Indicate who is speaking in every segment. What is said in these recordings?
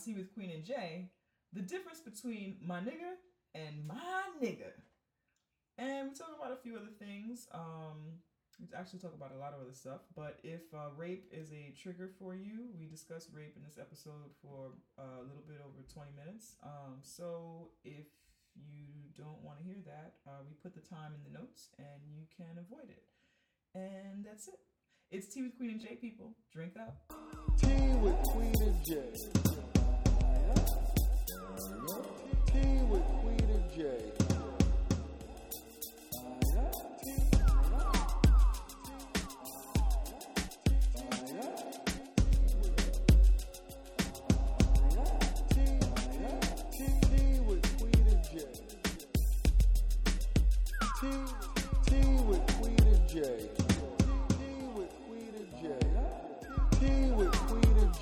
Speaker 1: Tea with Queen and Jay, the difference between my nigga and my nigga. And we talk about a few other things. Um, we actually talk about a lot of other stuff. But if uh, rape is a trigger for you, we discuss rape in this episode for uh, a little bit over 20 minutes. Um, so if you don't want to hear that, uh, we put the time in the notes and you can avoid it. And that's it. It's Tea with Queen and Jay, people. Drink up.
Speaker 2: Tea with Queen and J. Tea with Queen J.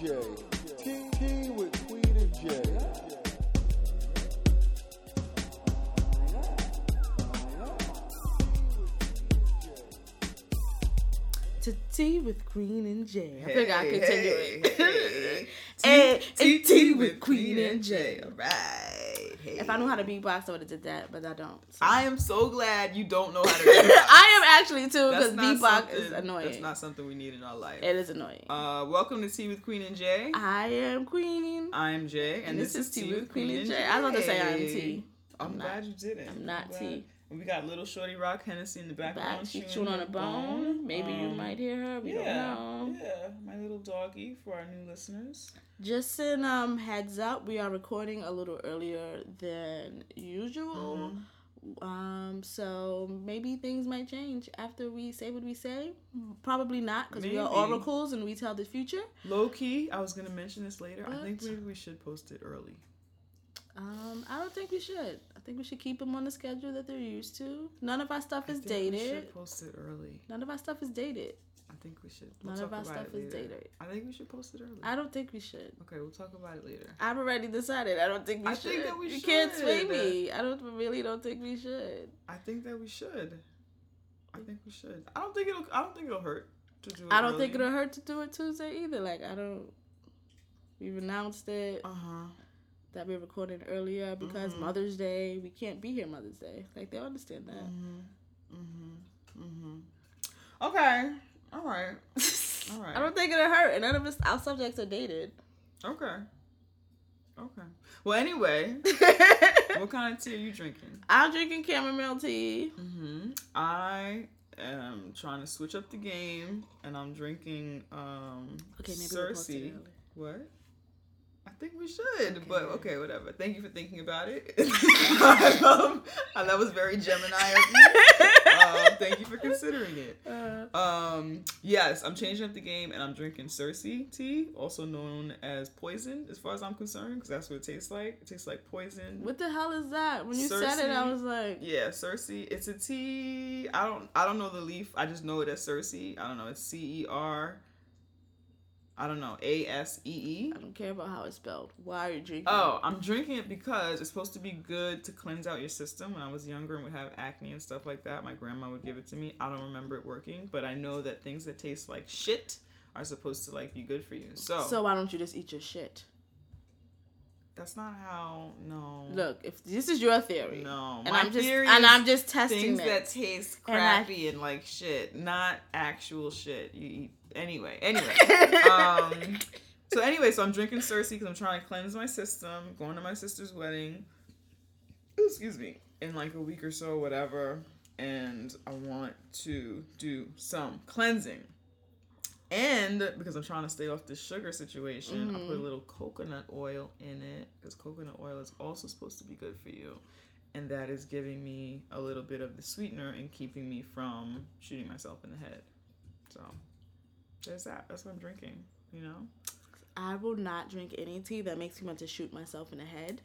Speaker 2: J. tea with Queen and J.
Speaker 3: I
Speaker 1: Hey,
Speaker 3: think I continue
Speaker 1: hey,
Speaker 3: it.
Speaker 1: hey.
Speaker 3: Hey,
Speaker 1: Tea-
Speaker 3: and tea with Queen and J.
Speaker 1: Right. Hey.
Speaker 3: If I knew how to beatbox, I would have did that, but I don't. so.
Speaker 1: I am so glad you don't know how to beatbox.
Speaker 3: I am actually too, because
Speaker 1: not
Speaker 3: beatbox is annoying.
Speaker 1: That's not something we need in our life.
Speaker 3: it is annoying.
Speaker 1: Uh, welcome to Tea with Queen and Jay.
Speaker 3: I am Queen.
Speaker 1: I am Jay, and, this, is Tea with Queen and Jay.
Speaker 3: I was about to say I'm T.
Speaker 1: I'm,
Speaker 3: I'm
Speaker 1: glad
Speaker 3: not-
Speaker 1: you didn't.
Speaker 3: I'm not
Speaker 1: glad. We got little Shorty Rock Hennessy in the background.
Speaker 3: Back, she's chewing on a bone. Maybe you
Speaker 1: Um,
Speaker 3: might hear her. We
Speaker 1: yeah,
Speaker 3: don't know.
Speaker 1: yeah, my little doggy for our new listeners.
Speaker 3: Just in um heads up, we are recording a little earlier than usual.
Speaker 1: Mm-hmm.
Speaker 3: Um, so maybe things might change after we say what we say. Probably not, because we are
Speaker 1: Maybe.
Speaker 3: oracles and we tell the future.
Speaker 1: Low key, I was gonna mention this later. I think maybe we should post it early.
Speaker 3: Um, I don't think we should. I think we should keep them on the schedule that they're used to. None of our stuff
Speaker 1: I
Speaker 3: is
Speaker 1: think We
Speaker 3: dated.
Speaker 1: should post it early.
Speaker 3: None of our stuff is dated.
Speaker 1: I think we should.
Speaker 3: None
Speaker 1: talk
Speaker 3: of our stuff is dated.
Speaker 1: I think we should post it early.
Speaker 3: I don't think we should.
Speaker 1: okay, we'll talk about it later.
Speaker 3: I've already decided. I don't think we
Speaker 1: I
Speaker 3: should.
Speaker 1: think that we
Speaker 3: you can't sway me. I don't really don't think we should.
Speaker 1: I think that we should. I think we should. I don't think it'll. I don't think it'll hurt to do it.
Speaker 3: I don't think it'll hurt to do it Tuesday either. Like I don't. We've announced it
Speaker 1: Uh huh.
Speaker 3: That we're recording earlier because
Speaker 1: Mhm.
Speaker 3: Mother's Day. We can't be here Mother's Day. Like they understand that.
Speaker 1: Mhm. Mhm. Mhm. Okay. All right. All right.
Speaker 3: I don't think it'll hurt, and none of us our subjects are dated.
Speaker 1: Okay. Okay. Well, anyway, what kind of tea are you drinking?
Speaker 3: I'm drinking chamomile tea.
Speaker 1: Mm-hmm. I am trying to switch up the game, and I'm drinking um
Speaker 3: Okay, maybe we'll
Speaker 1: cerasee.
Speaker 3: early.
Speaker 1: What? I think we should, but
Speaker 3: Okay.
Speaker 1: okay, whatever. Thank you for thinking about it. um, that was very Gemini of you. Um, thank you for considering it.
Speaker 3: Uh,
Speaker 1: Um, yes, I'm changing up the game, and I'm drinking cerasee tea, also known as poison, as far as I'm concerned, because that's what it tastes like. It tastes like poison.
Speaker 3: what the hell is that? When you said it, I was like,
Speaker 1: Yeah, cerasee. It's a tea. I don't. I don't know the leaf. I just know it as cerasee. I don't know. It's C E R. I don't know. A S E E.
Speaker 3: I don't care about how it's spelled. Why are you drinking?
Speaker 1: Oh, I'm drinking it because it's supposed to be good to cleanse out your system. When I was younger and would have acne and stuff like that, my grandma would give it to me. I don't remember it working, but I know that things that taste like shit are supposed to like be good for you. So,
Speaker 3: So why don't you just eat your shit?
Speaker 1: That's not how. No.
Speaker 3: Look, if this is your theory,
Speaker 1: No.
Speaker 3: and
Speaker 1: my
Speaker 3: I'm just
Speaker 1: theory
Speaker 3: and I'm just testing
Speaker 1: things
Speaker 3: it.
Speaker 1: that taste
Speaker 3: And I-
Speaker 1: crappy and, like shit, not actual shit. You eat anyway. Anyway, um, so anyway, so I'm drinking cerasee because I'm trying to cleanse my system. Going to my sister's wedding. Excuse me, in like a week or so, whatever, and I want to do some cleansing. And because I'm trying to stay off this sugar situation, I put a
Speaker 3: Mhm.
Speaker 1: little coconut oil in it because coconut oil is also supposed to be good for you and that is giving me a little bit of the sweetener and keeping me from shooting myself in the head. So there's that. That's what I'm drinking. You know.
Speaker 3: I will not drink any tea that makes me want to shoot myself in the head.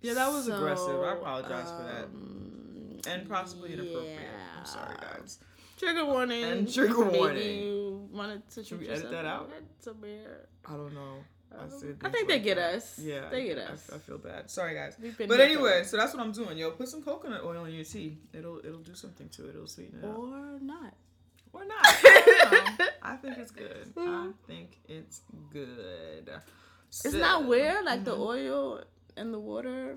Speaker 1: Yeah, that was
Speaker 3: So,
Speaker 1: aggressive. I apologize for that.
Speaker 3: um,
Speaker 1: And possibly inappropriate. I'm sorry, guys.
Speaker 3: Trigger warning.
Speaker 1: And trigger
Speaker 3: Maybe
Speaker 1: warning.
Speaker 3: you wanted to
Speaker 1: Should we edit that out?
Speaker 3: somewhere.
Speaker 1: I don't know. I,
Speaker 3: I think they
Speaker 1: like
Speaker 3: get
Speaker 1: that.
Speaker 3: us.
Speaker 1: Yeah,
Speaker 3: They get us.
Speaker 1: I, feel bad. Sorry, guys. But anyway, so that's what I'm doing. Yo, put some coconut oil in your tea. It'll it'll do something to it. It'll sweeten it
Speaker 3: it.
Speaker 1: up.
Speaker 3: or not.
Speaker 1: Or not. I. I think it's good. I think it's good.
Speaker 3: It's not weird, like the
Speaker 1: Mhm.
Speaker 3: oil and the water.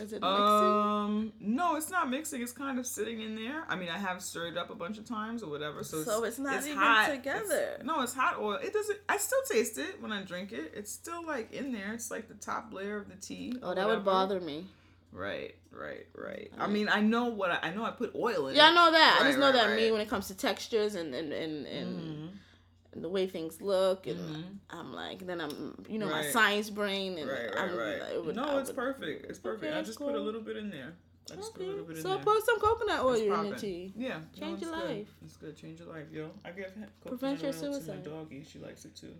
Speaker 3: Is it mixing?
Speaker 1: Um, no, it's not mixing. It's kind of sitting in there. I mean, I have stirred it up a bunch of times or whatever. So,
Speaker 3: So it's not even
Speaker 1: hot.
Speaker 3: together.
Speaker 1: It's- no, it's hot oil. It doesn't. I still taste it when I drink it. It's still like in there. It's like the top layer of the tea.
Speaker 3: oh, that would bother me.
Speaker 1: Right, right, right. I mean, I know what I, I know. I put oil in. It.
Speaker 3: Yeah, I know that. I just know
Speaker 1: right,
Speaker 3: that
Speaker 1: right.
Speaker 3: me when it comes to textures and and and, and,
Speaker 1: Mhm.
Speaker 3: And the way things look, and
Speaker 1: Mhm.
Speaker 3: I'm like, then I'm, you know, my science brain, and
Speaker 1: Right, right,
Speaker 3: I'm,
Speaker 1: right.
Speaker 3: it would-
Speaker 1: no, it's perfect. It's perfect.
Speaker 3: Okay,
Speaker 1: I just put a little bit in there. I just put a little bit in
Speaker 3: So
Speaker 1: there.
Speaker 3: put some coconut oil in the
Speaker 1: poppin'.
Speaker 3: tea.
Speaker 1: Yeah.
Speaker 3: Change your
Speaker 1: good.
Speaker 3: life.
Speaker 1: It's good. Change your life, yo. I give
Speaker 3: Prevent your
Speaker 1: coconut oil to my
Speaker 3: suicide.
Speaker 1: doggy. She likes it too.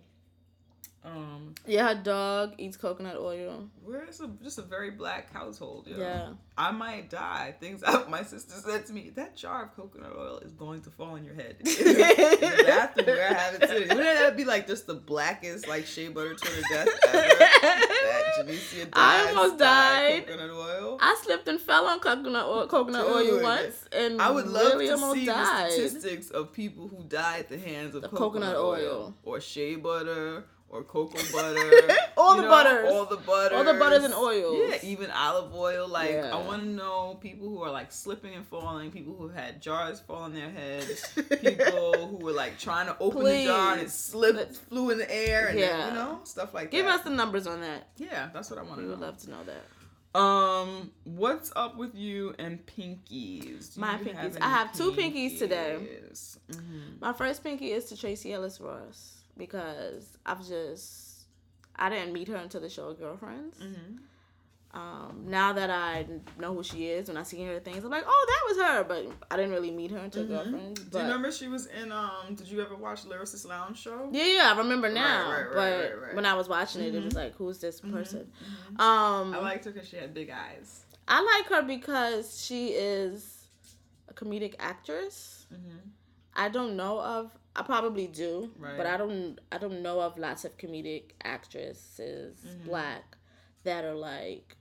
Speaker 1: Um,
Speaker 3: Yeah, her dog eats coconut oil.
Speaker 1: we're just a, just a very black household, yo.
Speaker 3: Yeah.
Speaker 1: I might die. Things out. My sister said to me, that jar of coconut oil is going to fall on your head. In the bathroom where I have it sitting. Wouldn't that be like just the blackest, like shea butter to the death ever? that
Speaker 3: I almost died.
Speaker 1: Coconut oil.
Speaker 3: I slipped and fell on coconut oil, coconut oil once, and
Speaker 1: I would love
Speaker 3: really
Speaker 1: to see
Speaker 3: died.
Speaker 1: the statistics of people who die at the hands of
Speaker 3: The
Speaker 1: coconut,
Speaker 3: coconut
Speaker 1: oil.
Speaker 3: oil.
Speaker 1: or shea butter or cocoa butter.
Speaker 3: All the
Speaker 1: know,
Speaker 3: butters.
Speaker 1: all the butters,
Speaker 3: All the butters and oils.
Speaker 1: Yeah, even olive oil. Like
Speaker 3: Yeah.
Speaker 1: I want to know people who are like slipping and falling, people who had jars fall on their heads, people who were like trying to open the jar and it
Speaker 3: Please.
Speaker 1: slipped, flew in the air, and
Speaker 3: Yeah.
Speaker 1: you know stuff like
Speaker 3: Give
Speaker 1: that.
Speaker 3: us the numbers on that.
Speaker 1: yeah, that's what I want to know.
Speaker 3: We would love to know that.
Speaker 1: Um, what's up with you and pinkies? Do
Speaker 3: My pinkies.
Speaker 1: any
Speaker 3: I have two pinkies today.
Speaker 1: pinkies? Mhm.
Speaker 3: My first pinky is to Tracee Ellis Ross because I've just I didn't meet her until the show Girlfriends.
Speaker 1: Mhm.
Speaker 3: Um, now that I know who she is, when I see her things, I'm like, oh, that was her. But I didn't really meet her until
Speaker 1: Mhm.
Speaker 3: Girlfriends.
Speaker 1: Do you remember she was in um? Did you ever watch Lyricist Lounge show?
Speaker 3: yeah, yeah, I remember now.
Speaker 1: right, right,
Speaker 3: but
Speaker 1: right, right.
Speaker 3: when I was watching it, it was
Speaker 1: Mhm.
Speaker 3: like, who's this person?
Speaker 1: Mhm.
Speaker 3: Um,
Speaker 1: I liked her because she had big eyes.
Speaker 3: I like her because she is a comedic actress.
Speaker 1: Mm-hmm.
Speaker 3: I don't know of. I probably do,
Speaker 1: Right.
Speaker 3: but I don't. I don't know of lots of comedic actresses,
Speaker 1: Mhm.
Speaker 3: black, that are like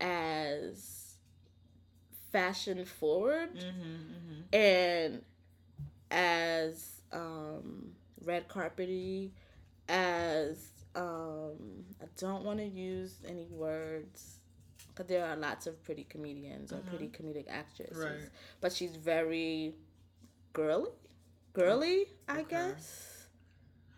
Speaker 3: as fashion forward
Speaker 1: Mm-hmm.
Speaker 3: and as um, red carpety as um, I don't want to use any words because there are lots of pretty comedians or pretty comedic actresses,
Speaker 1: Mm-hmm. Right.
Speaker 3: but she's very girly, girly, I
Speaker 1: Okay.
Speaker 3: guess.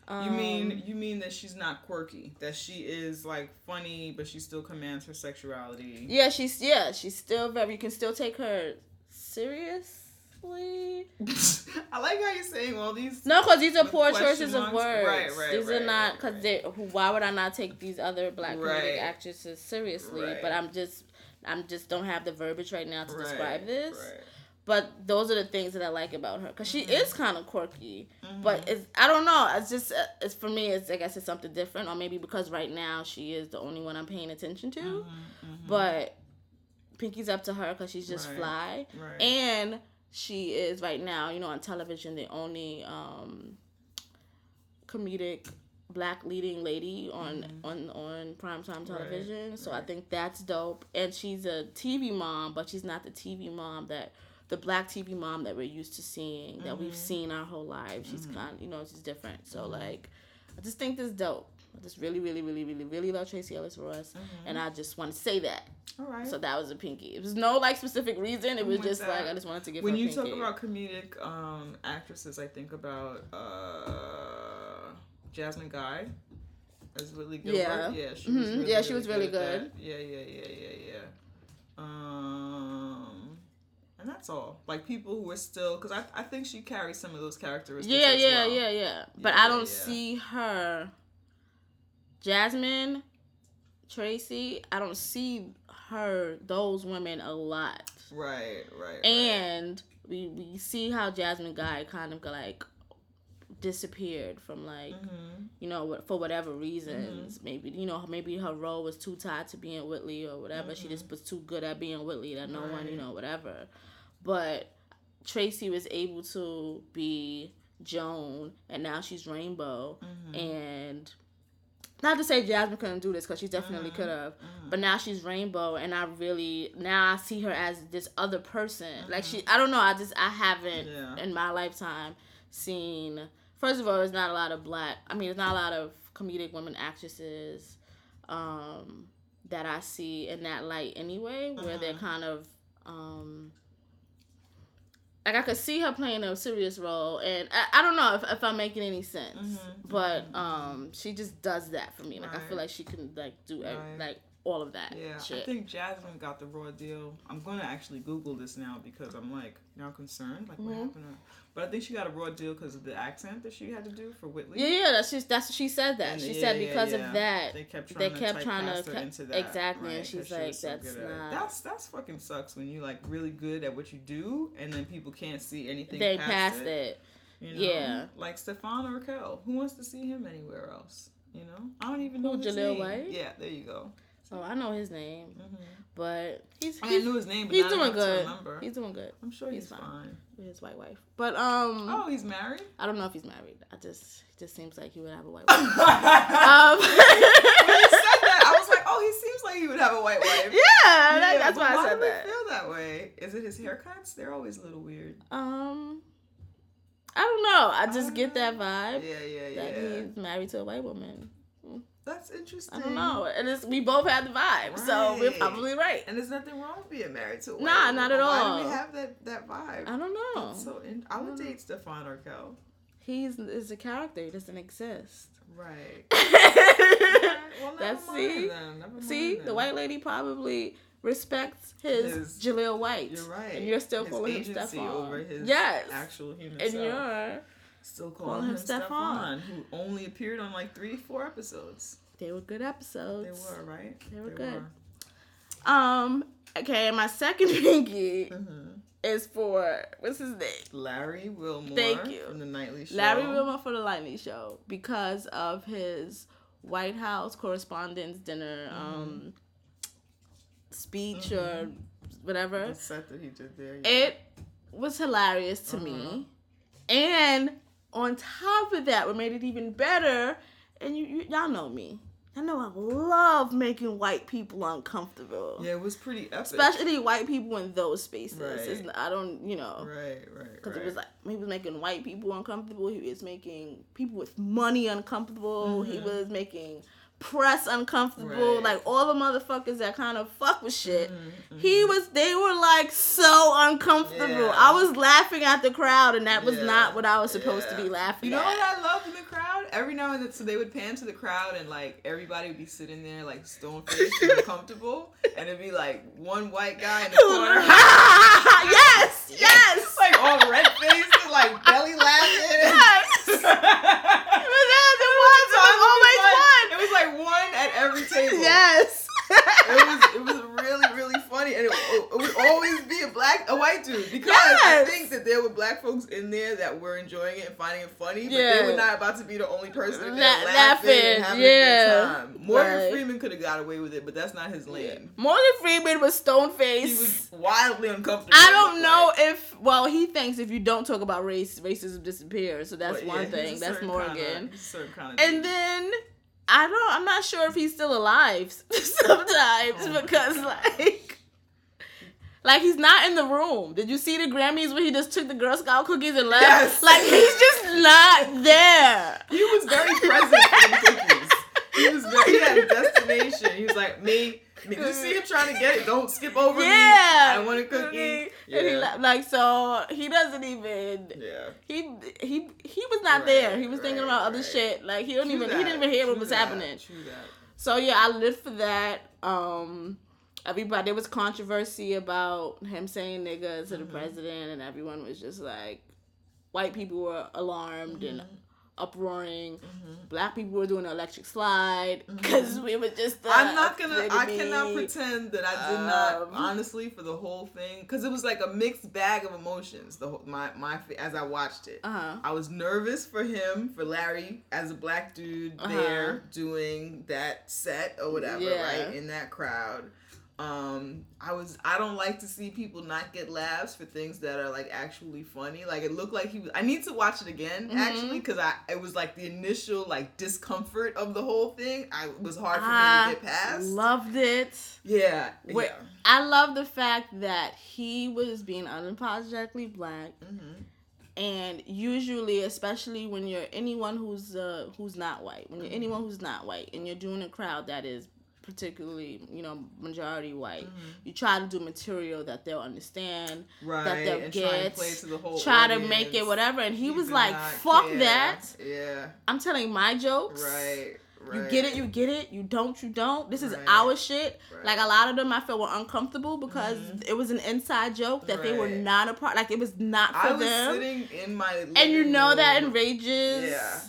Speaker 1: You
Speaker 3: Um,
Speaker 1: mean you mean that she's not quirky? That she is like funny, but she still commands her sexuality.
Speaker 3: Yeah, she's yeah, she's still very. You can still take her seriously.
Speaker 1: I like how you're saying all these.
Speaker 3: No, because these are poor choices of words.
Speaker 1: Right, right,
Speaker 3: These
Speaker 1: right,
Speaker 3: are not because
Speaker 1: right.
Speaker 3: they. Why would I not take these other black
Speaker 1: Right.
Speaker 3: actresses seriously?
Speaker 1: Right.
Speaker 3: But I'm just, I'm just don't have the verbiage right now to describe this.
Speaker 1: Right.
Speaker 3: But those are the things that I like about her because she
Speaker 1: Mhm.
Speaker 3: is kind of quirky.
Speaker 1: Mhm.
Speaker 3: But it's I don't know. It's just uh, it's for me. It's I guess it's something different, or maybe because right now she is the only one I'm paying attention to.
Speaker 1: Mhm, mhm.
Speaker 3: But Pinky's up to her because she's just
Speaker 1: Right.
Speaker 3: fly
Speaker 1: right.
Speaker 3: and she is right now you know on television the only um comedic black leading lady on
Speaker 1: Mhm.
Speaker 3: on on primetime
Speaker 1: Right,
Speaker 3: television so i think that's dope and she's a tv mom but she's not the tv mom that the black tv mom that we're used to seeing that we've
Speaker 1: Mhm.
Speaker 3: seen our whole lives she's
Speaker 1: Mhm.
Speaker 3: kind you know she's different so
Speaker 1: Mhm.
Speaker 3: like i just think this dope i just really really really really really love tracee ellis ross
Speaker 1: Mhm.
Speaker 3: and i just want to say that
Speaker 1: all right.
Speaker 3: so that was a pinky. It was no like specific reason. It was
Speaker 1: with
Speaker 3: just like. I just wanted to give
Speaker 1: when you talk about comedic um, actresses, I think about uh, Jasmine Guy as Whitley Gilbert.
Speaker 3: Yeah.
Speaker 1: yeah, she was really,
Speaker 3: Yeah, she was really good.
Speaker 1: that. Yeah, yeah, yeah, yeah, yeah. Um, and that's all. Like people who are still, because I, I think she carries some of those characteristics.
Speaker 3: yeah, yeah,
Speaker 1: well.
Speaker 3: yeah, yeah. But
Speaker 1: Yeah,
Speaker 3: I don't
Speaker 1: yeah.
Speaker 3: see her, Jasmine, Tracee. I don't see her those women a lot.
Speaker 1: Right, right. right.
Speaker 3: And we we see how Jasmine Guy kind of like disappeared from like
Speaker 1: Mhm.
Speaker 3: you know for whatever reasons maybe you know maybe her role was too tied to being Whitley or whatever she just was too good at being Whitley that no one you
Speaker 1: Mm-hmm.
Speaker 3: Know whatever but Tracee was able to be Joan and now she's Rainbow
Speaker 1: Mhm.
Speaker 3: and not to say Jasmine couldn't do this because she definitely
Speaker 1: Mhm.
Speaker 3: could have
Speaker 1: Mhm.
Speaker 3: but now she's Rainbow and I really now I see her as this other person like
Speaker 1: Mm-hmm.
Speaker 3: she I don't know I just I haven't
Speaker 1: Yeah.
Speaker 3: in my lifetime seen first of all there's not a lot of black I mean there's not a lot of comedic women actresses um, that I see in that light anyway, where they're
Speaker 1: Mhm.
Speaker 3: kind of um, like I could see her playing a serious role, and I, I don't know if, if I'm making any sense,
Speaker 1: Mhm,
Speaker 3: but um, she just does that for me. Like I feel like she can like do
Speaker 1: Right.
Speaker 3: like all of that
Speaker 1: Yeah,
Speaker 3: shit.
Speaker 1: I think Jasmine got the raw deal. I'm gonna actually Google this now because I'm like now concerned, like what
Speaker 3: Mhm.
Speaker 1: happened. To, but I think she got a raw deal because of the accent that she had to do for Whitley.
Speaker 3: yeah, yeah, that's just that's she said that.
Speaker 1: And
Speaker 3: she
Speaker 1: yeah,
Speaker 3: said because
Speaker 1: yeah.
Speaker 3: of that,
Speaker 1: they kept trying
Speaker 3: they
Speaker 1: to
Speaker 3: kept trying to
Speaker 1: typecast her
Speaker 3: ca-
Speaker 1: into that.
Speaker 3: exactly, and she's like,
Speaker 1: so
Speaker 3: "That's
Speaker 1: it."
Speaker 3: not-
Speaker 1: That's that's fucking sucks when you like really good at what you do and then people can't see anything.
Speaker 3: they
Speaker 1: past,
Speaker 3: passed
Speaker 1: it.
Speaker 3: it.
Speaker 1: You know?
Speaker 3: Yeah.
Speaker 1: Like Stefan Urquelle. Who wants to see him anywhere else? You know? I don't even know
Speaker 3: Who, Jaleel
Speaker 1: name.
Speaker 3: White?
Speaker 1: Yeah, there you go.
Speaker 3: Oh, I know his name,
Speaker 1: hmm
Speaker 3: but he's
Speaker 1: I, mean, I knew his name, but
Speaker 3: he's doing good. He's doing good
Speaker 1: I'm sure he's,
Speaker 3: he's fine.
Speaker 1: fine.
Speaker 3: with his white wife. But um,
Speaker 1: Oh, he's married?
Speaker 3: I don't know if he's married. I just it just seems like he would have a white
Speaker 1: when
Speaker 3: wife.
Speaker 1: you
Speaker 3: um,
Speaker 1: said that, I was like, oh, he seems like he would have a white wife.
Speaker 3: yeah, that, that's
Speaker 1: but
Speaker 3: why I
Speaker 1: why
Speaker 3: said
Speaker 1: do
Speaker 3: that.
Speaker 1: feel that way? Is it his haircuts? They're always a little weird.
Speaker 3: Um, I don't know. I just
Speaker 1: I
Speaker 3: get that vibe
Speaker 1: Yeah, yeah, yeah.
Speaker 3: that he's married to a white woman.
Speaker 1: That's interesting.
Speaker 3: I don't know. And it's, we both had the vibe, so we're probably right.
Speaker 1: And there's nothing wrong with being married to a
Speaker 3: Nah,
Speaker 1: woman,
Speaker 3: not at
Speaker 1: but Why do
Speaker 3: all.
Speaker 1: we have that, that vibe?
Speaker 3: I don't know.
Speaker 1: That's so in- I would
Speaker 3: I
Speaker 1: date Stefan Urquelle.
Speaker 3: He's is a character. He doesn't exist.
Speaker 1: Right. Well, never
Speaker 3: That's see,
Speaker 1: then, never mind
Speaker 3: see, the white lady probably respects his,
Speaker 1: His-
Speaker 3: Jaleel White.
Speaker 1: You're right.
Speaker 3: And you're still
Speaker 1: his
Speaker 3: calling him Stefan.
Speaker 1: over his
Speaker 3: yes.
Speaker 1: actual human
Speaker 3: and
Speaker 1: self.
Speaker 3: you're
Speaker 1: Still
Speaker 3: calling
Speaker 1: calling
Speaker 3: him Stefan.
Speaker 1: Who only appeared on like three, four episodes.
Speaker 3: they were good episodes.
Speaker 1: They were right.
Speaker 3: They were good. Um. Okay, my second pinky
Speaker 1: Mhm.
Speaker 3: is for what's his name?
Speaker 1: Larry Wilmore.
Speaker 3: Thank you.
Speaker 1: From the Nightly Show.
Speaker 3: Larry Wilmore for the Nightly Show because of his White House Correspondents' Dinner um, speech or whatever.
Speaker 1: The set that he did there. yeah.
Speaker 3: It was hilarious to
Speaker 1: Uh-huh.
Speaker 3: me, and on top of that, what made it even better, and you, you y'all know me. I know I love making white people uncomfortable.
Speaker 1: Yeah, it was pretty epic.
Speaker 3: Especially white people in those spaces.
Speaker 1: Right.
Speaker 3: I don't, you know.
Speaker 1: Right, right,
Speaker 3: Because
Speaker 1: right.
Speaker 3: it was like he was making white people uncomfortable. He was making people with money uncomfortable. He
Speaker 1: Mhm.
Speaker 3: was making press uncomfortable.
Speaker 1: Right.
Speaker 3: Like all the motherfuckers that kind of fuck with shit.
Speaker 1: Mhm,
Speaker 3: He
Speaker 1: mhm.
Speaker 3: was. They were like so uncomfortable.
Speaker 1: Yeah.
Speaker 3: I was laughing at the crowd, and that was
Speaker 1: Yeah,
Speaker 3: not what I was supposed to be laughing
Speaker 1: You know
Speaker 3: at.
Speaker 1: what I loved in the crowd? Every now and then, so they would pan to the crowd, and like everybody would be sitting there like stone faced and uncomfortable, and it'd be like one white guy in the corner,
Speaker 3: yes, yes.
Speaker 1: like all red faced and like belly laughing.
Speaker 3: Yes.
Speaker 1: Like one at every table.
Speaker 3: Yes.
Speaker 1: It was it was really really funny, and it, it would always be a black a white dude because I think that there were black folks in there that were enjoying it and finding it funny, but
Speaker 3: Yeah.
Speaker 1: they were not about to be the only person
Speaker 3: La-
Speaker 1: laughing, and having a
Speaker 3: yeah.
Speaker 1: good time. Morgan
Speaker 3: Right.
Speaker 1: Freeman could have got away with it, but that's not his lane.
Speaker 3: Morgan Freeman was stone faced.
Speaker 1: He was wildly uncomfortable.
Speaker 3: I don't know if well he thinks if you don't talk about race, racism disappears. So that's
Speaker 1: But
Speaker 3: one
Speaker 1: a
Speaker 3: thing. That's Morgan.
Speaker 1: Kinda, certain kind of
Speaker 3: And then I don't. I'm not sure if he's still alive sometimes
Speaker 1: Oh
Speaker 3: because like. Like he's not in the room. Did you see the Grammys where he just took the Girl Scout cookies and left?
Speaker 1: Yes.
Speaker 3: Like he's just not there.
Speaker 1: he was very present the cookies. He was very, he had a destination. He was like, me. Did you see him trying to get it? Don't skip over me. I want a cookie.
Speaker 3: And he
Speaker 1: Yeah.
Speaker 3: like so he doesn't even
Speaker 1: Yeah.
Speaker 3: he he he was not
Speaker 1: Right,
Speaker 3: there. He was thinking
Speaker 1: right,
Speaker 3: about other
Speaker 1: right.
Speaker 3: shit. Like he don't even he didn't even hear what was
Speaker 1: that,
Speaker 3: happening.
Speaker 1: That.
Speaker 3: So yeah, I lived for that. Um everybody there was controversy about him saying nigga to the
Speaker 1: Mhm.
Speaker 3: president and everyone was just like white people were alarmed and uproaring.
Speaker 1: Mhm.
Speaker 3: Black people were doing an electric slide because we were just.
Speaker 1: I'm not gonna. I cannot pretend that I did not.
Speaker 3: Um,
Speaker 1: Honestly, for the whole thing, because it was like a mixed bag of emotions. The whole, my my as I watched it.
Speaker 3: Uh-huh.
Speaker 1: I was nervous for him, for Larry, as a black dude
Speaker 3: Uh-huh.
Speaker 1: there doing that set or whatever,
Speaker 3: Yeah.
Speaker 1: right in that crowd. Um, I was. I don't like to see people not get laughs for things that are like actually funny. Like it looked like he was. I need to watch it again
Speaker 3: Mhm.
Speaker 1: actually because I it was like the initial like discomfort of the whole thing. I it was hard for me to get past.
Speaker 3: loved it.
Speaker 1: yeah,
Speaker 3: Wait,
Speaker 1: yeah.
Speaker 3: I love the fact that he was being unapologetically black
Speaker 1: hmm
Speaker 3: and usually, especially when you're anyone who's uh, who's not white, when you're anyone who's not white, and you're doing a crowd that is particularly you know majority white, mm-hmm. you try to do material that they'll understand,
Speaker 1: Right.
Speaker 3: that they'll
Speaker 1: and try
Speaker 3: get,
Speaker 1: play to the whole
Speaker 3: try to make it whatever. And he was like, "Fuck
Speaker 1: care.
Speaker 3: that!
Speaker 1: Yeah.
Speaker 3: I'm telling my jokes."
Speaker 1: Right. Right.
Speaker 3: You get it, you get it. You don't, you don't. This is
Speaker 1: Right.
Speaker 3: our shit.
Speaker 1: Right.
Speaker 3: Like a lot of them, I felt were uncomfortable because mm-hmm. it was an inside joke that they were not a part. Like it was not for
Speaker 1: I was
Speaker 3: them.
Speaker 1: sitting in my
Speaker 3: and you know that enrages.
Speaker 1: Yeah.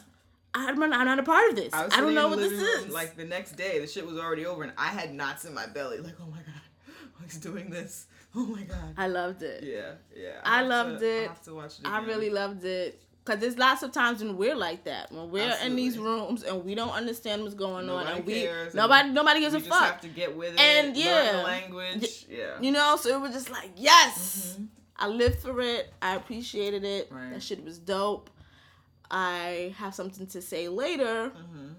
Speaker 3: I'm not, I'm not a part of this.
Speaker 1: I,
Speaker 3: I, don't know what this is.
Speaker 1: Like the next day, the shit was already over, and I had knots in my belly. Like, oh my god, he's doing this. Oh my god.
Speaker 3: I loved it.
Speaker 1: Yeah, yeah.
Speaker 3: I
Speaker 1: have
Speaker 3: loved
Speaker 1: to,
Speaker 3: it.
Speaker 1: I have to watch it.
Speaker 3: I really loved it. Cause there's lots of times when we're like that, when we're in these rooms and we don't understand what's going on,
Speaker 1: Nobody
Speaker 3: and we
Speaker 1: cares, and
Speaker 3: nobody nobody gives a
Speaker 1: just
Speaker 3: fuck,
Speaker 1: have to get with it.
Speaker 3: And,
Speaker 1: learn
Speaker 3: yeah.
Speaker 1: the language. Yeah.
Speaker 3: you know. So it was just like, yes,
Speaker 1: Mhm.
Speaker 3: I lived for it. I appreciated it.
Speaker 1: Right.
Speaker 3: That shit was dope. I have something to say later
Speaker 1: Mhm.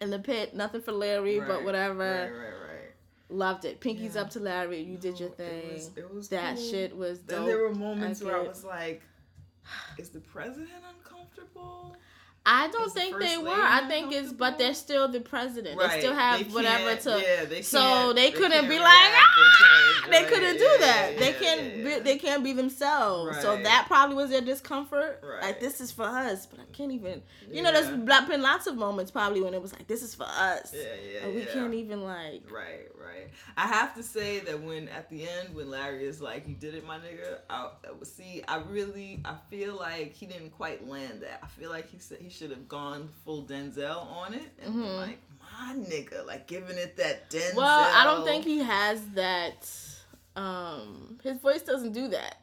Speaker 3: in the pit. Nothing for Larry, but whatever.
Speaker 1: Right, right, right.
Speaker 3: Loved it. Pinkies
Speaker 1: Yeah.
Speaker 3: up to Larry. You did your thing.
Speaker 1: It was, it was
Speaker 3: that
Speaker 1: cool.
Speaker 3: shit was dope.
Speaker 1: Then there were moments where I was like, "Is the president uncomfortable?"
Speaker 3: I don't
Speaker 1: the
Speaker 3: think they were. I think it's, but they're still the president. They still
Speaker 1: They
Speaker 3: have whatever to.
Speaker 1: Yeah, they
Speaker 3: so
Speaker 1: can't-
Speaker 3: they couldn't be like,
Speaker 1: they,
Speaker 3: They couldn't
Speaker 1: ah!
Speaker 3: do
Speaker 1: yeah,
Speaker 3: that.
Speaker 1: yeah,
Speaker 3: they can't.
Speaker 1: yeah.
Speaker 3: Be, they can't be themselves. So that probably was their discomfort.
Speaker 1: Right.
Speaker 3: Like this is for us, but I can't even. You know, there's
Speaker 1: Yeah.
Speaker 3: been lots of moments probably when it was like, this is for us.
Speaker 1: Yeah, yeah,
Speaker 3: and we
Speaker 1: yeah.
Speaker 3: can't even like.
Speaker 1: Right, right. I have to say that when at the end when Larry is like, "You did it, my nigga," I, I see. I really, I feel like he didn't quite land that. I feel like he said he should have gone full Denzel on it and been
Speaker 3: Mhm.
Speaker 1: like, "My nigga," like giving it that Denzel.
Speaker 3: Well, I don't think he has that. Um, his voice doesn't do that.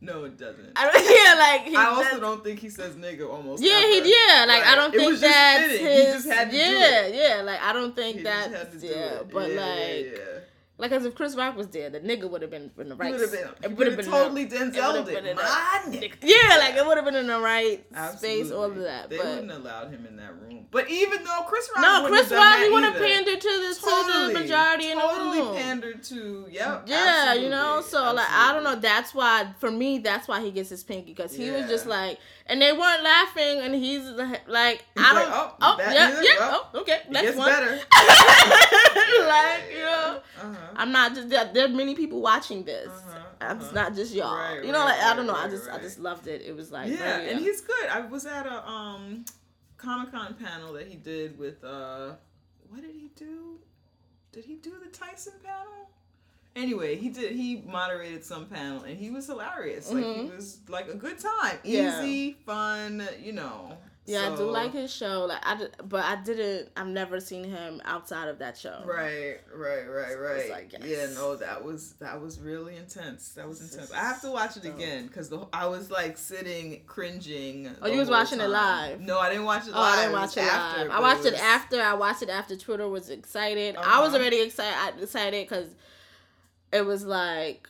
Speaker 1: No, it doesn't.
Speaker 3: I don't. Yeah, like he
Speaker 1: I also
Speaker 3: does-
Speaker 1: don't think he says nigga almost.
Speaker 3: Yeah,
Speaker 1: ever.
Speaker 3: he yeah. Like I don't think that's
Speaker 1: fitting.
Speaker 3: his.
Speaker 1: He just had to do
Speaker 3: yeah, yeah. Like I don't think
Speaker 1: He just had to do
Speaker 3: yeah. But
Speaker 1: Yeah, yeah,
Speaker 3: like,
Speaker 1: yeah.
Speaker 3: Like as if Chris Rock was there, the nigga would have been in the right.
Speaker 1: Would have been.
Speaker 3: It would have been
Speaker 1: totally Denzel
Speaker 3: been in a-
Speaker 1: nigga.
Speaker 3: Yeah, like it would have been in the right space. All of that,
Speaker 1: They
Speaker 3: but
Speaker 1: wouldn't have allowed him in that room. But even though Chris Rock,
Speaker 3: no, Chris Rock, he would have pandered to the to
Speaker 1: Totally,
Speaker 3: the majority in the
Speaker 1: totally
Speaker 3: room.
Speaker 1: pandered to. Yep.
Speaker 3: Yeah, you know,
Speaker 1: absolutely,
Speaker 3: so like I don't know. That's why for me, that's why he gets his pinky because he was just like, and they weren't laughing, and he's like, like
Speaker 1: He's
Speaker 3: I don't.
Speaker 1: oh,
Speaker 3: oh,
Speaker 1: that
Speaker 3: yeah, yeah. Oh, okay, next one.
Speaker 1: better.
Speaker 3: like you know,
Speaker 1: Uh-huh.
Speaker 3: I'm not just there. There are many people watching this.
Speaker 1: Uh-huh,
Speaker 3: I'm- It's
Speaker 1: uh-huh.
Speaker 3: not just y'all.
Speaker 1: Right,
Speaker 3: you know,
Speaker 1: right,
Speaker 3: like I don't know.
Speaker 1: right,
Speaker 3: I just I just loved it. It was like
Speaker 1: yeah, and
Speaker 3: uh,
Speaker 1: he's good. I was at a um Comic Con panel that he did with uh what did he do? Did he do the Tyson panel? Anyway, he did. He moderated some panel, and he was hilarious. Like he
Speaker 3: Mhm.
Speaker 1: was like a good time,
Speaker 3: Yeah.
Speaker 1: easy, fun. You know.
Speaker 3: Yeah, I do like his show. Like I, did, but I didn't. I've never seen him outside of that show.
Speaker 1: Right, right, right, right.
Speaker 3: like,
Speaker 1: Yeah, no, that was that was really intense. That was intense. I have to watch it again because I was like sitting cringing.
Speaker 3: Oh, you was watching it live?
Speaker 1: No, I didn't watch it
Speaker 3: Oh,
Speaker 1: live.
Speaker 3: I didn't watch it
Speaker 1: after,
Speaker 3: live. I watched it
Speaker 1: was-
Speaker 3: after. I watched it after Twitter was excited. I was
Speaker 1: Uh-huh.
Speaker 3: already excited. I excited because it was like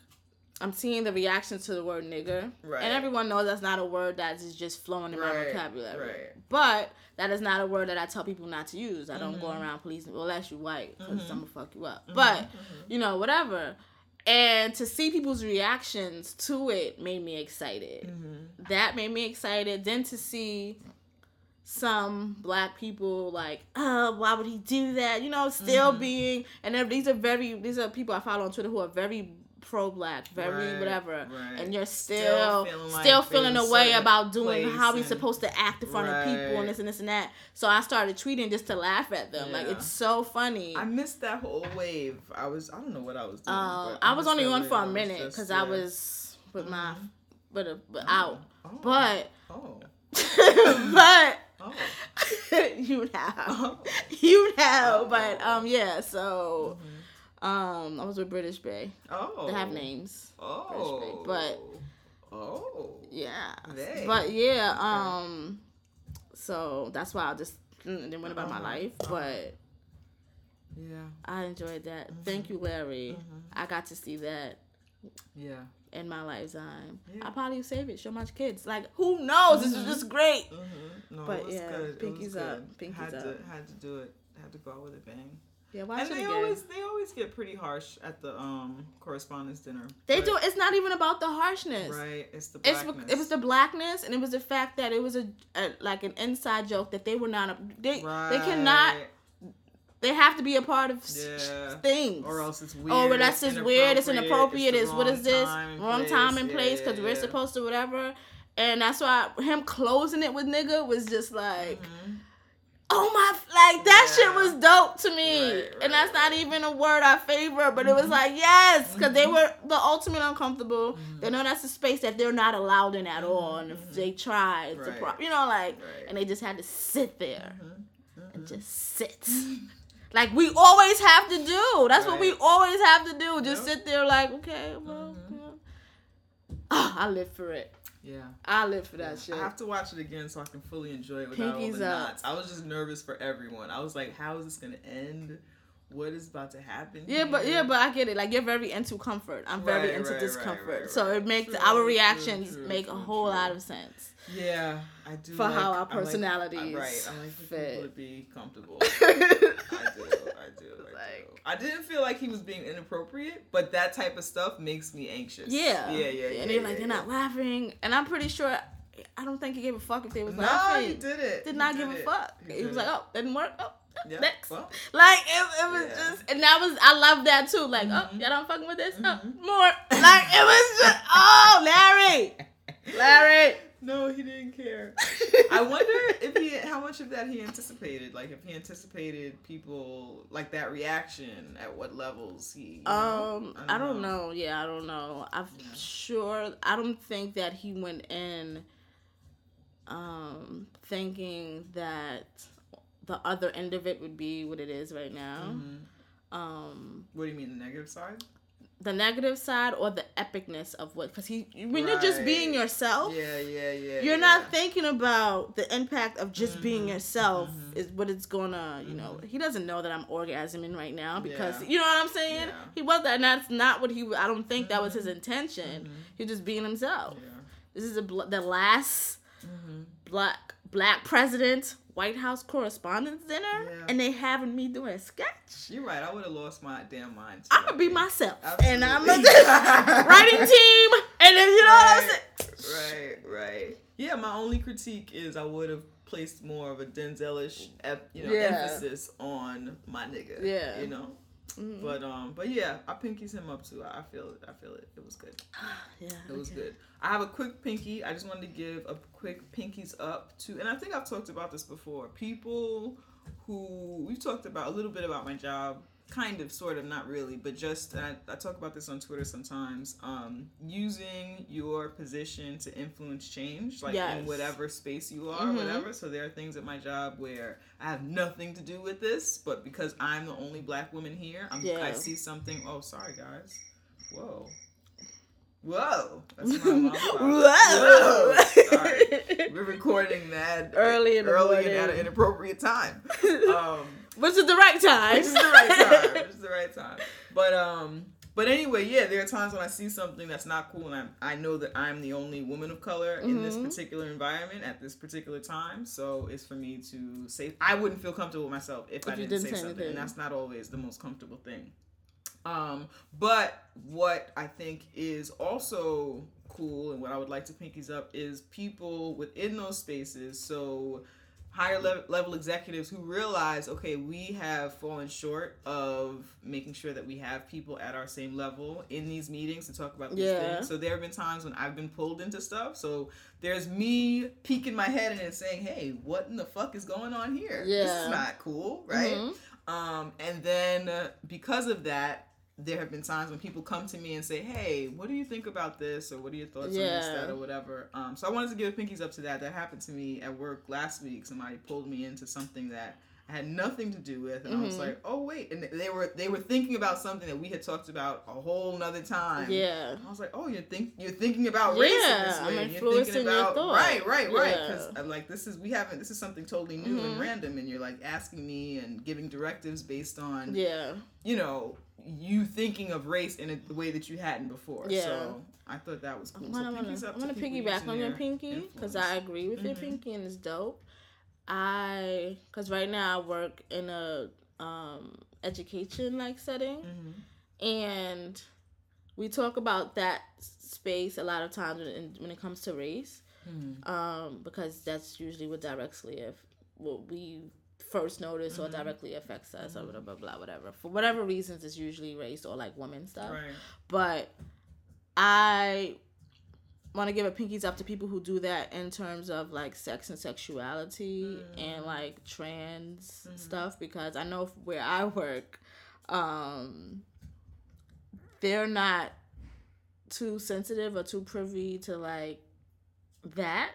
Speaker 3: I'm seeing the reactions to the word nigger,
Speaker 1: Right.
Speaker 3: and everyone knows that's not a word that is just flowing in my vocabulary.
Speaker 1: right.
Speaker 3: But that is not a word that I tell people not to use. I don't go
Speaker 1: Mhm.
Speaker 3: around policing. Well, unless you white, because
Speaker 1: Mhm.
Speaker 3: I'm gonna fuck you up.
Speaker 1: Mhm,
Speaker 3: But
Speaker 1: mhm.
Speaker 3: you know, whatever. And to see people's reactions to it made me excited
Speaker 1: Mhm.
Speaker 3: that made me excited. Then to see some black people like, oh, why would he do that? You know, still being and these are very these are people I follow on Twitter who are very pro black, very
Speaker 1: Right,
Speaker 3: whatever.
Speaker 1: right.
Speaker 3: And you're
Speaker 1: Still
Speaker 3: still
Speaker 1: feeling
Speaker 3: still
Speaker 1: like
Speaker 3: feeling a way about doing how
Speaker 1: and-
Speaker 3: supposed to act in front of people and this and this and that. So I started tweeting just to laugh at them. Like it's so funny.
Speaker 1: I missed that whole wave. I was I don't know what I was doing.
Speaker 3: um,
Speaker 1: but
Speaker 3: I was only on for a minute because
Speaker 1: yeah.
Speaker 3: I was with my
Speaker 1: Mhm.
Speaker 3: but, uh, but out.
Speaker 1: Oh.
Speaker 3: But
Speaker 1: Oh.
Speaker 3: but
Speaker 1: Oh.
Speaker 3: you know,
Speaker 1: Oh.
Speaker 3: you know. But um, yeah. So
Speaker 1: Mhm.
Speaker 3: Um, I was with British Bay.
Speaker 1: Oh.
Speaker 3: They have names.
Speaker 1: Oh.
Speaker 3: but-
Speaker 1: Oh.
Speaker 3: Yeah.
Speaker 1: They.
Speaker 3: But yeah. Um. So that's why I just didn't went about my
Speaker 1: Uh-huh.
Speaker 3: life, but
Speaker 1: Yeah.
Speaker 3: I enjoyed that.
Speaker 1: Mhm.
Speaker 3: Thank you, Larry.
Speaker 1: Mhm.
Speaker 3: I got to see that
Speaker 1: Yeah.
Speaker 3: in my lifetime.
Speaker 1: Yeah.
Speaker 3: I probably save it, show my kids. Like, who knows? This is
Speaker 1: Mhm.
Speaker 3: just great.
Speaker 1: Mm-hmm. No,
Speaker 3: But yeah,
Speaker 1: good.
Speaker 3: pinkies up, pinkies
Speaker 1: had
Speaker 3: up.
Speaker 1: to had to do it. Had to go out with a bang.
Speaker 3: Yeah, watch
Speaker 1: and they
Speaker 3: again.
Speaker 1: always they always get pretty harsh at the um correspondence dinner.
Speaker 3: they do. It's not even about the harshness.
Speaker 1: right. It's the
Speaker 3: It's
Speaker 1: blackness.
Speaker 3: it was the blackness, and it was the fact that it was a, a like an inside joke that they were not. A, they they cannot. They have to be a part of
Speaker 1: Yeah.
Speaker 3: things.
Speaker 1: Or else it's weird.
Speaker 3: Oh, but that's
Speaker 1: it's
Speaker 3: just weird. It's
Speaker 1: inappropriate, the
Speaker 3: It's what is this? Wrong
Speaker 1: place.
Speaker 3: time and place because
Speaker 1: yeah,
Speaker 3: we're supposed to whatever. And that's why him closing it with nigga was just like,
Speaker 1: Mhm.
Speaker 3: Oh my, like that shit was dope to me.
Speaker 1: Right, right,
Speaker 3: and that's not even a word I favor, but it was like yes, because they
Speaker 1: Mhm.
Speaker 3: were the ultimate uncomfortable.
Speaker 1: Mhm.
Speaker 3: They know that's a space that they're not allowed in at all, and if they try, it's a problem. You know, like, and they just had to sit there
Speaker 1: Mhm.
Speaker 3: and just sit. Like we always have to do. That's what we always have to do. Just
Speaker 1: Yep.
Speaker 3: sit there like, okay, well, yeah. oh, I live for it.
Speaker 1: Yeah.
Speaker 3: I live for that shit.
Speaker 1: I have to watch it again so I can fully enjoy it without all
Speaker 3: Pinkies
Speaker 1: the
Speaker 3: up.
Speaker 1: knots. I was just nervous for everyone. I was like, how is this gonna end? What is about to happen?
Speaker 3: yeah, but yeah, but I get it. Like you're very into comfort. I'm very into
Speaker 1: right,
Speaker 3: discomfort.
Speaker 1: right, right,
Speaker 3: so it makes
Speaker 1: True,
Speaker 3: our reactions
Speaker 1: true,
Speaker 3: make a whole
Speaker 1: true.
Speaker 3: lot of sense.
Speaker 1: yeah, I do.
Speaker 3: For
Speaker 1: like,
Speaker 3: how our
Speaker 1: I like-
Speaker 3: personalities
Speaker 1: I- right. I like for
Speaker 3: fit.
Speaker 1: people to be comfortable. I do. I do. I do. I didn't feel like he was being inappropriate, but that type of stuff makes me anxious.
Speaker 3: Yeah.
Speaker 1: Yeah. Yeah. Yeah.
Speaker 3: And they're
Speaker 1: yeah,
Speaker 3: like,
Speaker 1: yeah,
Speaker 3: they're not laughing. And I'm pretty sure I don't think he gave a fuck if they was
Speaker 1: No,
Speaker 3: laughing.
Speaker 1: he did it.
Speaker 3: Did
Speaker 1: He
Speaker 3: not
Speaker 1: did
Speaker 3: give a fuck.
Speaker 1: He
Speaker 3: He, was
Speaker 1: did
Speaker 3: like, oh, didn't work. Oh,
Speaker 1: Yeah,
Speaker 3: next.
Speaker 1: well.
Speaker 3: Like it, it was
Speaker 1: Yeah.
Speaker 3: just, and that was I love that too. Like,
Speaker 1: Mhm.
Speaker 3: oh, y'all don't fucking with this.
Speaker 1: Mhm.
Speaker 3: Oh, more. Like it was just, oh, Larry, Larry.
Speaker 1: No, he didn't care. I wonder if he, how much of that he anticipated. Like, if he anticipated people like that reaction, at what levels he. you know?
Speaker 3: Um, I don't know. Yeah, I don't know. I'm
Speaker 1: Yeah.
Speaker 3: sure. I don't think that he went in, um, thinking that the other end of it would be what it is right now.
Speaker 1: Mhm.
Speaker 3: Um,
Speaker 1: What do you mean, the negative side?
Speaker 3: the negative side or the epicness of what? Because he, when you're just being yourself.
Speaker 1: Yeah, yeah, yeah.
Speaker 3: You're
Speaker 1: yeah.
Speaker 3: not thinking about the impact of just being
Speaker 1: Mhm,
Speaker 3: yourself
Speaker 1: mhm.
Speaker 3: is what it's gonna, you know. He doesn't know that I'm orgasming right now because
Speaker 1: Yeah.
Speaker 3: you know what I'm saying.
Speaker 1: Yeah.
Speaker 3: He was that, and that's not what he. I don't think that was his
Speaker 1: Mhm.
Speaker 3: intention.
Speaker 1: Mhm.
Speaker 3: He's just being himself. This is a, bl- the last
Speaker 1: Mm-hmm.
Speaker 3: black black president White House Correspondents' Dinner,
Speaker 1: Yeah.
Speaker 3: and they having me doing a sketch.
Speaker 1: You're right. I would have lost my damn mind.
Speaker 3: I'm gonna be myself, and I'm a writing team, and then you know what I'm saying.
Speaker 1: Right, right. Yeah, my only critique is I would have placed more of a Denzelish, you know,
Speaker 3: Yeah.
Speaker 1: emphasis on my nigga.
Speaker 3: Yeah.
Speaker 1: you know.
Speaker 3: Mhm.
Speaker 1: But um, but yeah, I pinkies him up too. I feel it. I feel it. It was good.
Speaker 3: yeah,
Speaker 1: It was
Speaker 3: okay.
Speaker 1: good. I have a quick pinky. I just wanted to give a quick pinkies up to, and I think I've talked about this before. People who we've talked about a little bit about my job, kind of, sort of, not really, but just, I, I talk about this on Twitter sometimes. Um, using your position to influence change, like in whatever space you are,
Speaker 3: Mhm.
Speaker 1: whatever. So there are things at my job where I have nothing to do with this, but because I'm the only black woman here, I'm, I see something. Oh, sorry guys. Whoa. Whoa. That's my mom.
Speaker 3: Whoa.
Speaker 1: Sorry. We're recording that
Speaker 3: Early in the
Speaker 1: early and at an inappropriate time. Um,
Speaker 3: Which is the right time.
Speaker 1: which is the right time. Which is the right time. But um, but anyway, yeah, there are times when I see something that's not cool, and I I know that I'm the only woman of color in this
Speaker 3: Mhm.
Speaker 1: particular environment at this particular time. So it's for me to say I wouldn't feel comfortable with myself if, I
Speaker 3: If you
Speaker 1: didn't,
Speaker 3: didn't
Speaker 1: say,
Speaker 3: say
Speaker 1: something, and that's not always the most comfortable thing. Um, but what I think is also cool and what I would like to pinkies up is people within those spaces. So higher level, level executives who realize, okay, we have fallen short of making sure that we have people at our same level in these meetings to talk about these
Speaker 3: Yeah.
Speaker 1: things. So there have been times when I've been pulled into stuff. So there's me peeking my head in and saying, hey, what in the fuck is going on here? This is not cool, right?
Speaker 3: Mhm.
Speaker 1: Um, and then uh, because of that, there have been times when people come to me and say, "Hey, what do you think about this?" or "What are your thoughts on this, that, or whatever." Um, so I wanted to give a pinkies up to that. That happened to me at work last week. Somebody pulled me into something that I had nothing to do with, and I was
Speaker 3: Mhm.
Speaker 1: like, "Oh wait!" And they were they were thinking about something that we had talked about a whole nother time.
Speaker 3: Yeah.
Speaker 1: And I was like, "Oh, you're think you're thinking about race in
Speaker 3: Yeah,
Speaker 1: this way. You're thinking about
Speaker 3: thought.
Speaker 1: right, right, right."
Speaker 3: Yeah.
Speaker 1: Because I'm like, this is we haven't. This is something totally new and
Speaker 3: Mhm.
Speaker 1: random, and you're like asking me and giving directives based on
Speaker 3: Yeah.
Speaker 1: you know you thinking of race in a the way that you hadn't before.
Speaker 3: Yeah.
Speaker 1: So I thought that was cool.
Speaker 3: I'm gonna,
Speaker 1: so
Speaker 3: I'm gonna,
Speaker 1: up
Speaker 3: I'm
Speaker 1: to
Speaker 3: gonna piggyback on your pinky because I agree with your
Speaker 1: Mhm.
Speaker 3: pinky and it's dope. I, because right now I work in a um, education like setting,
Speaker 1: Mm-hmm.
Speaker 3: and we talk about that space a lot of times when, when it comes to race,
Speaker 1: Mm-hmm.
Speaker 3: um, because that's usually what directly if what we first notice or mm-hmm. directly affects us or mm-hmm. blah blah blah whatever. For whatever reasons it's usually race or like women stuff.
Speaker 1: Right.
Speaker 3: but I want to give a pinkies up to people who do that in terms of like sex and sexuality mm. and like trans mm-hmm. stuff because I know where I work, um, they're not too sensitive or too privy to like that.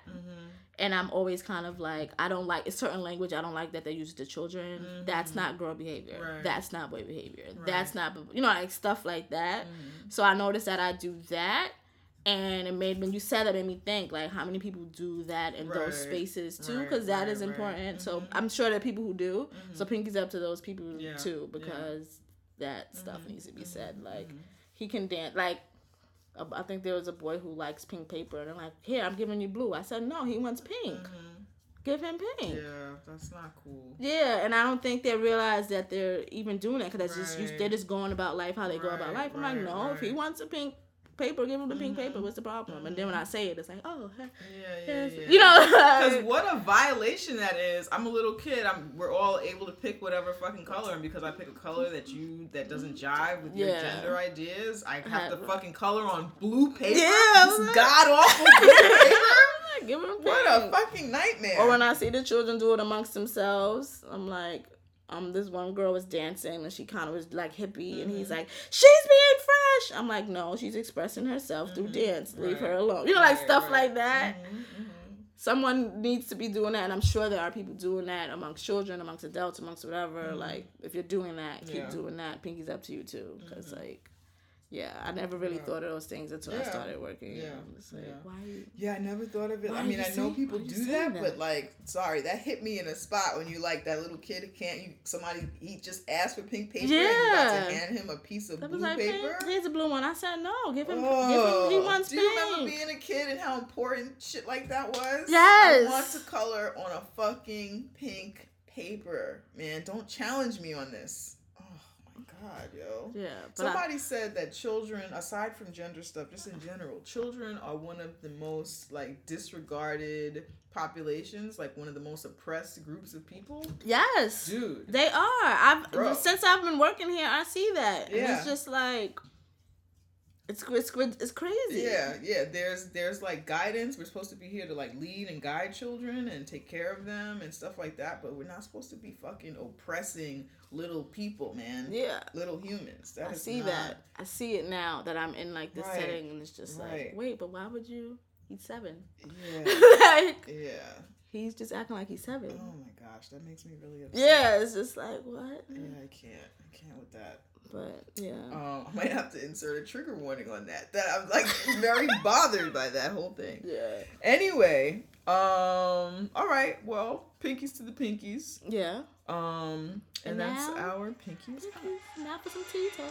Speaker 1: Mm-hmm.
Speaker 3: And I'm always kind of like, I don't like it's certain language I don't like that they use it to children. That's not girl behavior.
Speaker 1: Right.
Speaker 3: That's not boy behavior.
Speaker 1: Right.
Speaker 3: That's not, you know, like stuff like that.
Speaker 1: Mm-hmm.
Speaker 3: So I noticed that I do that. And it made when you said that made me think like how many people do that in those spaces too
Speaker 1: Right,
Speaker 3: because that
Speaker 1: right,
Speaker 3: is
Speaker 1: right.
Speaker 3: important. So
Speaker 1: Mhm.
Speaker 3: I'm sure there are people who do. So pinkies up to those people
Speaker 1: Yeah,
Speaker 3: too because that stuff needs to be said. Like
Speaker 1: mhm.
Speaker 3: he can dance like. I think there was a boy who likes pink paper, and I'm like, "Here, I'm giving you blue." I said, "No, he wants pink.
Speaker 1: Mhm.
Speaker 3: Give him pink."
Speaker 1: Yeah, that's not cool.
Speaker 3: Yeah, and I don't think they realize that they're even doing that because just
Speaker 1: Right.
Speaker 3: they're just going about life how they go about life. I'm like,
Speaker 1: right,
Speaker 3: no, if he wants a pink paper, give him the pink paper.
Speaker 1: Mhm.
Speaker 3: What's the problem? And then when I say it, it's like, oh,
Speaker 1: Yeah, yeah, yeah.
Speaker 3: you know,
Speaker 1: Because what a violation that is. I'm a little kid. I'm. We're all able to pick whatever fucking color, and because I pick a color that you that doesn't jive with your
Speaker 3: Yeah.
Speaker 1: gender ideas, I have to fucking color on blue paper.
Speaker 3: Yeah, I was
Speaker 1: this
Speaker 3: like-
Speaker 1: god awful blue paper.
Speaker 3: give pink.
Speaker 1: What a fucking nightmare.
Speaker 3: Or when I see the children do it amongst themselves, I'm like, um, this one girl was dancing and she kind of was like hippie, and he's
Speaker 1: Mhm.
Speaker 3: like, she's being fresh. I'm like, no, she's expressing herself through
Speaker 1: Mhm.
Speaker 3: dance. Leave
Speaker 1: Right.
Speaker 3: her alone. You know, like
Speaker 1: Right,
Speaker 3: stuff
Speaker 1: right.
Speaker 3: like that.
Speaker 1: Mhm, mhm.
Speaker 3: someone needs to be doing that and i'm sure there are people doing that amongst children amongst adults amongst whatever
Speaker 1: Mhm.
Speaker 3: like if you're doing that keep
Speaker 1: Yeah.
Speaker 3: doing that pinky's up to you too because like yeah i never really
Speaker 1: Yeah.
Speaker 3: thought of those things until i started working
Speaker 1: Yeah.
Speaker 3: like
Speaker 1: Yeah.
Speaker 3: why you
Speaker 1: Yeah, I never thought of it. I mean, I know
Speaker 3: saying-
Speaker 1: people
Speaker 3: why are you
Speaker 1: do that,
Speaker 3: that?
Speaker 1: but like, sorry, that hit me in a spot when you like that little kid can't you somebody he just asked for pink paper and you about
Speaker 3: Yeah.
Speaker 1: to hand him a piece of
Speaker 3: that
Speaker 1: blue
Speaker 3: like
Speaker 1: paper.
Speaker 3: "Pink, here's a blue one i said no give him
Speaker 1: Oh,
Speaker 3: give him oh, he wants
Speaker 1: do you
Speaker 3: pink
Speaker 1: remember being a kid and how important shit like that was?
Speaker 3: Yes.
Speaker 1: I want to color on a fucking pink paper, man. Don't challenge me on this. God, yo.
Speaker 3: yeah but I,
Speaker 1: Somebody said that children, aside from gender stuff, just in general, children are one of the most like disregarded populations, like one of the most oppressed groups of people.
Speaker 3: yes
Speaker 1: Dude.
Speaker 3: they are i've
Speaker 1: Bro.
Speaker 3: since i've been working here i see that and
Speaker 1: Yeah.
Speaker 3: it's just like it's it's it's crazy
Speaker 1: Yeah, yeah. There's there's like guidance. We're supposed to be here to like lead and guide children and take care of them and stuff like that. But we're not supposed to be fucking oppressing little people, man.
Speaker 3: yeah
Speaker 1: Little humans. That
Speaker 3: I see
Speaker 1: not-
Speaker 3: that. I see it now that I'm in like this
Speaker 1: Right.
Speaker 3: setting, and it's just
Speaker 1: Right.
Speaker 3: like, wait, but why would you? He's seven.
Speaker 1: Yeah.
Speaker 3: like
Speaker 1: yeah.
Speaker 3: he's just acting like he's seven.
Speaker 1: Oh my gosh, that makes me really upset.
Speaker 3: yeah, it's just like what?
Speaker 1: Yeah, I can't. I can't with that.
Speaker 3: But yeah,
Speaker 1: Um, I might have to insert a trigger warning on that. That I'm like very bothered by that whole thing.
Speaker 3: yeah,
Speaker 1: Anyway, um, all right. Well, pinkies to the pinkies.
Speaker 3: yeah.
Speaker 1: Um, and
Speaker 3: And
Speaker 1: that's
Speaker 3: now-
Speaker 1: our pinkies.
Speaker 3: Now for some tea talk.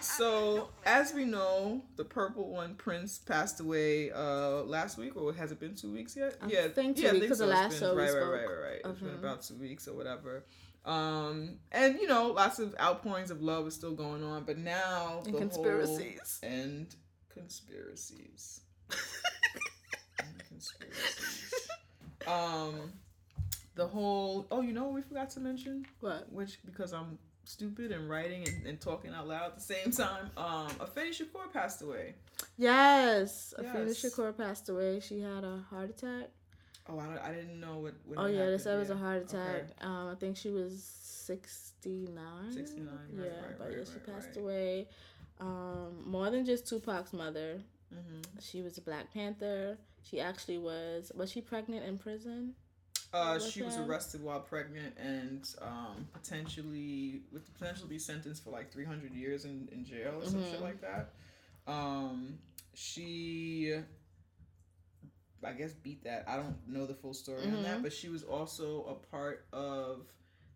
Speaker 1: So, as we know, the purple one, Prince, passed away uh last week, or has it been two weeks yet?
Speaker 3: I
Speaker 1: yeah,
Speaker 3: think two
Speaker 1: yeah, I
Speaker 3: weeks, 'cause the
Speaker 1: so.
Speaker 3: Last
Speaker 1: been-
Speaker 3: show
Speaker 1: right, right, right, right, right. It's been about two weeks or whatever. Um, and you know, lots of outpourings of love is still going on, but now
Speaker 3: And
Speaker 1: the
Speaker 3: conspiracies.
Speaker 1: whole, and conspiracies and conspiracies. Um, the whole. Oh, you know what we forgot to mention?
Speaker 3: What?
Speaker 1: which because I'm stupid and writing and, and talking out loud at the same time. Um, Afeni Shakur passed away.
Speaker 3: Yes,
Speaker 1: Yes.
Speaker 3: Shakur passed away. She had a heart attack.
Speaker 1: Oh, I, don't, I didn't know what. what
Speaker 3: Oh yeah, they said it was a heart
Speaker 1: Okay.
Speaker 3: attack. Um, I think she was sixty nine.
Speaker 1: 69, right,
Speaker 3: Yeah,
Speaker 1: right,
Speaker 3: but
Speaker 1: right,
Speaker 3: yeah, she
Speaker 1: right,
Speaker 3: passed
Speaker 1: right.
Speaker 3: away. Um, more than just Tupac's mother.
Speaker 1: Mhm.
Speaker 3: She was a Black Panther. She actually was. Was she pregnant in prison?
Speaker 1: Uh, she was arrested while pregnant and um, potentially with the potential to be sentenced for like 300 years in, in jail or some shit
Speaker 3: Mhm.
Speaker 1: like that. Um, she, I guess, beat that. I don't know the full story on that,
Speaker 3: Mhm.
Speaker 1: but she was also a part of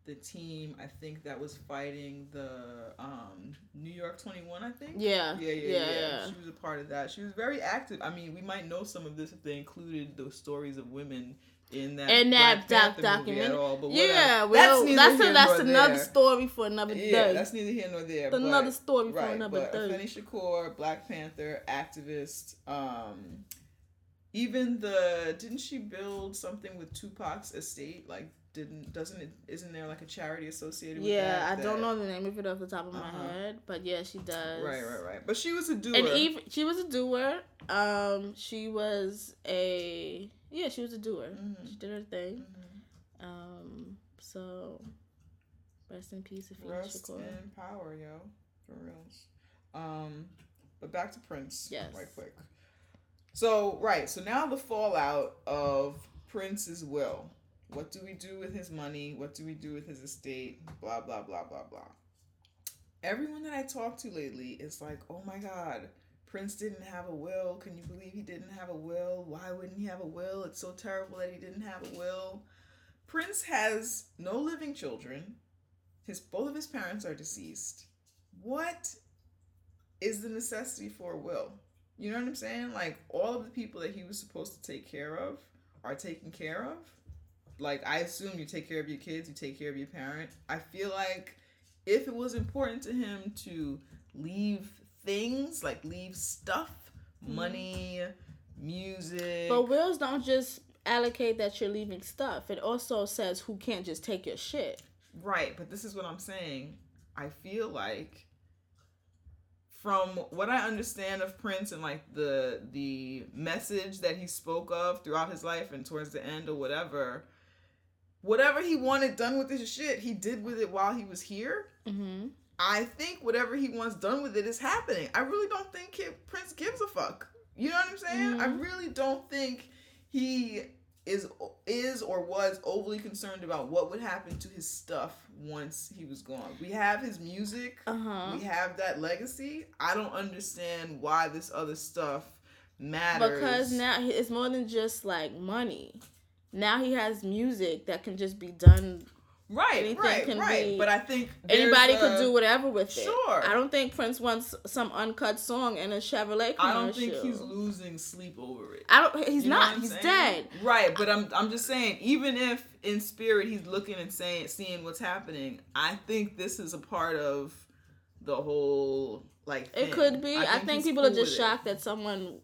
Speaker 1: the team I think that was fighting the um, New York 21, I think.
Speaker 3: Yeah.
Speaker 1: Yeah, yeah,
Speaker 3: Yeah,
Speaker 1: yeah,
Speaker 3: yeah.
Speaker 1: She was a part of that. She was very active. I mean, we might know some of this if they included those stories of women in that
Speaker 3: In that
Speaker 1: Black
Speaker 3: doc-
Speaker 1: Panther movie at all. But
Speaker 3: Yeah, well,
Speaker 1: neither
Speaker 3: that's a, that's another
Speaker 1: there.
Speaker 3: story for another
Speaker 1: Yeah,
Speaker 3: day.
Speaker 1: that's neither here nor there. But-
Speaker 3: another story for another
Speaker 1: but
Speaker 3: day.
Speaker 1: Afeni Shakur, Black Panther activist. Um, even the didn't she build something with Tupac's estate? Like, didn't doesn't it? Isn't there like a charity associated with
Speaker 3: Yeah,
Speaker 1: that?
Speaker 3: Yeah, I don't know the name of it off the top of my
Speaker 1: Uh-huh.
Speaker 3: head, but yeah, she does.
Speaker 1: Right, right, right. But she was a doer.
Speaker 3: And even she was a doer. Um, she was a yeah, she was a doer.
Speaker 1: Mhm.
Speaker 3: She did her thing.
Speaker 1: Mhm.
Speaker 3: Um, so rest in peace, Afeni
Speaker 1: Rest in power, yo, for reals. Um, but back to Prince,
Speaker 3: Yes.
Speaker 1: right quick. So right, so now the fallout of Prince's will. What do we do with his money? What do we do with his estate? Blah blah blah blah blah. Everyone that I talked to lately is like, oh my god, Prince didn't have a will. Can you believe he didn't have a will? Why wouldn't he have a will? It's so terrible that he didn't have a will. Prince has no living children. His both of his parents are deceased. What is the necessity for a will? You know what I'm saying? Like all of the people that he was supposed to take care of are taken care of. Like I assume you take care of your kids, you take care of your parent. I feel like if it was important to him to leave things, like leave stuff, money, music.
Speaker 3: But wills don't just allocate that you're leaving stuff. It also says who can't just take your shit.
Speaker 1: Right, but this is what I'm saying. I feel like from what I understand of Prince and like the the message that he spoke of throughout his life and towards the end or whatever, whatever he wanted done with his shit, he did with it while he was here.
Speaker 3: Mm-hmm.
Speaker 1: I think whatever he wants done with it is happening. I really don't think Kid Prince gives a fuck. You know what I'm saying? I
Speaker 3: Mhm.
Speaker 1: really don't think he is is or was overly concerned about what would happen to his stuff once he was gone. We have his music.
Speaker 3: Uh huh.
Speaker 1: We have that legacy. I don't understand why this other stuff matters.
Speaker 3: Because now it's more than just like money. Now he has music that can just be done.
Speaker 1: Right,
Speaker 3: anything
Speaker 1: right,
Speaker 3: can
Speaker 1: right.
Speaker 3: be-
Speaker 1: but I think
Speaker 3: Anybody
Speaker 1: a-
Speaker 3: could do whatever with it.
Speaker 1: Sure.
Speaker 3: I don't think Prince wants some uncut song in a Chevrolet commercial.
Speaker 1: I don't think he's losing sleep over it.
Speaker 3: I don't. He's
Speaker 1: You
Speaker 3: not. He's
Speaker 1: saying?
Speaker 3: dead.
Speaker 1: Right, but I'm I'm just saying, even if in spirit he's looking and saying seeing what's happening, I think this is a part of the whole like
Speaker 3: It could be. I think,
Speaker 1: he's
Speaker 3: people are just
Speaker 1: with it.
Speaker 3: shocked that someone.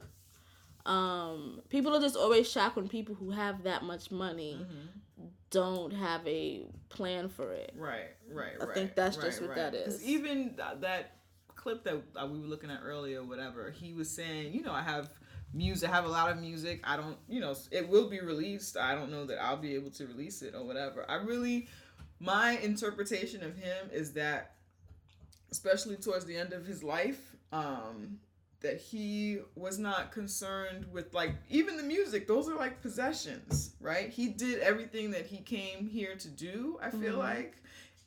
Speaker 3: Um, people are just always shocked when people who have that much money
Speaker 1: Mhm.
Speaker 3: Don't have a plan for it.
Speaker 1: Right, right,
Speaker 3: I
Speaker 1: right.
Speaker 3: I think that's
Speaker 1: right,
Speaker 3: just what
Speaker 1: right.
Speaker 3: that is.
Speaker 1: Even th- that clip that we were looking at earlier, whatever, he was saying, you know, I have music, I have a lot of music. I don't, you know, it will be released. I don't know that I'll be able to release it or whatever. I really, my interpretation of him is that, especially towards the end of his life, um, that he was not concerned with like even the music those are like possessions right? He did everything that he came here to do i feel
Speaker 3: Mhm.
Speaker 1: like.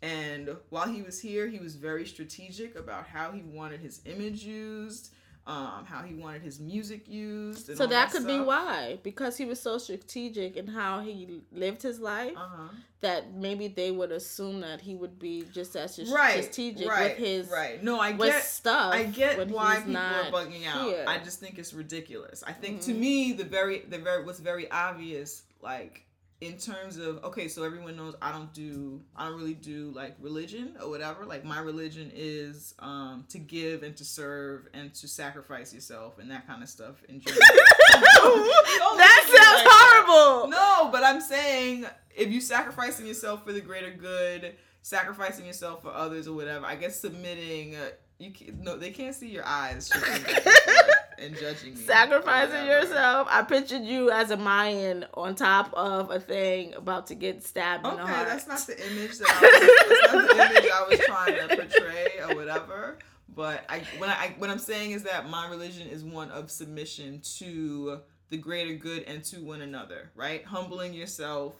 Speaker 1: And while he was here he was very strategic about how he wanted his image used um how he wanted his music used and
Speaker 3: So
Speaker 1: all
Speaker 3: that could be why, because he was so strategic in how he lived his life,
Speaker 1: uh-huh
Speaker 3: that maybe they would assume that he would be just as
Speaker 1: right
Speaker 3: strategic
Speaker 1: right
Speaker 3: with his
Speaker 1: right no i get
Speaker 3: stuff.
Speaker 1: I get why people are bugging out.
Speaker 3: here.
Speaker 1: I just think it's ridiculous. I think to
Speaker 3: Mhm.
Speaker 1: me the very the very what's very obvious like in terms of okay, so everyone knows I don't do I don't really do like religion or whatever. Like my religion is um to give and to serve and to sacrifice yourself and that kind of stuff in general. At
Speaker 3: that sounds
Speaker 1: like that.
Speaker 3: horrible.
Speaker 1: No, but I'm saying if you sacrificing yourself for the greater good, sacrificing yourself for others or whatever, I guess submitting. Uh, you can, no, they can't see your eyes and judging me.
Speaker 3: Sacrificing yourself. I pictured you as a Mayan on top of a thing about to get stabbed in
Speaker 1: Okay,
Speaker 3: the heart.
Speaker 1: that's not the image that I was, that's not the image I was trying to portray or whatever. But I, when I, what I'm saying is that my religion is one of submission to the greater good and to one another, right? Humbling yourself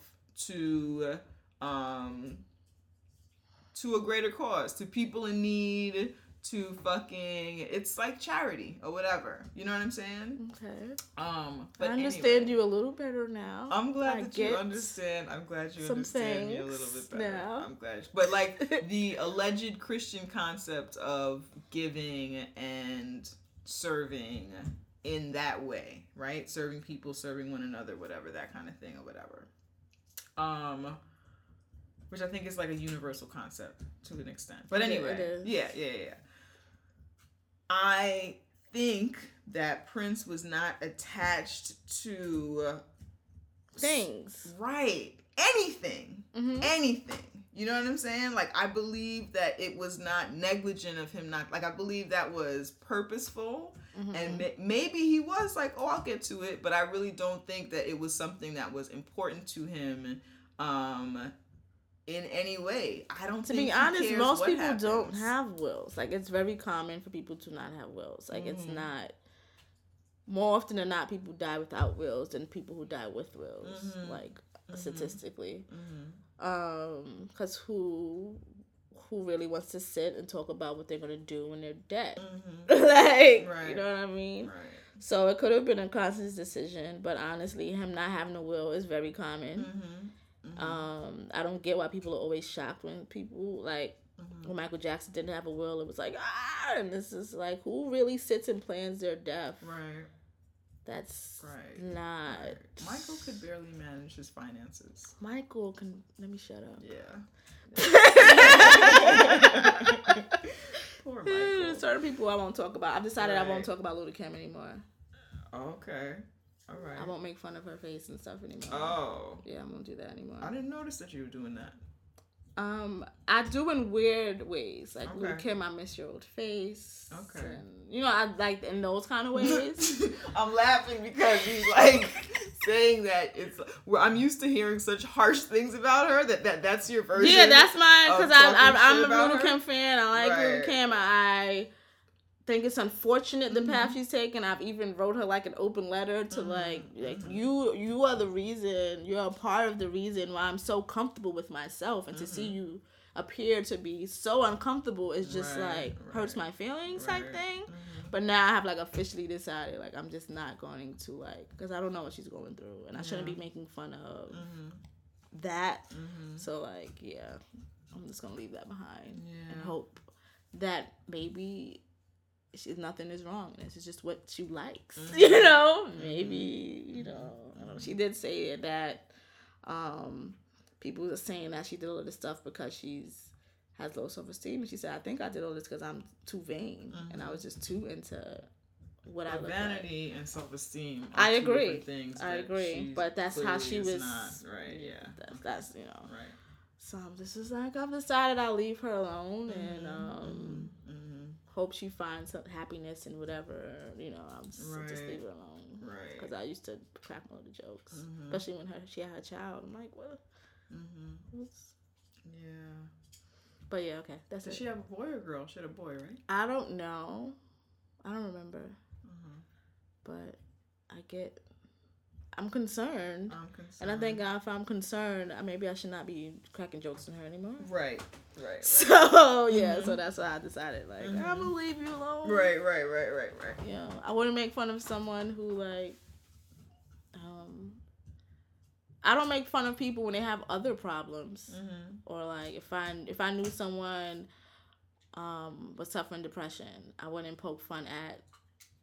Speaker 1: to, um, to a greater cause, to people in need, to fucking it's like charity or whatever. You know what I'm saying?
Speaker 3: Okay.
Speaker 1: Um, but
Speaker 3: I understand
Speaker 1: anyway,
Speaker 3: you a little better now.
Speaker 1: I'm glad
Speaker 3: I
Speaker 1: that you understand. I'm glad you understand me a little bit better.
Speaker 3: now.
Speaker 1: I'm glad. You, But like the alleged Christian concept of giving and serving in that way, right? Serving people, serving one another, whatever, that kind of thing or whatever. Um which I think is like a universal concept to an extent. But anyway, yeah, yeah, yeah. I think that Prince was not attached to
Speaker 3: Things.
Speaker 1: right. Anything.
Speaker 3: Hmm
Speaker 1: anything. You know what i'm saying? Like i believe that it was not negligent of him not like i believe that was purposeful.
Speaker 3: Mm-hmm.
Speaker 1: and ma- maybe he was like oh i'll get to it. But i really don't think that it was something that was important to him. Um in any way i don't
Speaker 3: to
Speaker 1: think
Speaker 3: be honest, most people don't have wills. Like it's very common for people to not have wills. Like it's
Speaker 1: Mhm.
Speaker 3: not. More often than not, people die without wills than people who die with wills.
Speaker 1: Mhm.
Speaker 3: Like
Speaker 1: Mhm.
Speaker 3: statistically,
Speaker 1: Mhm.
Speaker 3: um, because who who really wants to sit and talk about what they're gonna do when they're dead?
Speaker 1: Mhm.
Speaker 3: like,
Speaker 1: Right.
Speaker 3: you know what I mean?
Speaker 1: right
Speaker 3: So it could have been a conscious decision, but honestly, him not having a will is very common.
Speaker 1: Mhm. Mhm.
Speaker 3: Um, I don't get why people are always shocked when people like
Speaker 1: Mhm.
Speaker 3: when Michael Jackson didn't have a will. It was like ah, and this is like who really sits and plans their death?
Speaker 1: right
Speaker 3: That's
Speaker 1: Right.
Speaker 3: not.
Speaker 1: Right. Michael could barely manage his finances.
Speaker 3: Michael can let me shut up.
Speaker 1: Yeah. Poor Michael.
Speaker 3: Certain people I won't talk about. I've decided I won't talk about Lil' Kim anymore.
Speaker 1: Okay. All right.
Speaker 3: I won't make fun of her face and stuff anymore.
Speaker 1: Oh.
Speaker 3: Yeah, I won't do that anymore.
Speaker 1: I didn't notice that you were doing that.
Speaker 3: Um, I do in weird ways. Like
Speaker 1: Okay.
Speaker 3: Kim, I miss your old face.
Speaker 1: Okay.
Speaker 3: And, you know, I like in those kind of ways.
Speaker 1: I'm laughing because he's like saying that it's. Well, I'm used to hearing such harsh things about her. That, that that's your version.
Speaker 3: yeah, that's mine because I'm
Speaker 1: talking
Speaker 3: I'm a
Speaker 1: Lil'?
Speaker 3: Kim fan. I like
Speaker 1: Right.
Speaker 3: Kim. I think it's unfortunate the path
Speaker 1: Mhm.
Speaker 3: she's taken. I've even wrote her like an open letter to
Speaker 1: Mhm,
Speaker 3: like like
Speaker 1: mhm.
Speaker 3: you you are the reason. You're a part of the reason why I'm so comfortable with myself, and to see
Speaker 1: Mhm.
Speaker 3: you appear to be so uncomfortable is just
Speaker 1: Right,
Speaker 3: like hurts my feelings type
Speaker 1: Right.
Speaker 3: thing.
Speaker 1: Mhm.
Speaker 3: But now I have like officially decided like I'm just not going to like because I don't know what she's going through, and I shouldn't
Speaker 1: Yeah.
Speaker 3: be making fun of
Speaker 1: Mhm.
Speaker 3: that. So like yeah, I'm just gonna leave that behind and hope that maybe she's nothing is wrong. This is just what she likes.
Speaker 1: Mhm.
Speaker 3: You know, maybe you know. Know. She did say that um, people are saying that she did all of this stuff because she's has low self esteem, and she said, "I think I did all this because I'm too vain, and I was just too into what I
Speaker 1: But
Speaker 3: look
Speaker 1: vanity and self esteem.
Speaker 3: I agree.
Speaker 1: Things
Speaker 3: I agree, but that's how she was-
Speaker 1: Not. Right. Yeah.
Speaker 3: That's, that's you know.
Speaker 1: Right.
Speaker 3: So I'm just, just like I've decided I'll leave her alone and
Speaker 1: Mhm,
Speaker 3: um,
Speaker 1: mhm,
Speaker 3: hope she finds some happiness and whatever you know. I'm just, just leave her alone.
Speaker 1: Right.
Speaker 3: because I used to crack all the jokes,
Speaker 1: Mhm.
Speaker 3: especially when her she had her child. I'm like, what?
Speaker 1: Mhm.
Speaker 3: What's...
Speaker 1: Yeah.
Speaker 3: But yeah, okay, that's
Speaker 1: Did
Speaker 3: it.
Speaker 1: she have a boy or girl? She had a boy, right?
Speaker 3: I don't know. I don't remember,
Speaker 1: Mhm.
Speaker 3: but I get. I'm concerned,
Speaker 1: I'm concerned.
Speaker 3: and I think uh, if I'm concerned, uh, maybe I should not be cracking jokes on her anymore.
Speaker 1: Right. Right.
Speaker 3: So yeah,
Speaker 1: Mhm.
Speaker 3: so that's why I decided like
Speaker 1: Mhm.
Speaker 3: I'm gonna leave you alone.
Speaker 1: Right. Right. Right. Right. Right.
Speaker 3: You know, I wouldn't make fun of someone who like, um, I don't make fun of people when they have other problems
Speaker 1: Mhm.
Speaker 3: or like if I if I knew someone, um, was suffering depression, I wouldn't poke fun at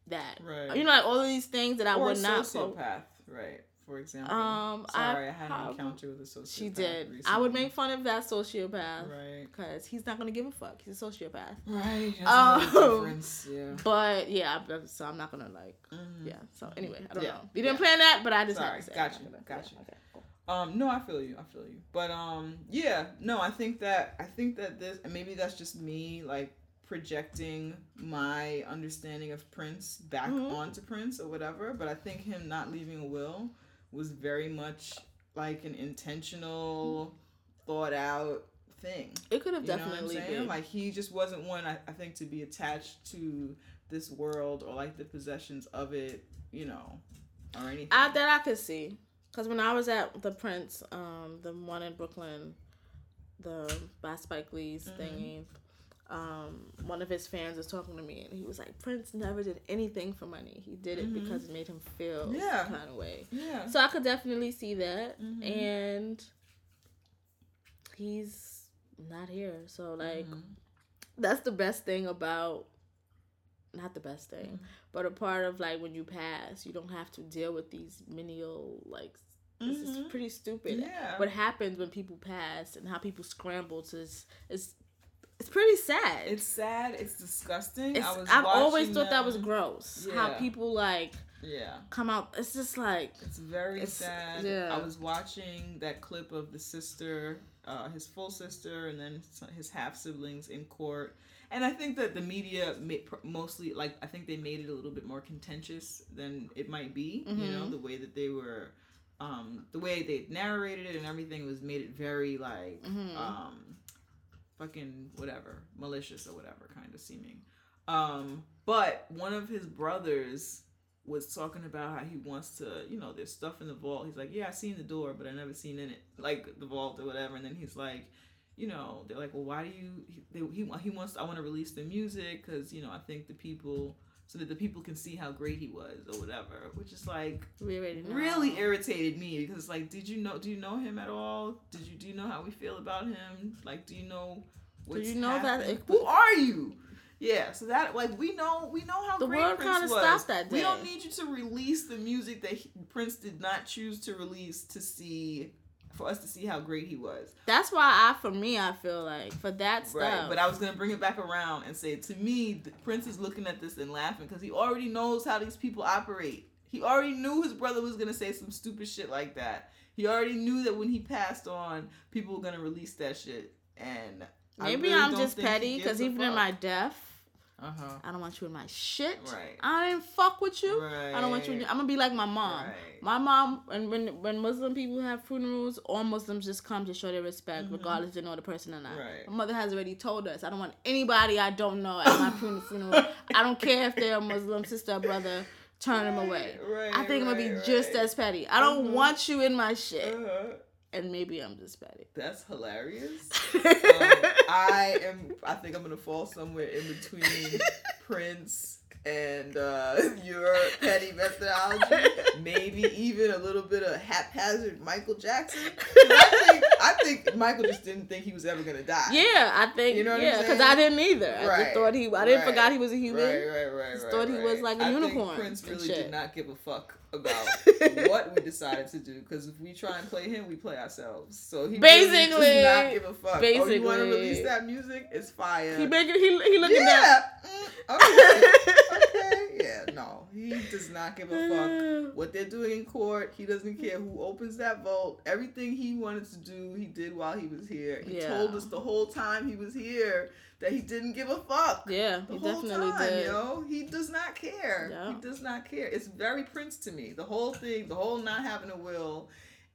Speaker 3: that.
Speaker 1: Right.
Speaker 3: You know, like all of these things that I
Speaker 1: or
Speaker 3: would not poke.
Speaker 1: Right? For example.
Speaker 3: Um,
Speaker 1: Sorry, I,
Speaker 3: I
Speaker 1: had an encounter with a sociopath.
Speaker 3: She did.
Speaker 1: Recently.
Speaker 3: I would make fun of that sociopath
Speaker 1: Right.
Speaker 3: because he's not gonna give a fuck. He's a sociopath.
Speaker 1: Right.
Speaker 3: Um,
Speaker 1: That's another difference. Yeah.
Speaker 3: But yeah, so I'm not gonna like.
Speaker 1: Mhm.
Speaker 3: Yeah. So anyway, I don't
Speaker 1: Yeah,
Speaker 3: know. You didn't
Speaker 1: yeah.
Speaker 3: plan that, but I just
Speaker 1: Sorry,
Speaker 3: had to say. it.
Speaker 1: got you, got you.
Speaker 3: Okay. Cool.
Speaker 1: Um, no, I feel you. I feel you. But um, yeah, no, I think that I think that this, and maybe that's just me like projecting my understanding of Prince back
Speaker 3: Mhm.
Speaker 1: onto Prince or whatever. But I think him not leaving a will was very much like an intentional, thought out thing.
Speaker 3: It could have
Speaker 1: You know what I'm
Speaker 3: definitely been.
Speaker 1: Like he just wasn't one I, I think to be attached to this world or like the possessions of it, you know, or anything.
Speaker 3: I, that I could see, because when I was at the Prince, um, the one in Brooklyn, the by Spike Lee's
Speaker 1: Mhm.
Speaker 3: thingy, um, one of his fans was talking to me, and he was like, Prince never did anything for money. He did it
Speaker 1: Mhm.
Speaker 3: because it made him feel
Speaker 1: Yeah.
Speaker 3: some kind of way.
Speaker 1: Yeah.
Speaker 3: So I could definitely see that,
Speaker 1: Mhm.
Speaker 3: and he's not here. So like,
Speaker 1: Mhm.
Speaker 3: that's the best thing about. Not the best thing,
Speaker 1: Mhm.
Speaker 3: but a part of like when you pass, you don't have to deal with these menial like. This is
Speaker 1: Mhm.
Speaker 3: pretty stupid
Speaker 1: Yeah.
Speaker 3: what happens when people pass and how people scramble to is it's, it's pretty sad.
Speaker 1: It's sad. It's disgusting.
Speaker 3: It's,
Speaker 1: I was
Speaker 3: I've always thought that was
Speaker 1: them-
Speaker 3: gross. How people like
Speaker 1: Yeah.
Speaker 3: come out. It's just like
Speaker 1: It's very
Speaker 3: It's-
Speaker 1: sad.
Speaker 3: yeah.
Speaker 1: I was watching that clip of the sister, uh, his full sister, and then his half siblings in court. And I think that the media mostly, like, I think they made it a little bit more contentious than it might be. You know,
Speaker 3: Mhm.
Speaker 1: the way that they were, um, the way they narrated it and everything was made it very like,
Speaker 3: Mhm.
Speaker 1: um, fucking whatever, malicious or whatever kind of seeming. Um, but one of his brothers was talking about how he wants to, you know, there's stuff in the vault. He's like, yeah, I seen the door, but I never seen in it, like the vault or whatever. And then he's like, you know, they're like, well, why do you? He they, he, he wants. I want to release the music because you know I think the people so that the people can see how great he was or whatever. Which is like
Speaker 3: we already know.
Speaker 1: really irritated me because like, did you know? Do you know him at all? Did you do you know how we feel about him? Like, do you know? What's
Speaker 3: you know that it-
Speaker 1: Who are you? Yeah, so that like we know we know how
Speaker 3: The
Speaker 1: great
Speaker 3: world
Speaker 1: Prince was.
Speaker 3: stopped that
Speaker 1: We don't need you to release the music that he, Prince did not choose to release to see for us to see how great he was.
Speaker 3: That's why I, for me, I feel like for that stuff.
Speaker 1: Right, but I was gonna bring it back around and say to me, the Prince is looking at this and laughing because he already knows how these people operate. He already knew his brother was gonna say some stupid shit like that. He already knew that when he passed on, people were gonna release that shit. And I
Speaker 3: maybe
Speaker 1: really
Speaker 3: I'm
Speaker 1: don't
Speaker 3: just petty because even in my death,
Speaker 1: uh huh,
Speaker 3: I don't want you in my shit.
Speaker 1: right,
Speaker 3: I didn't fuck with you.
Speaker 1: right,
Speaker 3: I don't want you. I'm gonna be like my mom.
Speaker 1: Right.
Speaker 3: My mom, and when when Muslim people have funerals, all Muslims just come to show their respect,
Speaker 1: Mhm.
Speaker 3: regardless if they know the person or not.
Speaker 1: Right.
Speaker 3: My mother has already told us, I don't want anybody I don't know at my funeral. I don't care if they're a Muslim sister or brother. Turn them away.
Speaker 1: Right,
Speaker 3: I think I'm gonna be just as petty. I don't
Speaker 1: Mhm.
Speaker 3: want you in my shit,
Speaker 1: Uh-huh.
Speaker 3: And maybe I'm just petty.
Speaker 1: That's hilarious. um, I am. I think I'm gonna fall somewhere in between Prince and uh, your petty methodology. Maybe even a little bit of haphazard Michael Jackson. I think, I think Michael just didn't think he was ever gonna die.
Speaker 3: Yeah, I think
Speaker 1: You know what I'm
Speaker 3: yeah, because? I didn't either. I
Speaker 1: Right,
Speaker 3: just thought he. I didn't
Speaker 1: right,
Speaker 3: forgot he was a human.
Speaker 1: Right, right, right,
Speaker 3: Just
Speaker 1: right.
Speaker 3: thought he was like a
Speaker 1: I
Speaker 3: unicorn
Speaker 1: Prince really did not give a fuck about what we decided to do because if we try and play him, we play ourselves. So he really
Speaker 3: Basically,
Speaker 1: does not give a fuck. oh, you want to release that music? It's fire.
Speaker 3: He making he he looking at.
Speaker 1: yeah. Mm, okay. Yeah. No, he does not give a fuck what they're doing in court. He doesn't care who opens that vault. Everything he wanted to do, he did while he was here. He
Speaker 3: Yeah.
Speaker 1: told us the whole time he was here that he didn't give a fuck.
Speaker 3: Yeah,
Speaker 1: The
Speaker 3: he
Speaker 1: whole
Speaker 3: definitely
Speaker 1: time,
Speaker 3: did.
Speaker 1: yo. He does not care.
Speaker 3: Yeah.
Speaker 1: He does not care. It's very Prince to me. The whole thing, the whole not having a will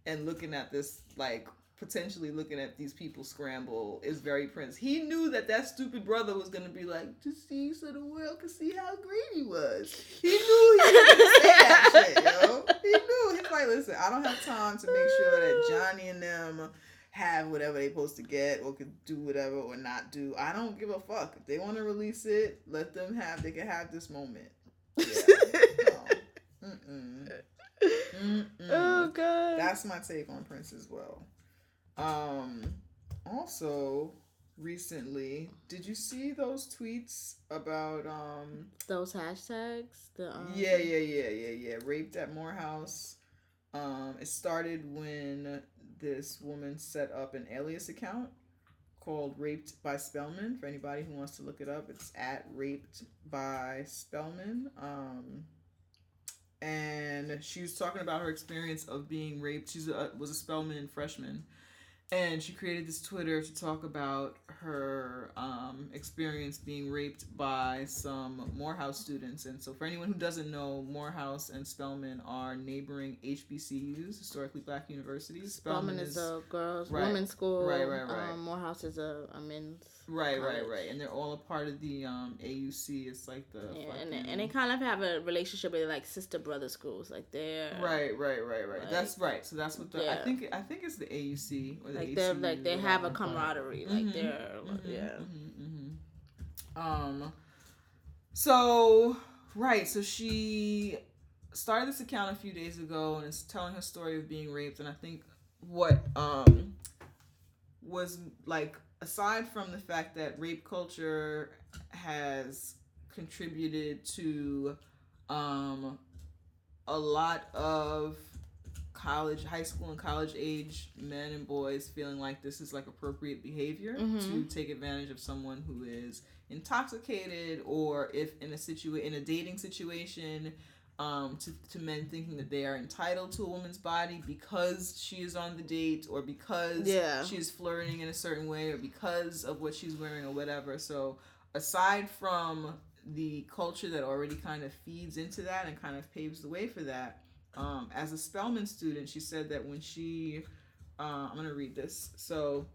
Speaker 1: and looking at this, like, potentially looking at these people scramble is very Prince. He knew that that stupid brother was going to be like, to see so the world could see how great he was. He knew he was to say that shit, yo. He knew. He's like, listen, I don't have time to make sure that Johnny and them have whatever they're supposed to get or could do whatever or not do. I don't give a fuck. If they want to release it, let them have. They can have this moment. Yeah. no. Mm-mm. Oh, Mm-mm.
Speaker 3: oh god.
Speaker 1: That's my take on Prince as well. Um. Also, recently, did you see those tweets about um?
Speaker 3: Those hashtags. The um,
Speaker 1: Yeah, yeah, yeah, yeah, yeah. Raped at Morehouse. Um, it started when this woman set up an alias account called Raped by Spelman. For anybody who wants to look it up, it's at Raped by Spelman. Um, and she was talking about her experience of being raped. She's a, was a Spelman freshman, and she created this Twitter to talk about her um, experience being raped by some Morehouse students. And so, for anyone who doesn't know, Morehouse and Spelman are neighboring HBCUs, historically black universities.
Speaker 3: Spelman is a girls'
Speaker 1: Right.
Speaker 3: women's school.
Speaker 1: Right, right, right.
Speaker 3: Um, Morehouse is a, a men's.
Speaker 1: Right, right,
Speaker 3: college.
Speaker 1: right, and they're all a part of the um, AUC. It's like the
Speaker 3: Yeah, and,
Speaker 1: fucking-
Speaker 3: they- and they kind of have a relationship with like sister brother schools, like they're
Speaker 1: Right, right, right, right.
Speaker 3: Like,
Speaker 1: that's right. So that's what the I think. I think it's the AUC or the
Speaker 3: like they're like they have a camaraderie, like
Speaker 1: Mhm,
Speaker 3: they're
Speaker 1: mhm,
Speaker 3: yeah.
Speaker 1: mhm, mhm. Um. So right, so she started this account a few days ago and it's telling her story of being raped, and I think what um was like aside from the fact that rape culture has contributed to um a lot of college high school and college age men and boys feeling like this is like appropriate behavior
Speaker 3: Mhm.
Speaker 1: to take advantage of someone who is intoxicated or if in a situation in a dating situation um, to, to men thinking that they are entitled to a woman's body because she is on the date or because
Speaker 3: Yeah.
Speaker 1: she is flirting in a certain way or because of what she's wearing or whatever. So aside from the culture that already kind of feeds into that and kind of paves the way for that, um, as a Spelman student, she said that when she, uh, I'm gonna read this. So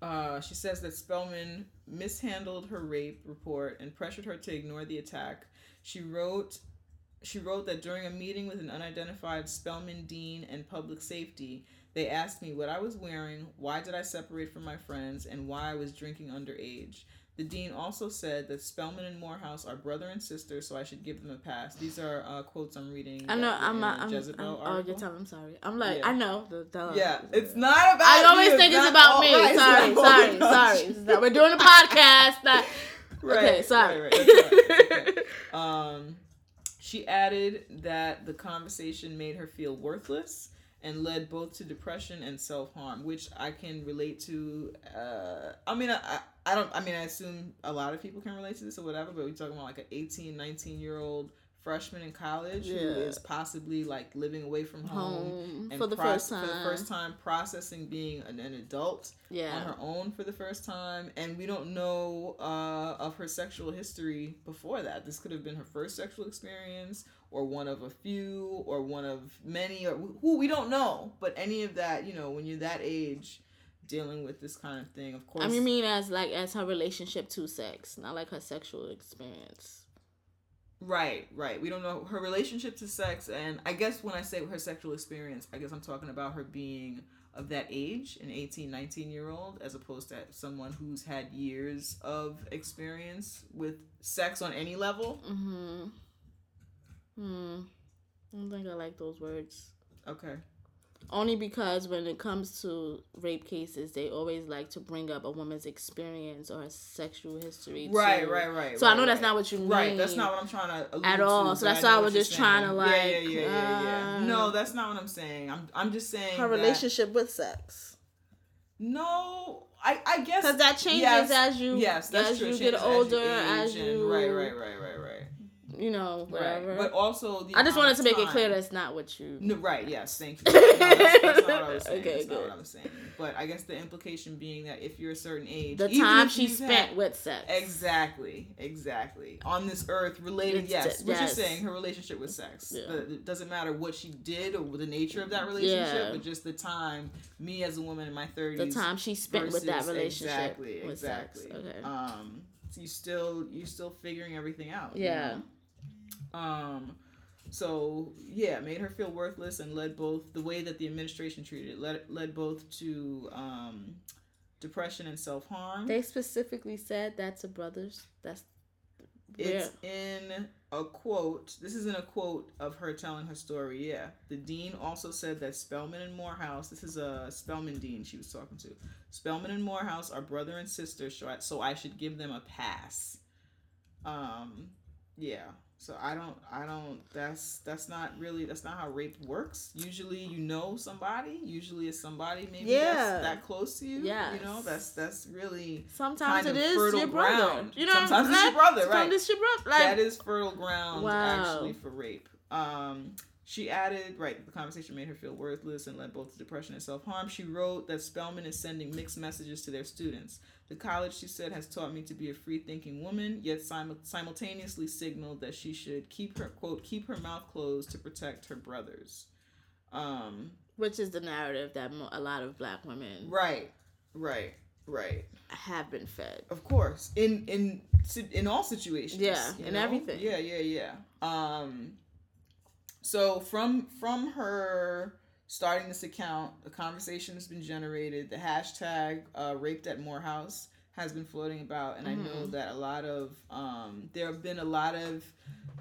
Speaker 1: uh, she says that Spelman mishandled her rape report and pressured her to ignore the attack. She wrote she wrote that during a meeting with an unidentified Spelman dean and public safety, they asked me what I was wearing, why did I separate from my friends, and why I was drinking underage. The dean also said that Spelman and Morehouse are brother and sister, so I should give them a pass. These are uh, quotes I'm reading.
Speaker 3: I know. I'm
Speaker 1: in
Speaker 3: not.
Speaker 1: the
Speaker 3: I'm, I'm, oh, you're telling. I'm sorry. I'm like.
Speaker 1: Yeah.
Speaker 3: I know. The, the,
Speaker 1: Yeah, it's not about.
Speaker 3: I always
Speaker 1: you,
Speaker 3: think it's about me.
Speaker 1: right,
Speaker 3: sorry, sorry, sorry. not- We're doing a podcast. Not,
Speaker 1: Right,
Speaker 3: okay, sorry.
Speaker 1: right, right, that's all right, Um, she added that the conversation made her feel worthless and led both to depression and self harm, which I can relate to. Uh, I mean, I, I- don't, I mean, I assume a lot of people can relate to this or whatever, but we're talking about like an 18, 19 year old freshman in college who
Speaker 3: Yeah.
Speaker 1: is possibly like living away from home.
Speaker 3: home
Speaker 1: And
Speaker 3: for the
Speaker 1: proc-
Speaker 3: first time.
Speaker 1: for the first time processing being an, an adult on her own for the first time and we don't know uh, of her sexual history before that this could have been her first sexual experience or one of a few or one of many or who we don't know but any of that you know when you're that age dealing with this kind of thing of course
Speaker 3: I mean as like as her relationship to sex, not like her sexual experience.
Speaker 1: Right right we don't know her relationship to sex and i guess when i say her sexual experience i guess i'm talking about her being of that age an 18 19 year old as opposed to someone who's had years of experience with sex on any level
Speaker 3: Mm-hmm. Hmm. I don't think I like those words.
Speaker 1: okay
Speaker 3: Only because when it comes to rape cases, they always like to bring up a woman's experience or her sexual history.
Speaker 1: right
Speaker 3: too.
Speaker 1: right right
Speaker 3: So I
Speaker 1: right,
Speaker 3: know that's not what you mean.
Speaker 1: right that's not what i'm trying to allude
Speaker 3: at all.
Speaker 1: but
Speaker 3: So that's why I was just trying to,
Speaker 1: saying. yeah,
Speaker 3: like,
Speaker 1: yeah yeah yeah yeah
Speaker 3: uh,
Speaker 1: no that's not what i'm saying i'm i'm just saying
Speaker 3: her relationship with sex.
Speaker 1: no i i guess
Speaker 3: Because that changes
Speaker 1: yes,
Speaker 3: as you
Speaker 1: yes that's
Speaker 3: as
Speaker 1: true.
Speaker 3: you get older,
Speaker 1: age
Speaker 3: as
Speaker 1: and-
Speaker 3: you
Speaker 1: right right right right right
Speaker 3: you know whatever.
Speaker 1: Right. But also, the
Speaker 3: I just wanted to make it clear
Speaker 1: time.
Speaker 3: that's not what you.
Speaker 1: No, right. Yes. Thank you. No, that's, that's not what I was saying.
Speaker 3: Okay,
Speaker 1: that's not what I was saying. But I guess the implication being that if you're a certain age,
Speaker 3: The time she spent
Speaker 1: had-
Speaker 3: with sex.
Speaker 1: Exactly, exactly. On this earth, related,
Speaker 3: It's-
Speaker 1: yes. What
Speaker 3: yes.
Speaker 1: you're saying, her relationship with sex.
Speaker 3: Yeah.
Speaker 1: But it doesn't matter what she did or the nature of that relationship,
Speaker 3: Yeah.
Speaker 1: but just the time, me as a woman in my 30s.
Speaker 3: The time she spent with that
Speaker 1: versus-
Speaker 3: relationship
Speaker 1: Exactly, exactly.
Speaker 3: sex. Okay.
Speaker 1: Um, so you still, you still figuring everything out. you
Speaker 3: Yeah.
Speaker 1: know? Um, so yeah, made her feel worthless and led both the way that the administration treated it led led both to um, depression and self harm.
Speaker 3: They specifically said that's a brother's. That's
Speaker 1: It's in a quote. This is in a quote of her telling her story. Yeah, the dean also said that Spelman and Morehouse. This is a Spelman dean she was talking to. Spelman and Morehouse are brother and sister, so I, so I should give them a pass. Um, yeah. So I don't, I don't. That's that's not really. That's not how rape works. Usually, you know somebody. Usually, it's somebody maybe
Speaker 3: Yeah.
Speaker 1: that's that close to you. Yeah.
Speaker 3: You
Speaker 1: know, that's that's really
Speaker 3: sometimes it is
Speaker 1: fertile
Speaker 3: your brother.
Speaker 1: ground.
Speaker 3: You know,
Speaker 1: Sometimes it's your brother, right.
Speaker 3: Sometimes it's your brother. Like
Speaker 1: that is fertile ground
Speaker 3: Wow.
Speaker 1: actually for rape. Um, she added, right, the conversation made her feel worthless and led both to depression and self harm. She wrote that Spelman is sending mixed messages to their students. The college, she said, has taught me to be a free thinking woman, yet sim- simultaneously signaled that she should keep her, quote, keep her mouth closed to protect her brothers. Um,
Speaker 3: which is the narrative that mo- a lot of black women
Speaker 1: right, right, right.
Speaker 3: have been fed.
Speaker 1: Of course, in in in all situations.
Speaker 3: Yeah, in
Speaker 1: know?
Speaker 3: everything.
Speaker 1: Yeah, yeah, yeah. Um, so from from her starting this account, a conversation has been generated. The hashtag uh, raped at Morehouse has been floating about, and I know
Speaker 3: Mhm.
Speaker 1: that a lot of um, there have been a lot of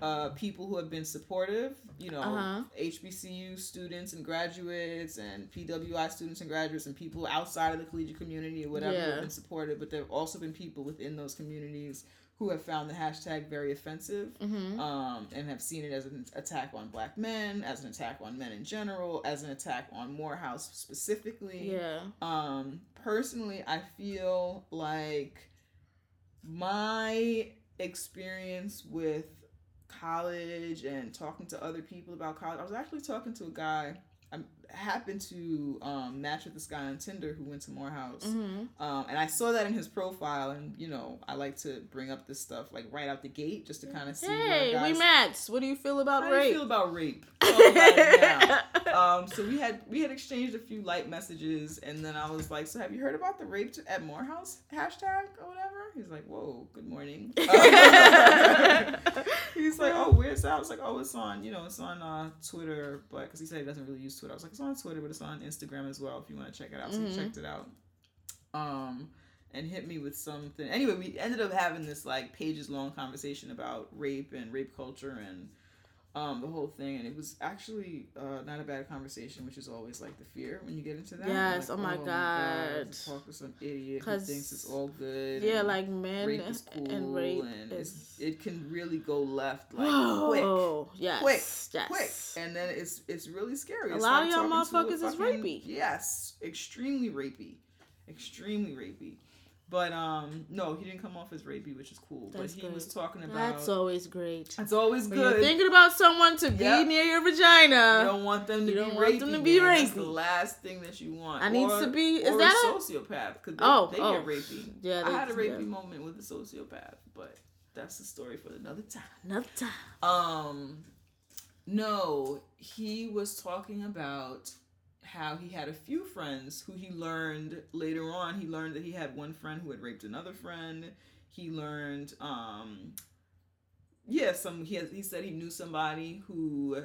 Speaker 1: uh, people who have been supportive. You know,
Speaker 3: Uh-huh.
Speaker 1: HBCU students and graduates, and PWI students and graduates, and people outside of the collegiate community or whatever
Speaker 3: Yeah.
Speaker 1: have been supportive. But there have also been people within those communities who have found the hashtag very offensive
Speaker 3: Mm-hmm.
Speaker 1: um, and have seen it as an attack on black men, as an attack on men in general, as an attack on Morehouse specifically.
Speaker 3: yeah.
Speaker 1: Um, personally, I feel like my experience with college and talking to other people about college, I was actually talking to a guy. Happened to um, match with this guy on Tinder who went to Morehouse.
Speaker 3: Mm-hmm.
Speaker 1: Um, and I saw that in his profile, and you know, I like to bring up this stuff like right out the gate just to kind of see.
Speaker 3: Hey, we matched. What do you feel about
Speaker 1: How do you
Speaker 3: rape?
Speaker 1: feel about rape? Um, so we had we had exchanged a few light messages, and then I was like, "So have you heard about the rape at Morehouse hashtag or whatever?" He's like, "Whoa, good morning." He's like, "Oh, where's that?" I was like, "Oh, it's on you know it's on uh, Twitter, but because he said he doesn't really use Twitter." I was like, "It's on Twitter, but it's on Instagram as well if you want to check it out." So
Speaker 3: Mhm.
Speaker 1: he checked it out. Um. And hit me with something. Anyway, we ended up having this like pages long conversation about rape and rape culture and um, the whole thing, and it was actually uh, not a bad conversation, which is always like the fear when you get into that.
Speaker 3: Yes,
Speaker 1: Like,
Speaker 3: oh my God.
Speaker 1: to talk to some idiot who thinks it's all good.
Speaker 3: yeah, like men
Speaker 1: rape is cool,
Speaker 3: and rape
Speaker 1: and
Speaker 3: is.
Speaker 1: it can really go left like quick,
Speaker 3: yes,
Speaker 1: quick,
Speaker 3: yes.
Speaker 1: quick, and then it's it's really scary.
Speaker 3: A
Speaker 1: It's
Speaker 3: lot of y'all motherfuckers is
Speaker 1: fucking-
Speaker 3: rapey.
Speaker 1: Yes, extremely rapey, extremely rapey. But um, no, he didn't come off as rapey, which is cool.
Speaker 3: That's
Speaker 1: but he was talking about.
Speaker 3: That's always great.
Speaker 1: It's always
Speaker 3: When
Speaker 1: good.
Speaker 3: you're thinking about someone to be
Speaker 1: Yep.
Speaker 3: near your vagina,
Speaker 1: you don't want them to
Speaker 3: you
Speaker 1: be
Speaker 3: don't
Speaker 1: rapey.
Speaker 3: want them to be
Speaker 1: man. That's the last thing that you want.
Speaker 3: I needs
Speaker 1: Or-
Speaker 3: to be- is
Speaker 1: or
Speaker 3: that
Speaker 1: a sociopath? Because they,
Speaker 3: Oh,
Speaker 1: they
Speaker 3: oh.
Speaker 1: get rapey.
Speaker 3: Yeah,
Speaker 1: I had a rapey
Speaker 3: yeah.
Speaker 1: moment with a sociopath, but that's the story for another time.
Speaker 3: another time.
Speaker 1: Um, no, he was talking about how he had a few friends who he learned later on. He learned that he had one friend who had raped another friend. He learned, um, yeah, some he has, he said he knew somebody who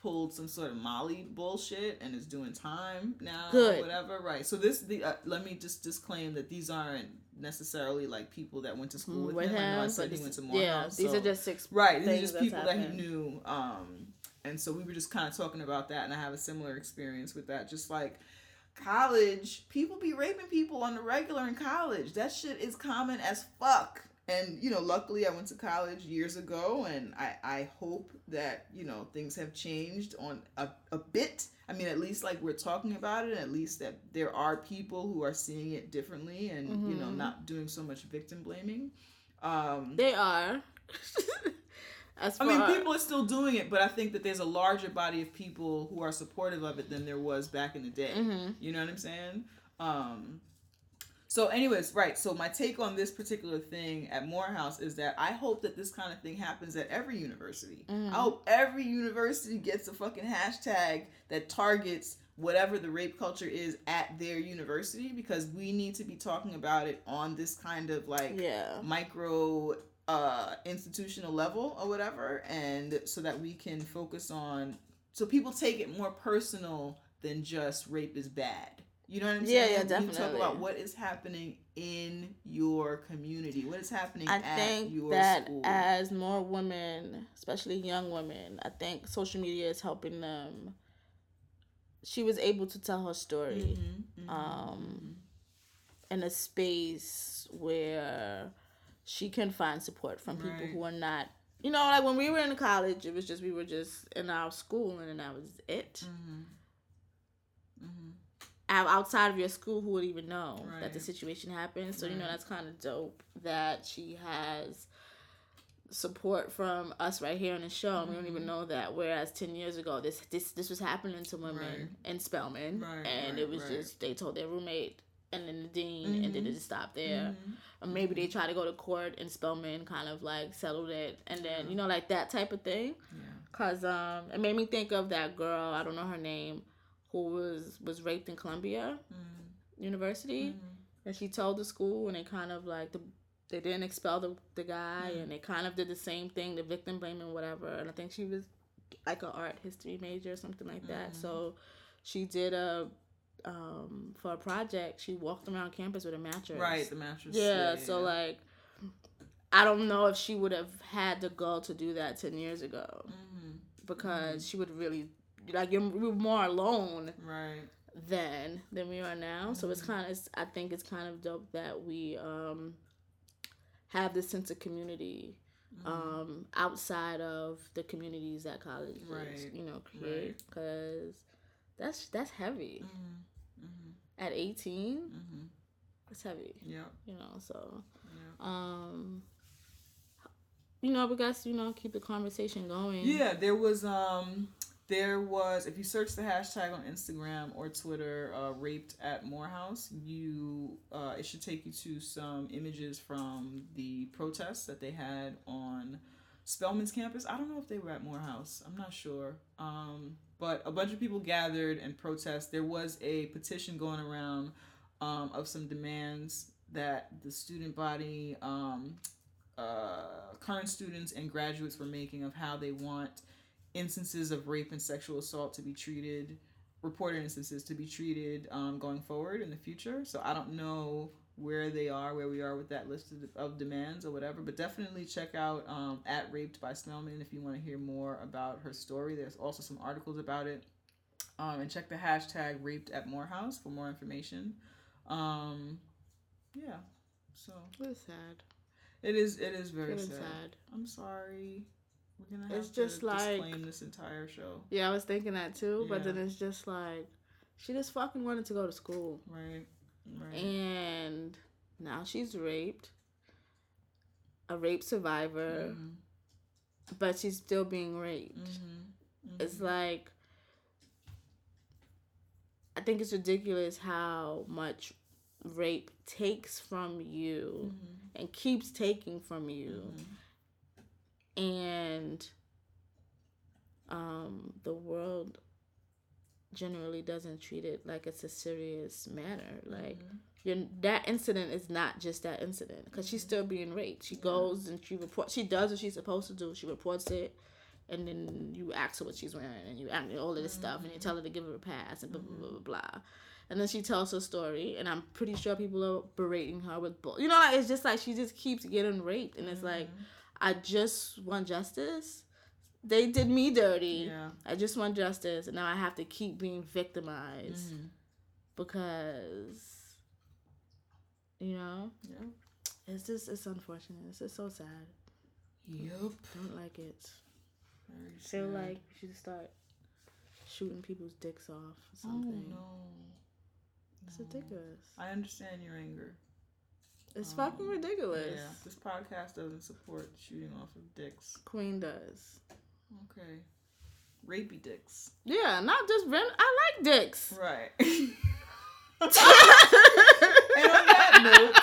Speaker 1: pulled some sort of Molly bullshit and is doing time now,
Speaker 3: Good.
Speaker 1: whatever. Right. So this, the uh, let me just disclaim that these aren't necessarily like people that went to school with,
Speaker 3: With
Speaker 1: him. I know I said he went to Morehouse.
Speaker 3: yeah, these
Speaker 1: so-
Speaker 3: are just six.
Speaker 1: Right, these are just people that he knew. Um, and so we were just kind of talking about that, and I have a similar experience with that. Just like college, people be raping people on the regular in college. That shit is common as fuck. And you know, luckily I went to college years ago, and I I hope that you know things have changed on a, a bit. I mean, at least like we're talking about it, at least that there are people who are seeing it differently, and you know,
Speaker 3: Mhm.
Speaker 1: not doing so much victim blaming. Um,
Speaker 3: They are. As
Speaker 1: I mean, people are still doing it, but I think that there's a larger body of people who are supportive of it than there was back in the day.
Speaker 3: Mhm.
Speaker 1: You know what I'm saying? Um, so, anyways, right. So, my take on this particular thing at Morehouse is that I hope that this kind of thing happens at every university.
Speaker 3: Mhm.
Speaker 1: I hope every university gets a fucking hashtag that targets whatever the rape culture is at their university because we need to be talking about it on this kind of like
Speaker 3: Yeah.
Speaker 1: micro uh institutional level or whatever and so that we can focus on so people take it more personal than just rape is bad. You know what i'm saying
Speaker 3: yeah,
Speaker 1: We can talk about what is happening in your community what is happening
Speaker 3: I
Speaker 1: at
Speaker 3: think
Speaker 1: your
Speaker 3: that
Speaker 1: school.
Speaker 3: as more women, especially young women, I think social media is helping them. She was able to tell her story
Speaker 1: Mhm, mhm,
Speaker 3: um, in a space where she can find support from people
Speaker 1: Right.
Speaker 3: who are not. You know, like when we were in college, it was just we were just in our school, and then that was it.
Speaker 1: mhm, mhm.
Speaker 3: Outside of your school who would even know that the situation happened so you know that's kind of dope that she has support from us right here on the show and we don't
Speaker 1: Mm-hmm.
Speaker 3: even know that whereas 10 years ago this this this was happening to women in Spelman
Speaker 1: Right,
Speaker 3: and
Speaker 1: right,
Speaker 3: it was
Speaker 1: right.
Speaker 3: just they told their roommate and then the dean and then it just stopped there
Speaker 1: Mhm.
Speaker 3: or maybe they try to go to court and spelman kind of like settled it and then you know like that type of thing
Speaker 1: yeah
Speaker 3: Cause um, it made me think of that girl. I don't know her name, who was was raped in Columbia
Speaker 1: Mhm.
Speaker 3: University,
Speaker 1: Mhm.
Speaker 3: and she told the school, and they kind of like the they didn't expel the the guy,
Speaker 1: Mm.
Speaker 3: and they kind of did the same thing, the victim blaming whatever. And I think she was like an art history major or something like that. So she did a um for a project, she walked around campus with a mattress.
Speaker 1: Right, the mattress.
Speaker 3: Yeah, so like I don't know if she would have had the gall to do that 10 years ago
Speaker 1: Mhm.
Speaker 3: because she would really like you're we were more alone
Speaker 1: Right.
Speaker 3: then than we are now. So it's
Speaker 1: Mm-hmm.
Speaker 3: kind of I think it's kind of dope that we um have this sense of community
Speaker 1: Mm-hmm.
Speaker 3: um outside of the communities that colleges
Speaker 1: Right.
Speaker 3: you know create
Speaker 1: Right.
Speaker 3: because that's that's heavy
Speaker 1: Mhm.
Speaker 3: At 18
Speaker 1: Mhm.
Speaker 3: it's heavy
Speaker 1: Yeah.
Speaker 3: you know so
Speaker 1: Yeah.
Speaker 3: um you know we got to you know keep the conversation going
Speaker 1: Yeah, there was um there was if you search the hashtag on Instagram or Twitter, uh, raped at Morehouse, you uh, it should take you to some images from the protests that they had on Spelman's campus. I don't know if they were at Morehouse. I'm not sure. Um, but a bunch of people gathered and protest. There was a petition going around um, of some demands that the student body, um, uh, current students and graduates were making of how they want instances of rape and sexual assault to be treated, reported instances to be treated um, going forward in the future. So I don't know where they are, where we are with that list of, of demands or whatever, but definitely check out um, at Raped by Smellman if you want to hear more about her story. There's also some articles about it. Um, and check the hashtag Raped at Morehouse for more information. Um, yeah, so
Speaker 3: it's sad
Speaker 1: it is. It is very sad.
Speaker 3: sad.
Speaker 1: I'm sorry. We're gonna have
Speaker 3: It's
Speaker 1: to
Speaker 3: just like-
Speaker 1: disclaim this entire show,
Speaker 3: yeah i was thinking that too but then it's just like she just fucking wanted to go to school
Speaker 1: right? Right.
Speaker 3: and now she's raped a rape survivor
Speaker 1: Mhm.
Speaker 3: but she's still being raped
Speaker 1: Mhm.
Speaker 3: it's
Speaker 1: Mhm.
Speaker 3: like i think it's ridiculous how much rape takes from you
Speaker 1: Mhm.
Speaker 3: and keeps taking from you
Speaker 1: Mhm.
Speaker 3: and um the world generally doesn't treat it like it's a serious matter. Mm-hmm. Like
Speaker 1: Mhm.
Speaker 3: you're, that incident is not just that incident because she's mm-hmm. still being raped. She goes and she reports she does what she's supposed to do. She reports it and then you ask her what she's wearing and you ask her all of this stuff and you mm-hmm. tell her to give her a pass and blah blah blah blah blah. And then she tells her story and i'm pretty sure people are berating her with bull you know like it's just like she just keeps getting raped and it's like i just want justice they did me dirty
Speaker 1: Yeah.
Speaker 3: i just want justice and now i have to keep being victimized
Speaker 1: Mhm.
Speaker 3: because you know
Speaker 1: Yeah.
Speaker 3: it's just it's unfortunate it's just so sad
Speaker 1: Yep.
Speaker 3: don't like it
Speaker 1: Very
Speaker 3: feel
Speaker 1: sad.
Speaker 3: like we should start shooting people's dicks off or
Speaker 1: Oh
Speaker 3: something
Speaker 1: no.
Speaker 3: it's
Speaker 1: No.
Speaker 3: ridiculous
Speaker 1: I understand your anger.
Speaker 3: it's
Speaker 1: Um,
Speaker 3: fucking ridiculous
Speaker 1: Yeah. This podcast doesn't support shooting off of dicks.
Speaker 3: queen does
Speaker 1: Okay. Rapey dicks.
Speaker 3: yeah not just rent i like dicks
Speaker 1: Right. and on that note,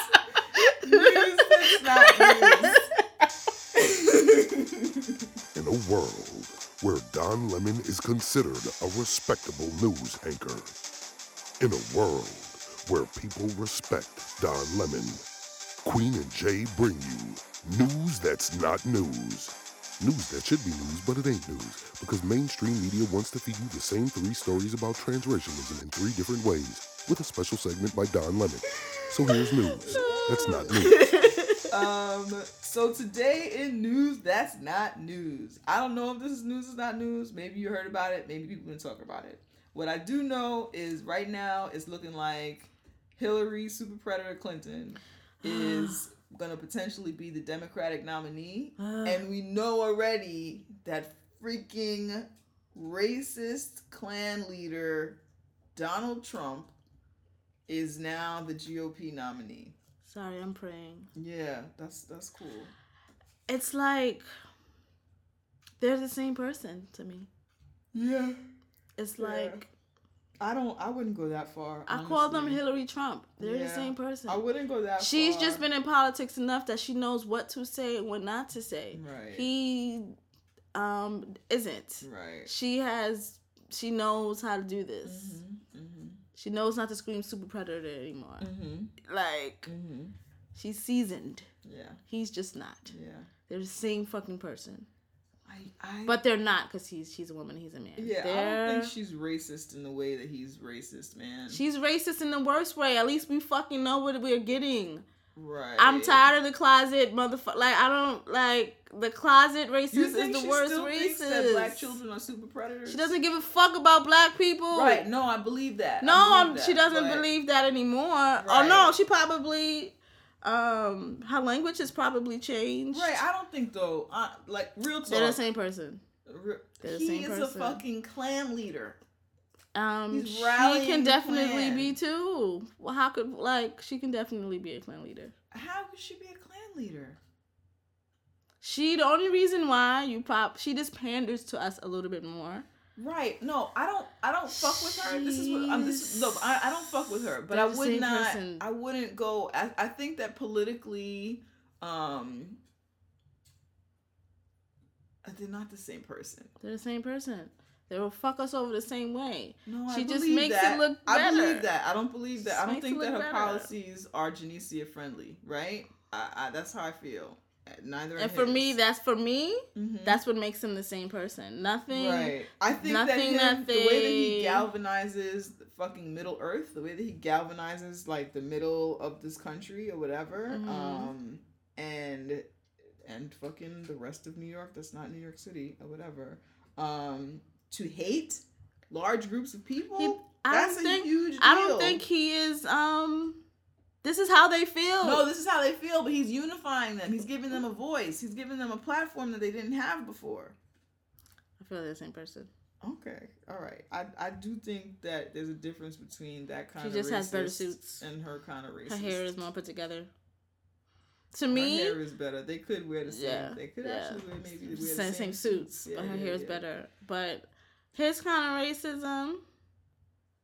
Speaker 1: news that's not news.
Speaker 4: In a world where Don Lemon is considered a respectable news anchor. In a world where people respect Don Lemon, Queen and Jay bring you news that's not news. News that should be news, but it ain't news because mainstream media wants to feed you the same three stories about transracialism in three different ways with a special segment by Don Lemon. So here's news that's not news.
Speaker 1: Um, so today in news, that's not news. I don't know if this is news, is not news. Maybe you heard about it. Maybe people didn't talk about it. What I do know is right now it's looking like Hillary Super Predator Clinton is gonna potentially be the Democratic nominee, ah. and we know already that freaking racist Klan leader Donald Trump is now the GOP nominee.
Speaker 3: sorry i'm praying
Speaker 1: Yeah, that's that's cool.
Speaker 3: it's like they're the same person to me
Speaker 1: Yeah.
Speaker 3: it's
Speaker 1: Yeah.
Speaker 3: like
Speaker 1: I don't I wouldn't go that far.
Speaker 3: i call them hillary trump they're the same person
Speaker 1: I wouldn't go that far.
Speaker 3: She's
Speaker 1: far.
Speaker 3: just been in politics enough that she knows what to say and what not to say.
Speaker 1: Right.
Speaker 3: He um isn't.
Speaker 1: Right.
Speaker 3: She has she knows how to do this.
Speaker 1: Mhm. Mhm.
Speaker 3: She knows not to scream super predator anymore.
Speaker 1: Mhm.
Speaker 3: Like
Speaker 1: Mhm.
Speaker 3: she's seasoned.
Speaker 1: Yeah.
Speaker 3: He's just not.
Speaker 1: Yeah.
Speaker 3: They're the same fucking person.
Speaker 1: I, I
Speaker 3: But they're not because he's she's a woman, he's a man.
Speaker 1: yeah, I
Speaker 3: They're-
Speaker 1: don't think she's racist in the way that he's racist, man.
Speaker 3: she's racist in the worst way. At least we fucking know what we're getting.
Speaker 1: right.
Speaker 3: I'm tired of the closet motherfucker. Like I don't like the closet racist is the worst
Speaker 1: still thinks that
Speaker 3: racist.
Speaker 1: black children are super predators?
Speaker 3: She doesn't give a fuck about black people.
Speaker 1: Right? No, I believe that.
Speaker 3: No,
Speaker 1: believe that,
Speaker 3: she doesn't
Speaker 1: but-
Speaker 3: believe that anymore. Oh no, she probably um her language has probably changed.
Speaker 1: Right, I don't think though. Uh, like real talk.
Speaker 3: They're the same person.
Speaker 1: re-
Speaker 3: they're the
Speaker 1: he is
Speaker 3: person.
Speaker 1: a fucking Klan leader.
Speaker 3: Um, she can definitely
Speaker 1: Klan.
Speaker 3: be too. Well, how could like she can definitely be a Klan leader.
Speaker 1: How could she be a Klan leader?
Speaker 3: She the only reason why you pop she just panders to us a little bit more.
Speaker 1: Right. No, I don't. I don't fuck with her. This is what I'm. this is, no. I, I don't fuck with her. But
Speaker 3: They're
Speaker 1: I would not.
Speaker 3: person.
Speaker 1: I wouldn't go. I, I think that politically, um, they're not the same person.
Speaker 3: They're the same person. They will fuck us over the same way.
Speaker 1: No, I
Speaker 3: She just makes it
Speaker 1: that.
Speaker 3: look
Speaker 1: I believe that. I don't believe that.
Speaker 3: Just
Speaker 1: I don't think that her
Speaker 3: better.
Speaker 1: policies are Genesia friendly. Right. I, I, that's how I feel. Neither.
Speaker 3: And for me, that's for me.
Speaker 1: Mhm.
Speaker 3: That's what makes him the same person. Nothing.
Speaker 1: Right. I think that,
Speaker 3: nothing
Speaker 1: him,
Speaker 3: that
Speaker 1: the way that he galvanizes the fucking Middle Earth, the way that he galvanizes like the middle of this country or whatever,
Speaker 3: Mhm.
Speaker 1: um, and and fucking the rest of New York that's not New York City or whatever, um, to hate large groups of people.
Speaker 3: He, I
Speaker 1: that's
Speaker 3: don't
Speaker 1: a
Speaker 3: think.
Speaker 1: huge.
Speaker 3: I don't think he is. Um, this is how they feel.
Speaker 1: No, this is how they feel, but he's unifying them. He's giving them a voice. He's giving them a platform that they didn't have before.
Speaker 3: I feel like the same person.
Speaker 1: Okay, all right. I I do think that there's a difference between that kind
Speaker 3: She
Speaker 1: of
Speaker 3: just has better suits.
Speaker 1: and her kind of racist.
Speaker 3: Her hair is more put together. To
Speaker 1: Her
Speaker 3: me,
Speaker 1: hair is better. They could wear the same.
Speaker 3: Yeah,
Speaker 1: they could
Speaker 3: yeah.
Speaker 1: actually wear maybe wear the
Speaker 3: same,
Speaker 1: same,
Speaker 3: suits,
Speaker 1: Yeah,
Speaker 3: but her
Speaker 1: yeah,
Speaker 3: hair is better. But his kind of racism,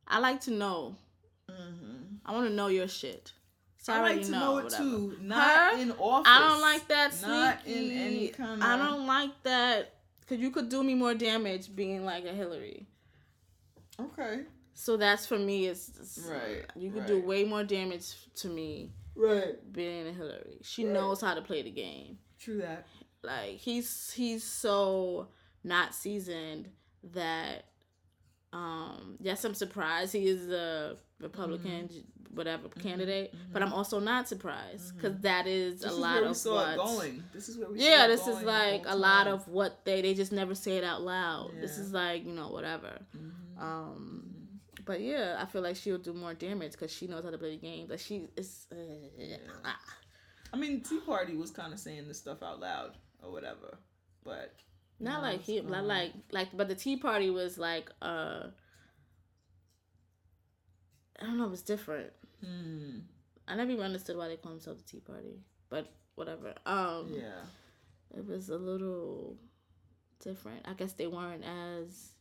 Speaker 3: I like to know.
Speaker 1: Mhm.
Speaker 3: I want to know your shit. So I,
Speaker 1: I like to
Speaker 3: know,
Speaker 1: know, it
Speaker 3: whatever.
Speaker 1: too. Not
Speaker 3: Her,
Speaker 1: in office.
Speaker 3: I don't like that sneaky.
Speaker 1: Not in any kind of.
Speaker 3: I don't like that because you could do me more damage being like a Hillary.
Speaker 1: Okay.
Speaker 3: So that's for me. It's
Speaker 1: Right,
Speaker 3: You could do way more damage to me
Speaker 1: Right.
Speaker 3: being a Hillary. She
Speaker 1: Right.
Speaker 3: knows how to play the game.
Speaker 1: True that.
Speaker 3: Like he's he's so not seasoned that um yes I'm surprised he is a Republican
Speaker 1: Mm-hmm.
Speaker 3: whatever candidate but I'm also not surprised because is
Speaker 1: This
Speaker 3: a
Speaker 1: is
Speaker 3: lot
Speaker 1: where we
Speaker 3: of
Speaker 1: saw
Speaker 3: what
Speaker 1: going. This is where we. saw
Speaker 3: yeah this is like a lot of what they they just never say it out loud. This is like you know whatever.
Speaker 1: Mhm.
Speaker 3: um but yeah I feel like she'll do more damage because she knows how to play the game but she is uh,
Speaker 1: I mean, Tea Party was kind of saying this stuff out loud or whatever, but
Speaker 3: Not
Speaker 1: No,
Speaker 3: like him, not like like, but the Tea Party was like, uh, I don't know, it was different.
Speaker 1: hmm,
Speaker 3: I never even understood why they call themselves the Tea Party, but whatever. Um,
Speaker 1: yeah,
Speaker 3: it was a little different. I guess they weren't as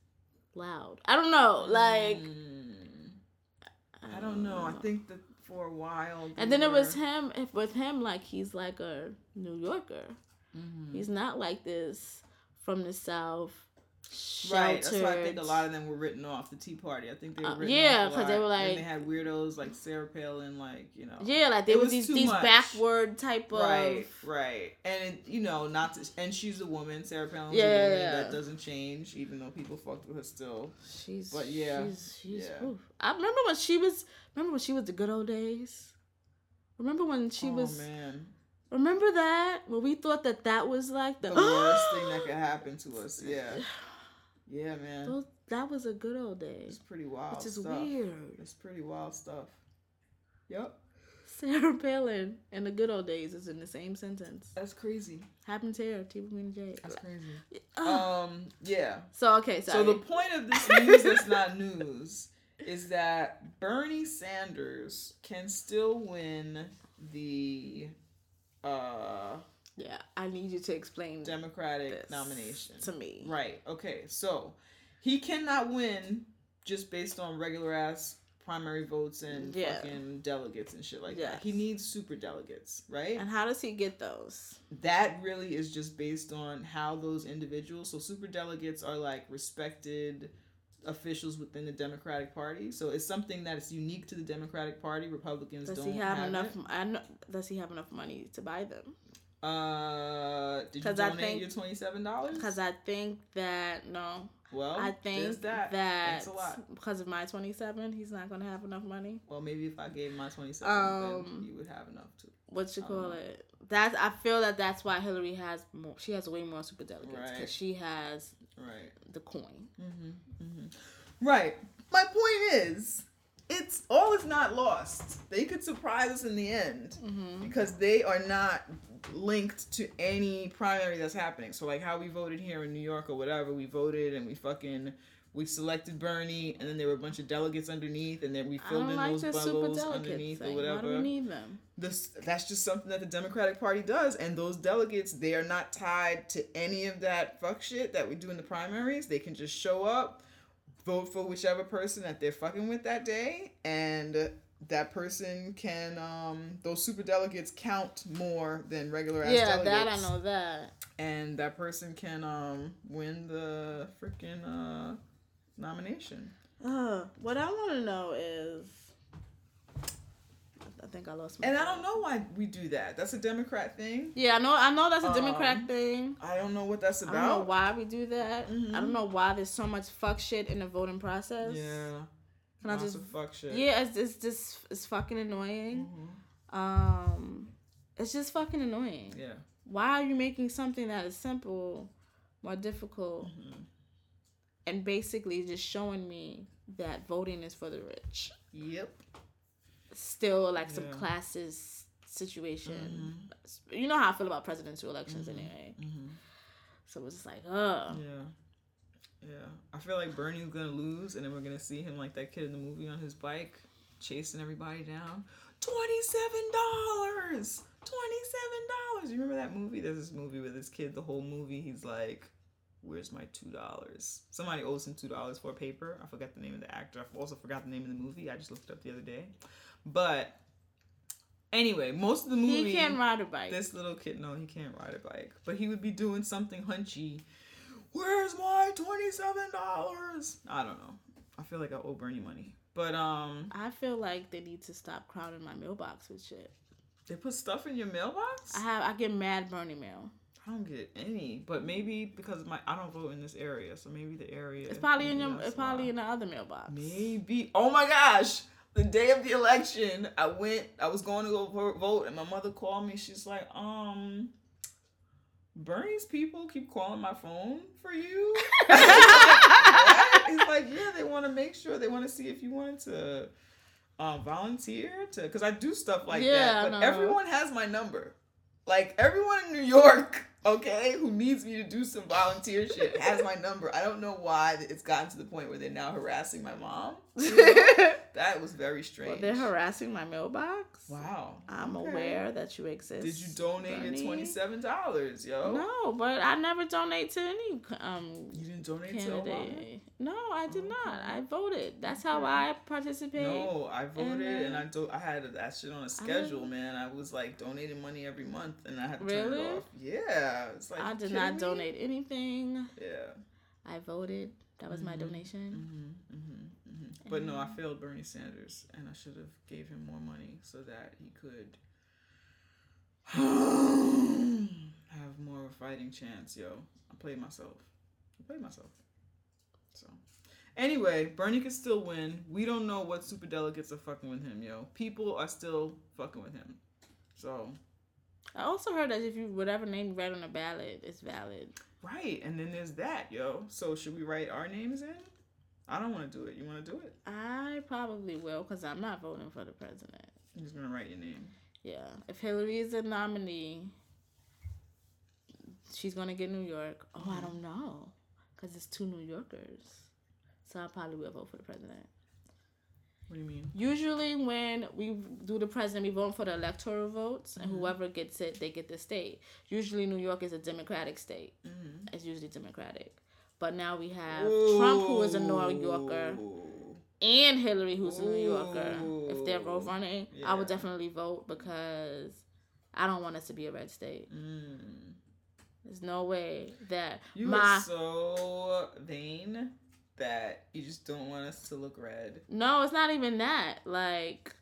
Speaker 3: loud. I don't know, like
Speaker 1: Hmm. I don't know. I think that for a while,
Speaker 3: And then it was him. If with him, like he's like a New Yorker.
Speaker 1: Mhm.
Speaker 3: He's not like this from the South.
Speaker 1: Right, that's why I think a lot of them were written off the Tea Party. I think they were
Speaker 3: Uh,
Speaker 1: written
Speaker 3: yeah, because they were
Speaker 1: And
Speaker 3: like-
Speaker 1: they had weirdos like Sarah Palin, like you know.
Speaker 3: Yeah, like there was,
Speaker 1: was
Speaker 3: these these
Speaker 1: much.
Speaker 3: backward type of
Speaker 1: Right, right, and it, you know, not to, and she's a woman. Sarah Palin's
Speaker 3: Yeah,
Speaker 1: a woman.
Speaker 3: yeah.
Speaker 1: That doesn't change, even though people fucked with her still.
Speaker 3: She's
Speaker 1: But yeah,
Speaker 3: she's, she's
Speaker 1: yeah.
Speaker 3: oof. I remember when she was remember when she was the good old days. Remember when she was
Speaker 1: oh
Speaker 3: was
Speaker 1: man,
Speaker 3: remember that when we thought that that was like the,
Speaker 1: the worst thing that could happen to us. Yeah, yeah, man,
Speaker 3: Those, that was a good old day.
Speaker 1: it's pretty wild.
Speaker 3: which is
Speaker 1: stuff.
Speaker 3: weird.
Speaker 1: It's pretty wild stuff. Yep,
Speaker 3: Sarah Palin and the good old days is in the same sentence.
Speaker 1: that's crazy.
Speaker 3: Happens here, T. Queen J.
Speaker 1: That's crazy. Um, yeah.
Speaker 3: so okay, sorry.
Speaker 1: So the point of this news that's not news is that Bernie Sanders can still win the uh
Speaker 3: yeah, I need you to explain
Speaker 1: Democratic nomination.
Speaker 3: to me.
Speaker 1: Right. Okay. So he cannot win just based on regular ass primary votes and
Speaker 3: Yeah.
Speaker 1: fucking delegates and shit like
Speaker 3: Yes.
Speaker 1: that. He needs super delegates, right?
Speaker 3: And how does he get those?
Speaker 1: that really is just based on how those individuals so super delegates are like respected officials within the democratic party so it's something that is unique to the democratic party republicans
Speaker 3: Does
Speaker 1: don't
Speaker 3: he have,
Speaker 1: have
Speaker 3: enough?
Speaker 1: it.
Speaker 3: I know, does he have enough money to buy them?
Speaker 1: Uh, did you
Speaker 3: 'Cause I
Speaker 1: donate
Speaker 3: think-
Speaker 1: your twenty seven dollars?
Speaker 3: Because I think that no,
Speaker 1: well,
Speaker 3: I think
Speaker 1: that.
Speaker 3: that,
Speaker 1: Thanks a lot.
Speaker 3: because of my 27, he's not gonna have enough money.
Speaker 1: Well, maybe if I gave my twenty seven,
Speaker 3: Um,
Speaker 1: then you would have enough too.
Speaker 3: What you
Speaker 1: I
Speaker 3: call it? That's I feel that that's why Hillary has more. She has way more super delegates because
Speaker 1: Right.
Speaker 3: she has
Speaker 1: Right.
Speaker 3: the coin.
Speaker 1: Right. My point is, it's all is not lost. They could surprise us in the end because they are not linked to any primary that's happening. So like how we voted here in New York or whatever, we voted and we fucking we selected Bernie and then there were a bunch of delegates underneath and then we filled in
Speaker 3: like
Speaker 1: those bubbles underneath
Speaker 3: thing.
Speaker 1: or
Speaker 3: Why do
Speaker 1: whatever
Speaker 3: we need them?
Speaker 1: this that's just something that the Democratic Party does, and those delegates they are not tied to any of that fuck shit that we do in the primaries. They can just show up, vote for whichever person that they're fucking with that day, and that person can um those super delegates count more than regular ass
Speaker 3: Yeah,
Speaker 1: delegates.
Speaker 3: that I know that.
Speaker 1: And that person can um win the freaking uh nomination.
Speaker 3: Uh, what I want to know is, I think I lost my.
Speaker 1: And I don't know why we do that. That's a Democrat thing.
Speaker 3: Yeah, I know. I know that's a Democrat
Speaker 1: Um,
Speaker 3: thing.
Speaker 1: I don't know what that's about.
Speaker 3: I don't know why we do that.
Speaker 1: Mhm.
Speaker 3: I don't know why there's so much fuck shit in the voting process.
Speaker 1: Yeah.
Speaker 3: Can I just?
Speaker 1: fuck shit.
Speaker 3: Yeah, it's it's just it's fucking annoying.
Speaker 1: Mhm.
Speaker 3: Um, it's just fucking annoying.
Speaker 1: Yeah.
Speaker 3: Why are you making something that is simple more difficult?
Speaker 1: Mm-hmm.
Speaker 3: And basically just showing me that voting is for the rich.
Speaker 1: Yep.
Speaker 3: Still like some
Speaker 1: Yeah.
Speaker 3: classes situation. You know how I feel about presidential elections anyway.
Speaker 1: Mm-hmm.
Speaker 3: So it's just like, ugh.
Speaker 1: Yeah. Yeah. I feel like Bernie's gonna lose, and then we're gonna see him like that kid in the movie on his bike, chasing everybody down. Twenty-seven dollars. Twenty-seven dollars. You remember that movie? There's this movie with this kid. The whole movie, he's like, "Where's my two dollars?" Somebody owes him two dollars for a paper. I forgot the name of the actor. I also forgot the name of the movie. I just looked it up the other day. But anyway, most of the movie
Speaker 3: He can't ride a bike.
Speaker 1: this little kid, no, he can't ride a bike, but he would be doing something hunchy. Where's my twenty-seven dollars? I don't know. I feel like I owe Bernie money, but um,
Speaker 3: I feel like they need to stop crowding my mailbox with shit.
Speaker 1: they put stuff in your mailbox.
Speaker 3: I have I get mad Bernie mail.
Speaker 1: I don't get any, but maybe because my I don't vote in this area, so maybe the area.
Speaker 3: It's probably in your
Speaker 1: that's
Speaker 3: it's probably
Speaker 1: why.
Speaker 3: in the other mailbox.
Speaker 1: Maybe. Oh my gosh. The day of the election, I went, I was going to go vote, and my mother called me. She's like, um, Bernie's people keep calling my phone for you. He's like, yeah, they want to make sure, they want to see if you wanted to uh, volunteer to, because I do stuff like
Speaker 3: Yeah,
Speaker 1: that. But
Speaker 3: know.
Speaker 1: everyone has my number. Like, everyone in New York, okay, who needs me to do some volunteer shit has my number. I don't know why it's gotten to the point where they're now harassing my mom. that was very strange.
Speaker 3: Well, they're harassing my mailbox.
Speaker 1: Wow.
Speaker 3: I'm
Speaker 1: Okay.
Speaker 3: aware that you exist.
Speaker 1: Did you donate
Speaker 3: Bernie.
Speaker 1: your twenty-seven dollars, yo?
Speaker 3: No, but I never donate to any um
Speaker 1: You didn't donate to Obama.
Speaker 3: No, I did not. I voted. That's how
Speaker 1: Okay.
Speaker 3: I participate.
Speaker 1: No, I voted and, I do. I had that shit on a schedule, man. I was like donating money every month, and I had to turn it off. Yeah, it's like
Speaker 3: I did not
Speaker 1: me?
Speaker 3: donate anything.
Speaker 1: Yeah.
Speaker 3: I voted. That was my
Speaker 1: Mhm.
Speaker 3: donation.
Speaker 1: Mm-hmm, mm-hmm, mm-hmm. But no, I failed Bernie Sanders, and I should have gave him more money so that he could have more of a fighting chance. Yo, I played myself. I played myself. So, anyway, Bernie could still win. We don't know what super delegates are fucking with him, yo. People are still fucking with him. So,
Speaker 3: I also heard that if you whatever name you write on a ballot is valid.
Speaker 1: right, and then there's that, yo. So, should we write our names in? I don't want to do it. You want to do it?
Speaker 3: I probably will because I'm not voting for the president.
Speaker 1: I'm just gonna write your name.
Speaker 3: Yeah, if Hillary is a nominee, she's gonna get New York. Oh, I don't know, cause it's two New Yorkers, so I probably will vote for the president.
Speaker 1: What do you mean?
Speaker 3: Usually, when we do the president, we vote for the electoral votes, and whoever gets it, they get the state. Usually, New York is a Democratic state.
Speaker 1: Mm-hmm.
Speaker 3: It's usually Democratic, but now we have Trump, who is a New Yorker, and Hillary, who's a New Yorker. If they're both running, I would definitely vote because I don't want us to be a red state.
Speaker 1: Mm.
Speaker 3: There's no way that
Speaker 1: You
Speaker 3: my
Speaker 1: are so vain that you just don't want us to look red.
Speaker 3: no, it's not even that. Like,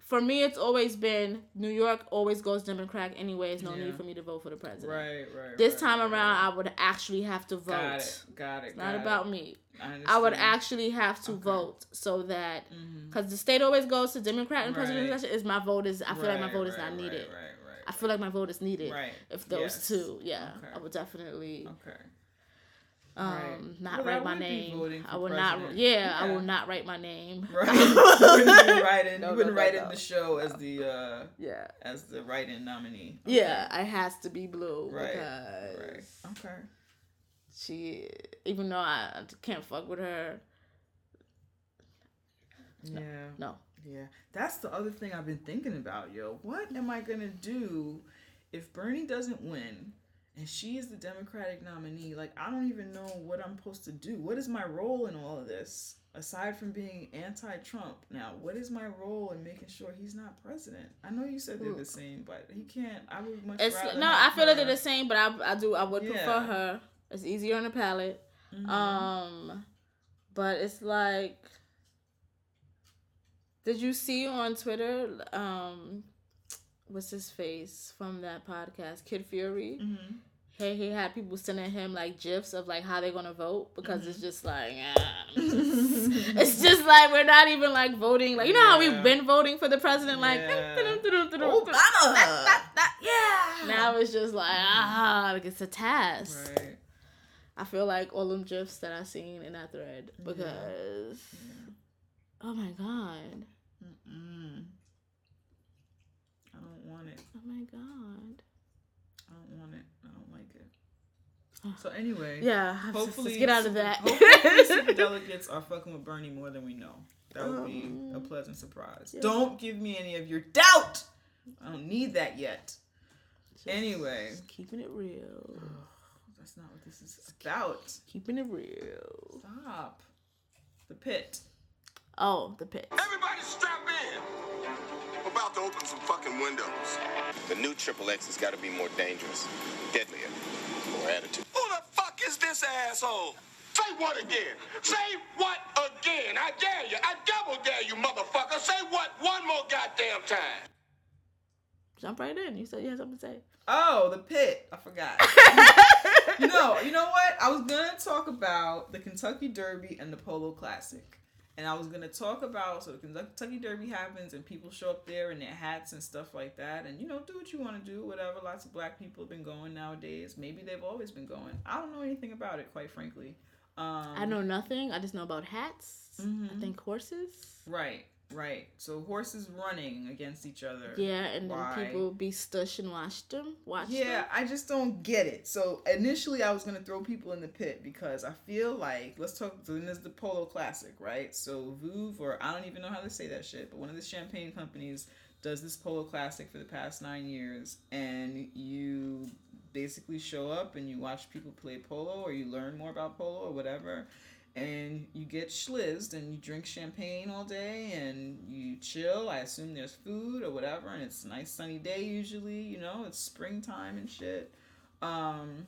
Speaker 3: for me, it's always been New York always goes Democrat anyway. There's no
Speaker 1: Yeah.
Speaker 3: need for me to vote for the president.
Speaker 1: Right, right.
Speaker 3: This
Speaker 1: right,
Speaker 3: time
Speaker 1: right,
Speaker 3: around. I would actually have to vote.
Speaker 1: got it, got it.
Speaker 3: It's not
Speaker 1: got
Speaker 3: about
Speaker 1: it.
Speaker 3: me.
Speaker 1: I,
Speaker 3: I would actually have to
Speaker 1: Okay.
Speaker 3: vote so that
Speaker 1: mm-hmm.
Speaker 3: because the state always goes to Democrat and presidential
Speaker 1: Right.
Speaker 3: election. Is my vote is I feel like my vote is not needed.
Speaker 1: Right, right, right.
Speaker 3: I feel like my vote is needed.
Speaker 1: Right.
Speaker 3: If those
Speaker 1: Yes.
Speaker 3: two, yeah,
Speaker 1: Okay.
Speaker 3: I would definitely
Speaker 1: Okay.
Speaker 3: Um
Speaker 1: Right.
Speaker 3: not
Speaker 1: Well,
Speaker 3: write my name. I
Speaker 1: will
Speaker 3: would not.
Speaker 1: president.
Speaker 3: Yeah, I will not write my name.
Speaker 1: Right. you wouldn't even write in.
Speaker 3: No,
Speaker 1: you wouldn't
Speaker 3: no,
Speaker 1: write
Speaker 3: no.
Speaker 1: in the show as the uh
Speaker 3: Yeah.
Speaker 1: as the write-in nominee.
Speaker 3: Yeah, it has to be blue
Speaker 1: Right,
Speaker 3: because
Speaker 1: Right. Okay.
Speaker 3: she, even though I can't fuck with her,
Speaker 1: Yeah.
Speaker 3: no.
Speaker 1: Yeah. That's the other thing I've been thinking about, yo. What am I gonna do if Bernie doesn't win and she is the Democratic nominee? Like, I don't even know what I'm supposed to do. What is my role in all of this? Aside from being anti-Trump, now what is my role in making sure he's not president? I know you said they're the same, but he can't. I would much
Speaker 3: It's
Speaker 1: rather
Speaker 3: no, I feel like they're the same, but I I do I would prefer her. It's easier on the palate.
Speaker 1: Mhm.
Speaker 3: Um, but it's like, did you see on Twitter? Um, what's his face from that podcast, Kid Fury?
Speaker 1: Mhm.
Speaker 3: Hey, he had people sending him like gifs of like how they're gonna vote because it's
Speaker 1: Mm-hmm.
Speaker 3: just like, ah, it's just like we're not even like voting. Like you know how we've been voting for the president, like
Speaker 1: Yeah.
Speaker 3: Obama.
Speaker 1: Yeah.
Speaker 3: Now it's just like ah, like it's a task.
Speaker 1: Right.
Speaker 3: I feel like all them gifs that I seen in that thread because oh my god,
Speaker 1: Mm-mm. I don't want it.
Speaker 3: oh my god.
Speaker 1: I don't want it. I don't like it. So anyway,
Speaker 3: Yeah,
Speaker 1: Hopefully,
Speaker 3: let's get out of that.
Speaker 1: hopefully, delegates are fucking with Bernie more than we know. That would be a
Speaker 3: Um,
Speaker 1: pleasant surprise.
Speaker 3: yeah.
Speaker 1: Don't give me any of your doubt. I don't need that yet. Anyway,
Speaker 3: keeping it real,
Speaker 1: that's not what this is about.
Speaker 3: keeping it real.
Speaker 1: Stop. The pit.
Speaker 3: Oh, the pit.
Speaker 5: Everybody strap in. We're about to open some fucking windows.
Speaker 6: The new Triple X has got to be more dangerous, deadlier, more attitude.
Speaker 5: Who the fuck is this asshole? Say what again? Say what again? I dare you. I double dare you, motherfucker. Say what one more goddamn time.
Speaker 3: Jump right in. You said you had something to say.
Speaker 1: Oh, the pit. I forgot. you know, you know what? I was gonna talk about the Kentucky Derby and the Polo Classic. And I was gonna talk about so the Kentucky Derby happens and people show up there in their hats and stuff like that, and you know, do what you want to do, whatever. Lots of black people have been going nowadays. Maybe they've always been going. I don't know anything about it, quite frankly. Um,
Speaker 3: I know nothing. I just know about hats. I
Speaker 1: Mhm.
Speaker 3: think horses.
Speaker 1: Right, right. So horses running against each other.
Speaker 3: Yeah, and then people be stush and watch them. Watch
Speaker 1: Yeah,
Speaker 3: them.
Speaker 1: I just don't get it. So initially, I was gonna throw people in the pit because I feel like let's talk. So then there's the Polo Classic, right? So Vouv, or I don't even know how to say that shit, but one of the champagne companies does this Polo Classic for the past nine years, and you basically show up and you watch people play polo, or you learn more about polo, or whatever. And you get schlizzed and you drink champagne all day and you chill. I assume there's food or whatever, and it's a nice sunny day usually, you know, it's springtime and shit. Um,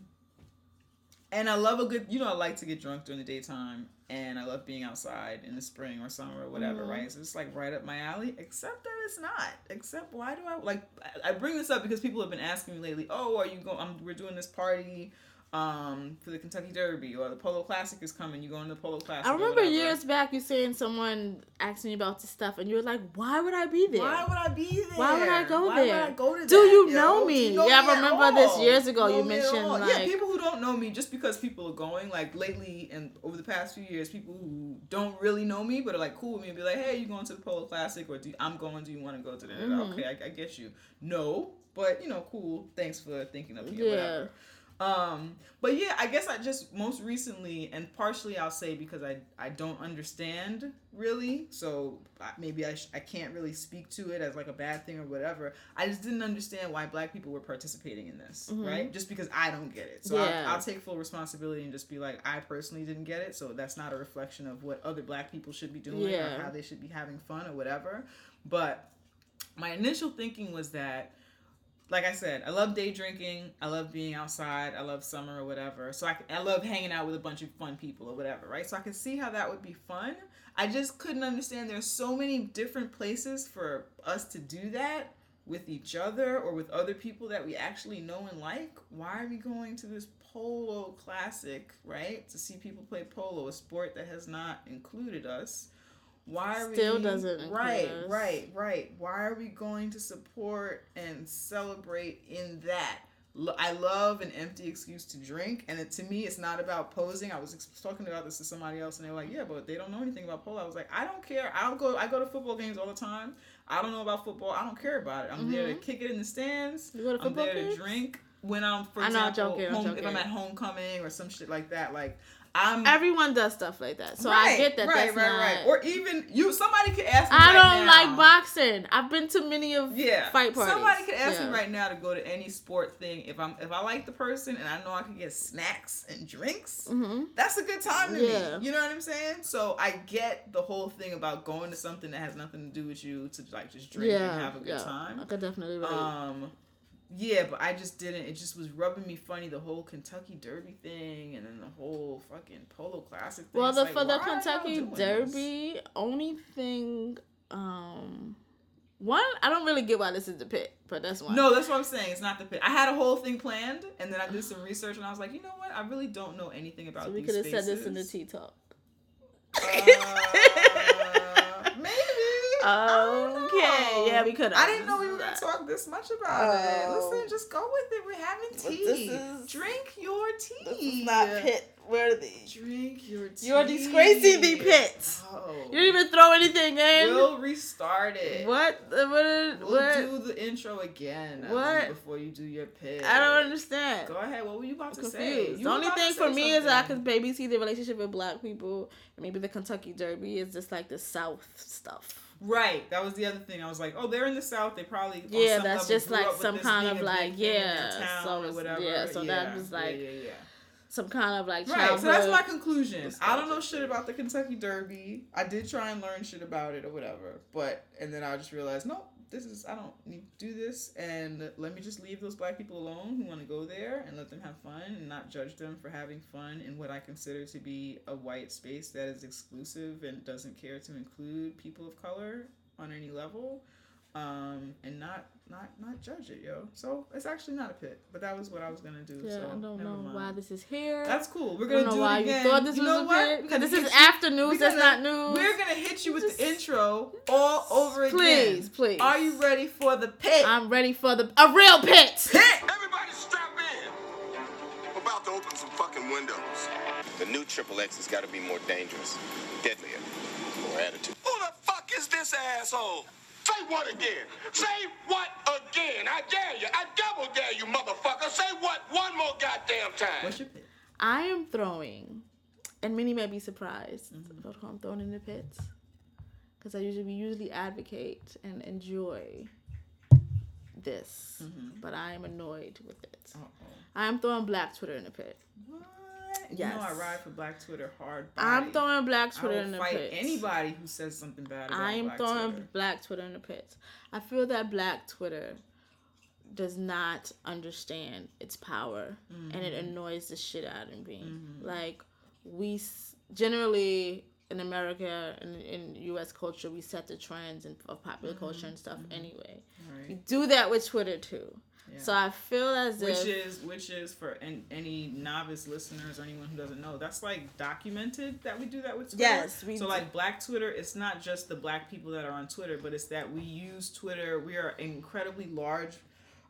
Speaker 1: and I love a good, you know, I like to get drunk during the daytime, and I love being outside in the spring or summer or whatever,
Speaker 3: Mhm.
Speaker 1: right? So it's like right up my alley, except that it's not. Except why do I like? I I bring this up because people have been asking me lately. Oh, are you going? I'm, we're doing this party. Um, for the Kentucky Derby or the Polo Classic is coming. You going to the Polo Classic?
Speaker 3: I remember years back you saying someone asked me about this stuff, and you were like, "Why would I be there?
Speaker 1: Why would I be there?
Speaker 3: Why would I go
Speaker 1: Why
Speaker 3: there?
Speaker 1: Would I go to
Speaker 3: Do
Speaker 1: that,
Speaker 3: you
Speaker 1: yo?
Speaker 3: know me?
Speaker 1: you know
Speaker 3: Yeah, I
Speaker 1: me at
Speaker 3: remember this years ago,
Speaker 1: Know
Speaker 3: you
Speaker 1: me at
Speaker 3: mentioned,
Speaker 1: all. yeah,
Speaker 3: like-
Speaker 1: people who don't know me just because people are going like lately and over the past few years, people who don't really know me but are like cool with me and be like, hey, you going to the Polo Classic or do I'm going? Do you want to go to the?
Speaker 3: Mhm.
Speaker 1: Okay, I, I get you. No, but you know, cool. Thanks for thinking of me.
Speaker 3: Yeah.
Speaker 1: Whatever. Um, but yeah, I guess I just most recently, and partially I'll say because I I don't understand really, so maybe I sh- I can't really speak to it as like a bad thing or whatever. I just didn't understand why Black people were participating in this,
Speaker 3: Mhm.
Speaker 1: right? Just because I don't get it, so
Speaker 3: Yeah.
Speaker 1: I'll, I'll take full responsibility and just be like, I personally didn't get it, so that's not a reflection of what other Black people should be doing
Speaker 3: Yeah.
Speaker 1: or how they should be having fun or whatever. But my initial thinking was that like I said, I love day drinking. I love being outside. I love summer or whatever. So I, I love hanging out with a bunch of fun people or whatever, right? So I could see how that would be fun. I just couldn't understand there's so many different places for us to do that with each other or with other people that we actually know and like. Why are we going to this polo classic, right? To see people play polo, a sport that has not included us. Why are
Speaker 3: Still
Speaker 1: we
Speaker 3: doesn't
Speaker 1: right,
Speaker 3: us.
Speaker 1: right, right? Why are we going to support and celebrate in that? I love an empty excuse to drink, and it, to me, it's not about posing. I was ex- talking about this to somebody else, and they were like, "Yeah, but they don't know anything about polo." I was like, "I don't care. I'll go. I go to football games all the time. I don't know about football. I don't care about it. I'm there to kick it in the stands.
Speaker 3: Mm-hmm. You go to
Speaker 1: I'm
Speaker 3: football
Speaker 1: there
Speaker 3: games?
Speaker 1: to drink when I'm, for
Speaker 3: I know, I'm
Speaker 1: example,
Speaker 3: joking, I'm
Speaker 1: home, if. I'm at homecoming or some shit like that. Like, I'm
Speaker 3: Everyone does stuff like that, so I get that.
Speaker 1: Right,
Speaker 3: that's
Speaker 1: right,
Speaker 3: not,
Speaker 1: right. Or even you. Somebody could ask me.
Speaker 3: I
Speaker 1: right
Speaker 3: don't
Speaker 1: now-
Speaker 3: like boxing. I've been to many of
Speaker 1: Yeah,
Speaker 3: fight parties.
Speaker 1: Somebody could ask
Speaker 3: Yeah.
Speaker 1: me right now to go to any sport thing. If I'm if I like the person and I know I can get snacks and drinks,
Speaker 3: Mhm.
Speaker 1: that's a good time to
Speaker 3: Yeah.
Speaker 1: me. You know what I'm saying? So I get the whole thing about going to something that has nothing to do with you to like just drink
Speaker 3: Yeah,
Speaker 1: and have a good
Speaker 3: yeah.
Speaker 1: time.
Speaker 3: I could definitely relate.
Speaker 1: Um, yeah, but I just didn't. It just was rubbing me funny the whole Kentucky Derby thing, and then the whole fucking Polo Classic thing.
Speaker 3: well, the
Speaker 1: like,
Speaker 3: for the
Speaker 1: why are y'all
Speaker 3: Kentucky
Speaker 1: doing this?
Speaker 3: Derby, only thing, um, one I don't really get why this is the pit, but that's one.
Speaker 1: No, that's what I'm saying. It's not the pit. I had a whole thing planned, and then I did some research, and I was like, you know what? I really don't know anything about
Speaker 3: so we could have said this in the tea talk.
Speaker 1: Uh, maybe. I don't
Speaker 3: Okay,
Speaker 1: know.
Speaker 3: yeah, we coulda.
Speaker 1: I didn't know we were gonna talk this much about it.
Speaker 3: Oh.
Speaker 1: Listen, just go with it. We're having tea.
Speaker 3: this is-
Speaker 1: Drink your tea.
Speaker 3: This is not pit worthy.
Speaker 1: Drink your tea.
Speaker 3: You're disgracing the pit.
Speaker 1: Oh.
Speaker 3: You didn't even throw anything in.
Speaker 1: We'll restart it.
Speaker 3: what? uh, What?
Speaker 1: We'll
Speaker 3: what?
Speaker 1: do the intro again. uh,
Speaker 3: What?
Speaker 1: Before you do your pit.
Speaker 3: I don't understand.
Speaker 1: Go ahead. What were you about
Speaker 3: I'm
Speaker 1: to say? You
Speaker 3: The only thing for me is I
Speaker 1: something.
Speaker 3: could maybe see the relationship with black people. Maybe the Kentucky Derby is just like the South stuff.
Speaker 1: Right. That was the other thing. I was like, oh, they're in the South. They probably
Speaker 3: Yeah,
Speaker 1: some
Speaker 3: that's just like some kind of like,
Speaker 1: big thing in their
Speaker 3: yeah,
Speaker 1: town
Speaker 3: so
Speaker 1: or whatever.
Speaker 3: yeah, so that was like
Speaker 1: yeah, yeah.
Speaker 3: Some kind of like
Speaker 1: Right, so that's my conclusion. I don't know shit about the Kentucky Derby. I did try and learn shit about it or whatever, but and then I just realized, nope, this is I don't need to do this, and let me just leave those black people alone who want to go there and let them have fun and not judge them for having fun in what I consider to be a white space that is exclusive and doesn't care to include people of color on any level, um, and not not not judge it, yo. So it's actually not a pit, but that was what I know do.
Speaker 3: Yeah,
Speaker 1: so
Speaker 3: I don't
Speaker 1: never
Speaker 3: know
Speaker 1: mind.
Speaker 3: why this is here.
Speaker 1: That's cool. We're gonna
Speaker 3: don't know
Speaker 1: do
Speaker 3: why
Speaker 1: it again.
Speaker 3: you thought this
Speaker 1: You
Speaker 3: was
Speaker 1: know
Speaker 3: a
Speaker 1: what?
Speaker 3: pit because this is
Speaker 1: you-
Speaker 3: after news.
Speaker 1: we're
Speaker 3: That's not news.
Speaker 1: We're gonna hit you with
Speaker 3: Just-
Speaker 1: the intro all over again.
Speaker 3: Please, please.
Speaker 1: Are you ready for the pit?
Speaker 3: I'm ready for the a real pit.
Speaker 1: pit.
Speaker 5: Everybody strap in. I'm about to open some fucking windows.
Speaker 6: The new Triple X has got to be more dangerous, deadlier, more attitude.
Speaker 5: Who the fuck is this asshole? Say what again? Say what again? I dare you. I double dare you, motherfucker. Say what one more goddamn time.
Speaker 1: What's your pit?
Speaker 3: I am throwing, and many may be surprised
Speaker 1: Mm-hmm.
Speaker 3: about who I'm throwing in the pits, because I usually we usually advocate and enjoy this,
Speaker 1: Mm-hmm.
Speaker 3: but I am annoyed with it.
Speaker 1: Uh-oh.
Speaker 3: I am throwing Black Twitter in the pit.
Speaker 1: What? You know I ride for Black Twitter hard.
Speaker 3: I'm throwing Black Twitter in the
Speaker 1: fight
Speaker 3: pit.
Speaker 1: anybody who says something bad about
Speaker 3: I am
Speaker 1: Black
Speaker 3: throwing
Speaker 1: Twitter.
Speaker 3: Black Twitter in the pit. I feel that Black Twitter does not understand its power, and it
Speaker 1: Mm-hmm.
Speaker 3: annoys the shit out of me. Like we generally in America and in U.S. culture, we set the trends and of popular culture and stuff anyway.
Speaker 1: Mm-hmm. Right.
Speaker 3: We do that with Twitter too. So I feel as
Speaker 1: Which
Speaker 3: if
Speaker 1: is which is for an, any novice listeners or anyone who doesn't know, that's like documented that we do that with Twitter.
Speaker 3: Yes, we
Speaker 1: so
Speaker 3: do.
Speaker 1: like Black Twitter, it's not just the black people that are on Twitter, but it's that we use Twitter. We are an incredibly large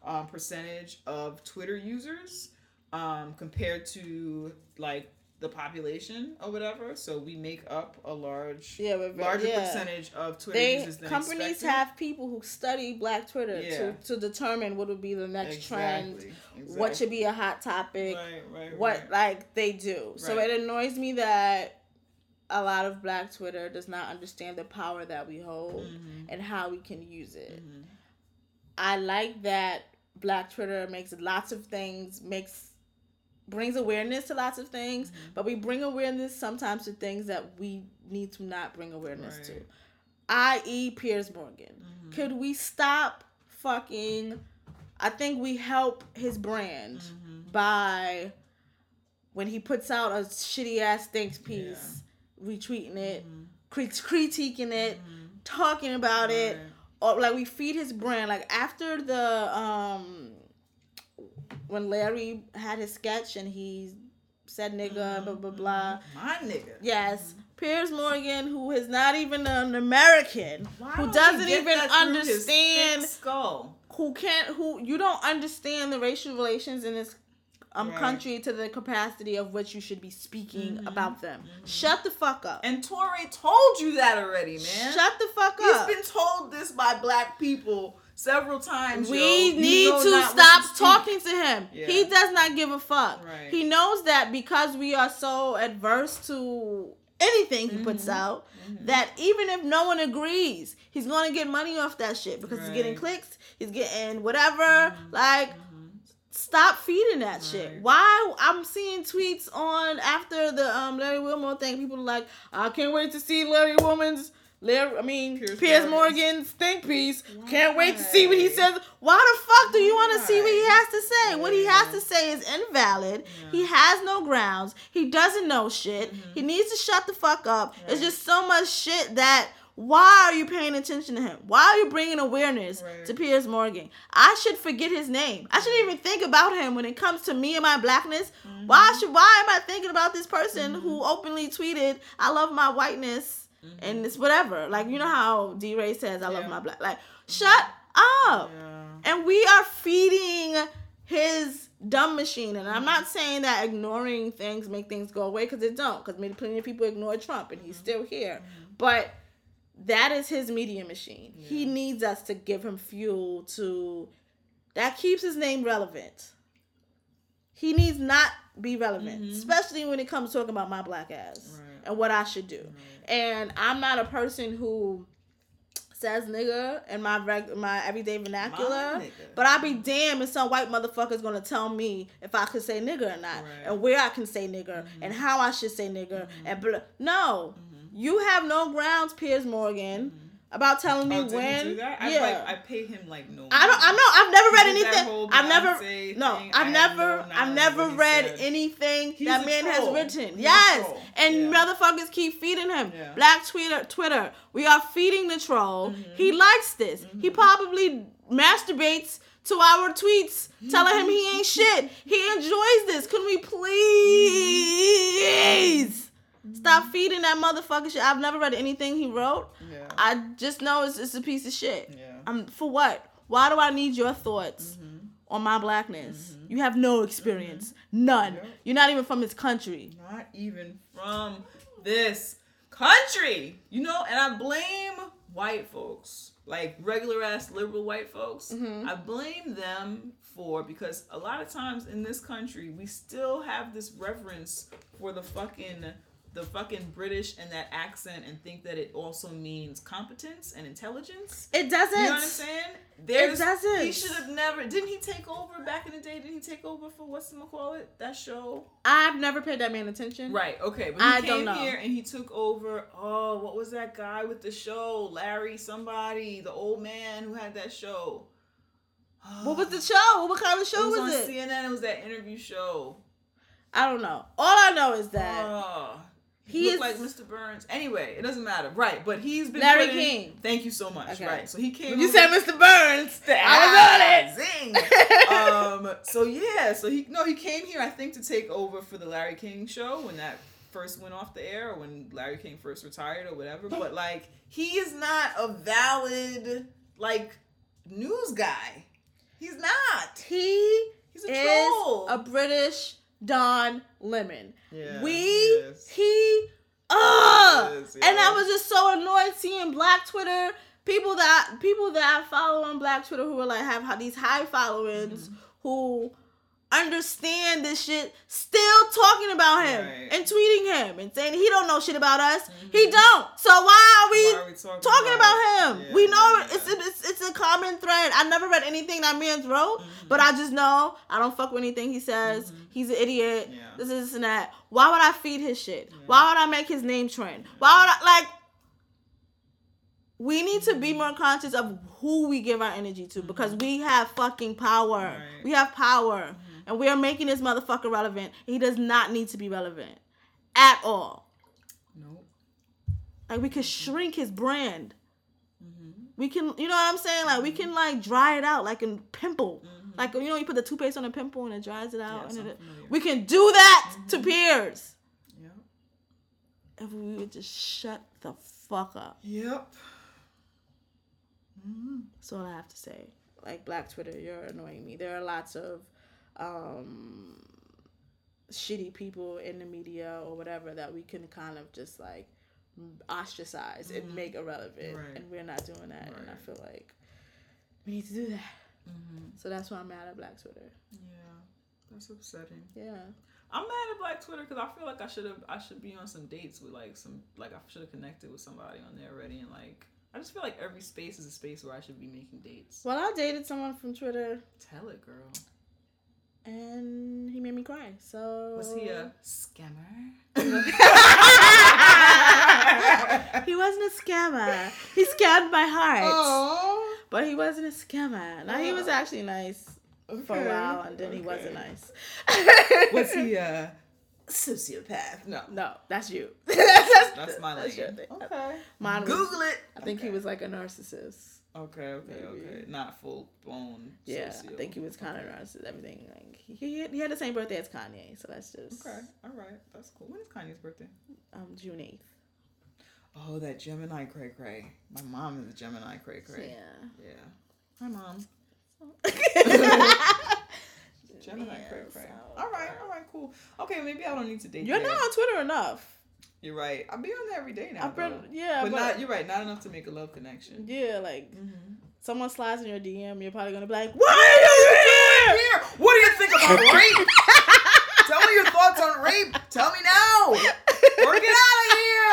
Speaker 1: um, percentage of Twitter users um, compared to like the population or whatever. So we make up a large,
Speaker 3: Yeah, very-
Speaker 1: larger
Speaker 3: yeah.
Speaker 1: percentage of Twitter
Speaker 3: they
Speaker 1: users than
Speaker 3: companies
Speaker 1: expected.
Speaker 3: have people who study Black Twitter
Speaker 1: Yeah.
Speaker 3: to, to determine what would be the next trend,
Speaker 1: Exactly,
Speaker 3: what should be a hot topic.
Speaker 1: Right, right,
Speaker 3: what
Speaker 1: right.
Speaker 3: like they do. So it annoys me that a lot of Black Twitter does not understand the power that we hold
Speaker 1: Mm-hmm.
Speaker 3: and how we can use it. I like that Black Twitter makes lots of things makes brings awareness to lots of things,
Speaker 1: Mm-hmm.
Speaker 3: but we bring awareness sometimes to things that we need to not bring awareness to. I.e. Piers Morgan.
Speaker 1: Mm-hmm.
Speaker 3: Could we stop fucking I think we help his brand
Speaker 1: Mm-hmm.
Speaker 3: by when he puts out a shitty ass thanks piece, retweeting it,
Speaker 1: Mm-hmm.
Speaker 3: crit- critiquing it, talking about it, or like we feed his brand. Like after the um when Larry had his sketch and he said nigga, blah blah blah. Mm-hmm.
Speaker 1: My nigga.
Speaker 3: Yes. Piers Morgan, who is not even an American, who doesn't even
Speaker 1: that through his
Speaker 3: understand
Speaker 1: skull.
Speaker 3: who can't who you don't understand the racial relations in this um
Speaker 1: Right.
Speaker 3: country to the capacity of which you should be speaking mm-hmm. about them. Mm-hmm. Shut the fuck up.
Speaker 1: And Tori told you that already, man.
Speaker 3: Shut the fuck
Speaker 1: He's
Speaker 3: up.
Speaker 1: been told this by black people several times.
Speaker 3: we
Speaker 1: yo.
Speaker 3: Need to stop
Speaker 1: to
Speaker 3: talking to him.
Speaker 1: Yeah.
Speaker 3: He does not give a fuck.
Speaker 1: Right.
Speaker 3: He knows that because we are so adverse to anything he
Speaker 1: Mm-hmm.
Speaker 3: puts out that even if no one agrees, he's going to get money off that shit because he's getting clicks, he's getting whatever. Like stop feeding that shit. Why I'm seeing tweets on after the um Larry Wilmore thing, people are like, I can't wait to see Larry Wilmore's Larry, I mean
Speaker 1: Piers
Speaker 3: Piers,
Speaker 1: Morgan's-
Speaker 3: Morgan's think piece. Can't wait to see what he says. Why the fuck do you want to see what he has to say? What he has to say is invalid. He has no grounds. He doesn't know shit. He needs to shut the fuck up. It's just so much shit that. Why are you paying attention to him? Why are you bringing awareness
Speaker 1: Right.
Speaker 3: to Piers Morgan? I should forget his name. I shouldn't even think about him when it comes to me and my blackness. Why should why am I thinking about this person who openly tweeted, "I love my whiteness," Mm-hmm. and it's whatever. Like you know how D. Ray says, "I love my black." Like, shut up.
Speaker 1: Yeah.
Speaker 3: And we are feeding his dumb machine. And I'm not mm-hmm. saying that ignoring things make things go away because it don't. Because plenty of people ignore Trump and he's mm-hmm. still here. But that is his media machine. He needs us to give him fuel to that keeps his name relevant. He needs not be relevant, especially when it comes to talking about my black ass
Speaker 1: Right.
Speaker 3: and what I should do. And I'm not a person who says nigga in my reg- my everyday vernacular,
Speaker 1: nigga.
Speaker 3: but I'll be damned if some white motherfucker's gonna tell me if I could say nigga or not,
Speaker 1: Right.
Speaker 3: and where I can say nigga, mm-hmm. and how I should say nigga, and mm-hmm. blah. no, mm-hmm. you have no grounds, Piers Morgan, about telling me
Speaker 1: Oh, did he
Speaker 3: when.
Speaker 1: do that? I,
Speaker 3: yeah.
Speaker 1: like, I pay him like no.
Speaker 3: I don't. I know. I've never read anything. I've never. No,
Speaker 1: thing.
Speaker 3: I've never. I've never read
Speaker 1: said.
Speaker 3: anything
Speaker 1: He's
Speaker 3: that man has written.
Speaker 1: He's
Speaker 3: yes, and
Speaker 1: Yeah.
Speaker 3: motherfuckers keep feeding him.
Speaker 1: Yeah.
Speaker 3: Black Twitter. Twitter. We are feeding the troll.
Speaker 1: Mm-hmm.
Speaker 3: He likes this. He probably masturbates to our tweets, telling him he ain't shit. He enjoys this. Can we please? Stop feeding that motherfucker shit. I've never read anything he wrote.
Speaker 1: Yeah.
Speaker 3: I just know it's, it's a piece of shit.
Speaker 1: Yeah.
Speaker 3: I'm for what? Why do I need your thoughts
Speaker 1: Mm-hmm.
Speaker 3: on my blackness? You have no experience, none.
Speaker 1: Yep.
Speaker 3: You're not even from this country.
Speaker 1: Not even from this country. You know, and I blame white folks, like regular ass liberal white folks.
Speaker 3: Mm-hmm.
Speaker 1: I blame them for because a lot of times in this country we still have this reverence for the fucking the fucking British and that accent and think that it also means competence and intelligence.
Speaker 3: It doesn't.
Speaker 1: You know what I'm saying? There's,
Speaker 3: doesn't.
Speaker 1: He should have never. Didn't he take over back in the day? Didn't he take over for what's the call it? That show.
Speaker 3: I've never paid that man attention.
Speaker 1: Right. Okay. But he
Speaker 3: I
Speaker 1: came
Speaker 3: don't know.
Speaker 1: here and he took over. Oh, what was that guy with the show? Larry, somebody, the old man who had that show.
Speaker 3: What was the show? What kind of
Speaker 1: It
Speaker 3: show
Speaker 1: was,
Speaker 3: was,
Speaker 1: on
Speaker 3: it?
Speaker 1: CNN. It was that interview show.
Speaker 3: I don't know. All I know is that
Speaker 1: Oh,
Speaker 3: he
Speaker 1: he
Speaker 3: is
Speaker 1: like Mr. Burns. Anyway, it doesn't matter. Right. But he's been
Speaker 3: Larry
Speaker 1: putting-
Speaker 3: King.
Speaker 1: Thank you so much.
Speaker 3: Okay.
Speaker 1: Right. So he came.
Speaker 3: When you said Mr. Burns, I was on it.
Speaker 1: Zing. um. So yeah. So he no. He came here. I think to take over for the Larry King show when that first went off the air, or when Larry King first retired, or whatever. But like, he is not a valid like news guy. He's not.
Speaker 3: He
Speaker 1: He's a
Speaker 3: is
Speaker 1: troll.
Speaker 3: a British Don Lemon.
Speaker 1: Yeah,
Speaker 3: we
Speaker 1: he is.
Speaker 3: he uh
Speaker 1: He is,
Speaker 3: and. I was just so annoyed seeing Black Twitter people that people that I follow on Black Twitter who are like have these high followings
Speaker 1: Mm-hmm.
Speaker 3: who understand this shit still talking about him
Speaker 1: Right.
Speaker 3: and tweeting him and saying he don't know shit about us. He don't. So why are we,
Speaker 1: Mm-hmm. Why are we talking
Speaker 3: talking
Speaker 1: about
Speaker 3: about, him?
Speaker 1: Yeah,
Speaker 3: we know
Speaker 1: yeah,
Speaker 3: it's, it's it's a common thread. I never read anything that man's wrote,
Speaker 1: Mm-hmm.
Speaker 3: but I just know I don't fuck with anything he says. He's an idiot.
Speaker 1: Yeah.
Speaker 3: This is this and that. Why would I feed his shit? Why would I make his name trend? Why would I like? We need to be more conscious of who we give our energy to because we have fucking power.
Speaker 1: Right.
Speaker 3: We have power. And we are making this motherfucker relevant. He does not need to be relevant at all.
Speaker 1: Nope.
Speaker 3: Like we could shrink his brand.
Speaker 1: Mm-hmm.
Speaker 3: We can, you know what I'm saying? Like we can like dry it out, like a pimple.
Speaker 1: Mm-hmm.
Speaker 3: Like you know, you put the toothpaste on a pimple and it dries it out.
Speaker 1: Yes,
Speaker 3: and it, we can do that to Piers
Speaker 1: Yep.
Speaker 3: if we would just shut the fuck up.
Speaker 1: Yep.
Speaker 3: That's all I have to say. Like Black Twitter, you're annoying me. There are lots of um shitty people in the media or whatever that we can kind of just like ostracize and make irrelevant,
Speaker 1: Mm-hmm. Right.
Speaker 3: and we're not doing that. And I feel like we need to do that. So that's why I'm mad at Black Twitter.
Speaker 1: Yeah. That's upsetting.
Speaker 3: Yeah.
Speaker 1: I'm mad at Black Twitter because I feel like I should have I should be on some dates with like some like I should have connected with somebody on there already and like I just feel like every space is a space where I should be making dates.
Speaker 3: Well, I dated someone from Twitter,
Speaker 1: Tell it, girl.
Speaker 3: And he made me cry. So
Speaker 1: Was he a scammer?
Speaker 3: he wasn't a scammer. He scammed my heart.
Speaker 1: Oh.
Speaker 3: But he wasn't a scammer. Now he was actually nice for a while, and then he wasn't nice.
Speaker 1: Was he a sociopath? No.
Speaker 3: No, that's you. that's,
Speaker 1: That's my
Speaker 3: that's.
Speaker 1: Okay.
Speaker 3: Mine was,
Speaker 1: Google it.
Speaker 3: I think he was like a narcissist.
Speaker 1: Okay, okay,
Speaker 3: Maybe.
Speaker 1: okay. Not full blown.
Speaker 3: Yeah,
Speaker 1: socio.
Speaker 3: I think he was kind of narcissist. Everything like he, he had, he had the same birthday as Kanye, so that's just
Speaker 1: Okay, all right, that's cool. When is Kanye's birthday?
Speaker 3: um June eighth.
Speaker 1: Oh, that Gemini cray cray. My mom is a Gemini cray cray.
Speaker 3: Yeah.
Speaker 1: Yeah. Hi, mom. Gemini
Speaker 3: Yeah,
Speaker 1: cray cray.
Speaker 3: so-
Speaker 1: All right, all right, cool. Okay, maybe I don't need to date.
Speaker 3: You're
Speaker 1: there.
Speaker 3: not on Twitter enough.
Speaker 1: You're right. I'll be on there every day now.
Speaker 3: I've been- yeah,
Speaker 1: but,
Speaker 3: but-
Speaker 1: not. You're right. Not enough to make a love connection.
Speaker 3: Yeah, like
Speaker 1: Mm-hmm.
Speaker 3: someone slides in your DM, you're probably gonna be like, "Why are you here?"
Speaker 1: Here, what do you think about rape? Tell me your thoughts on rape. Tell me now. Or get out of here.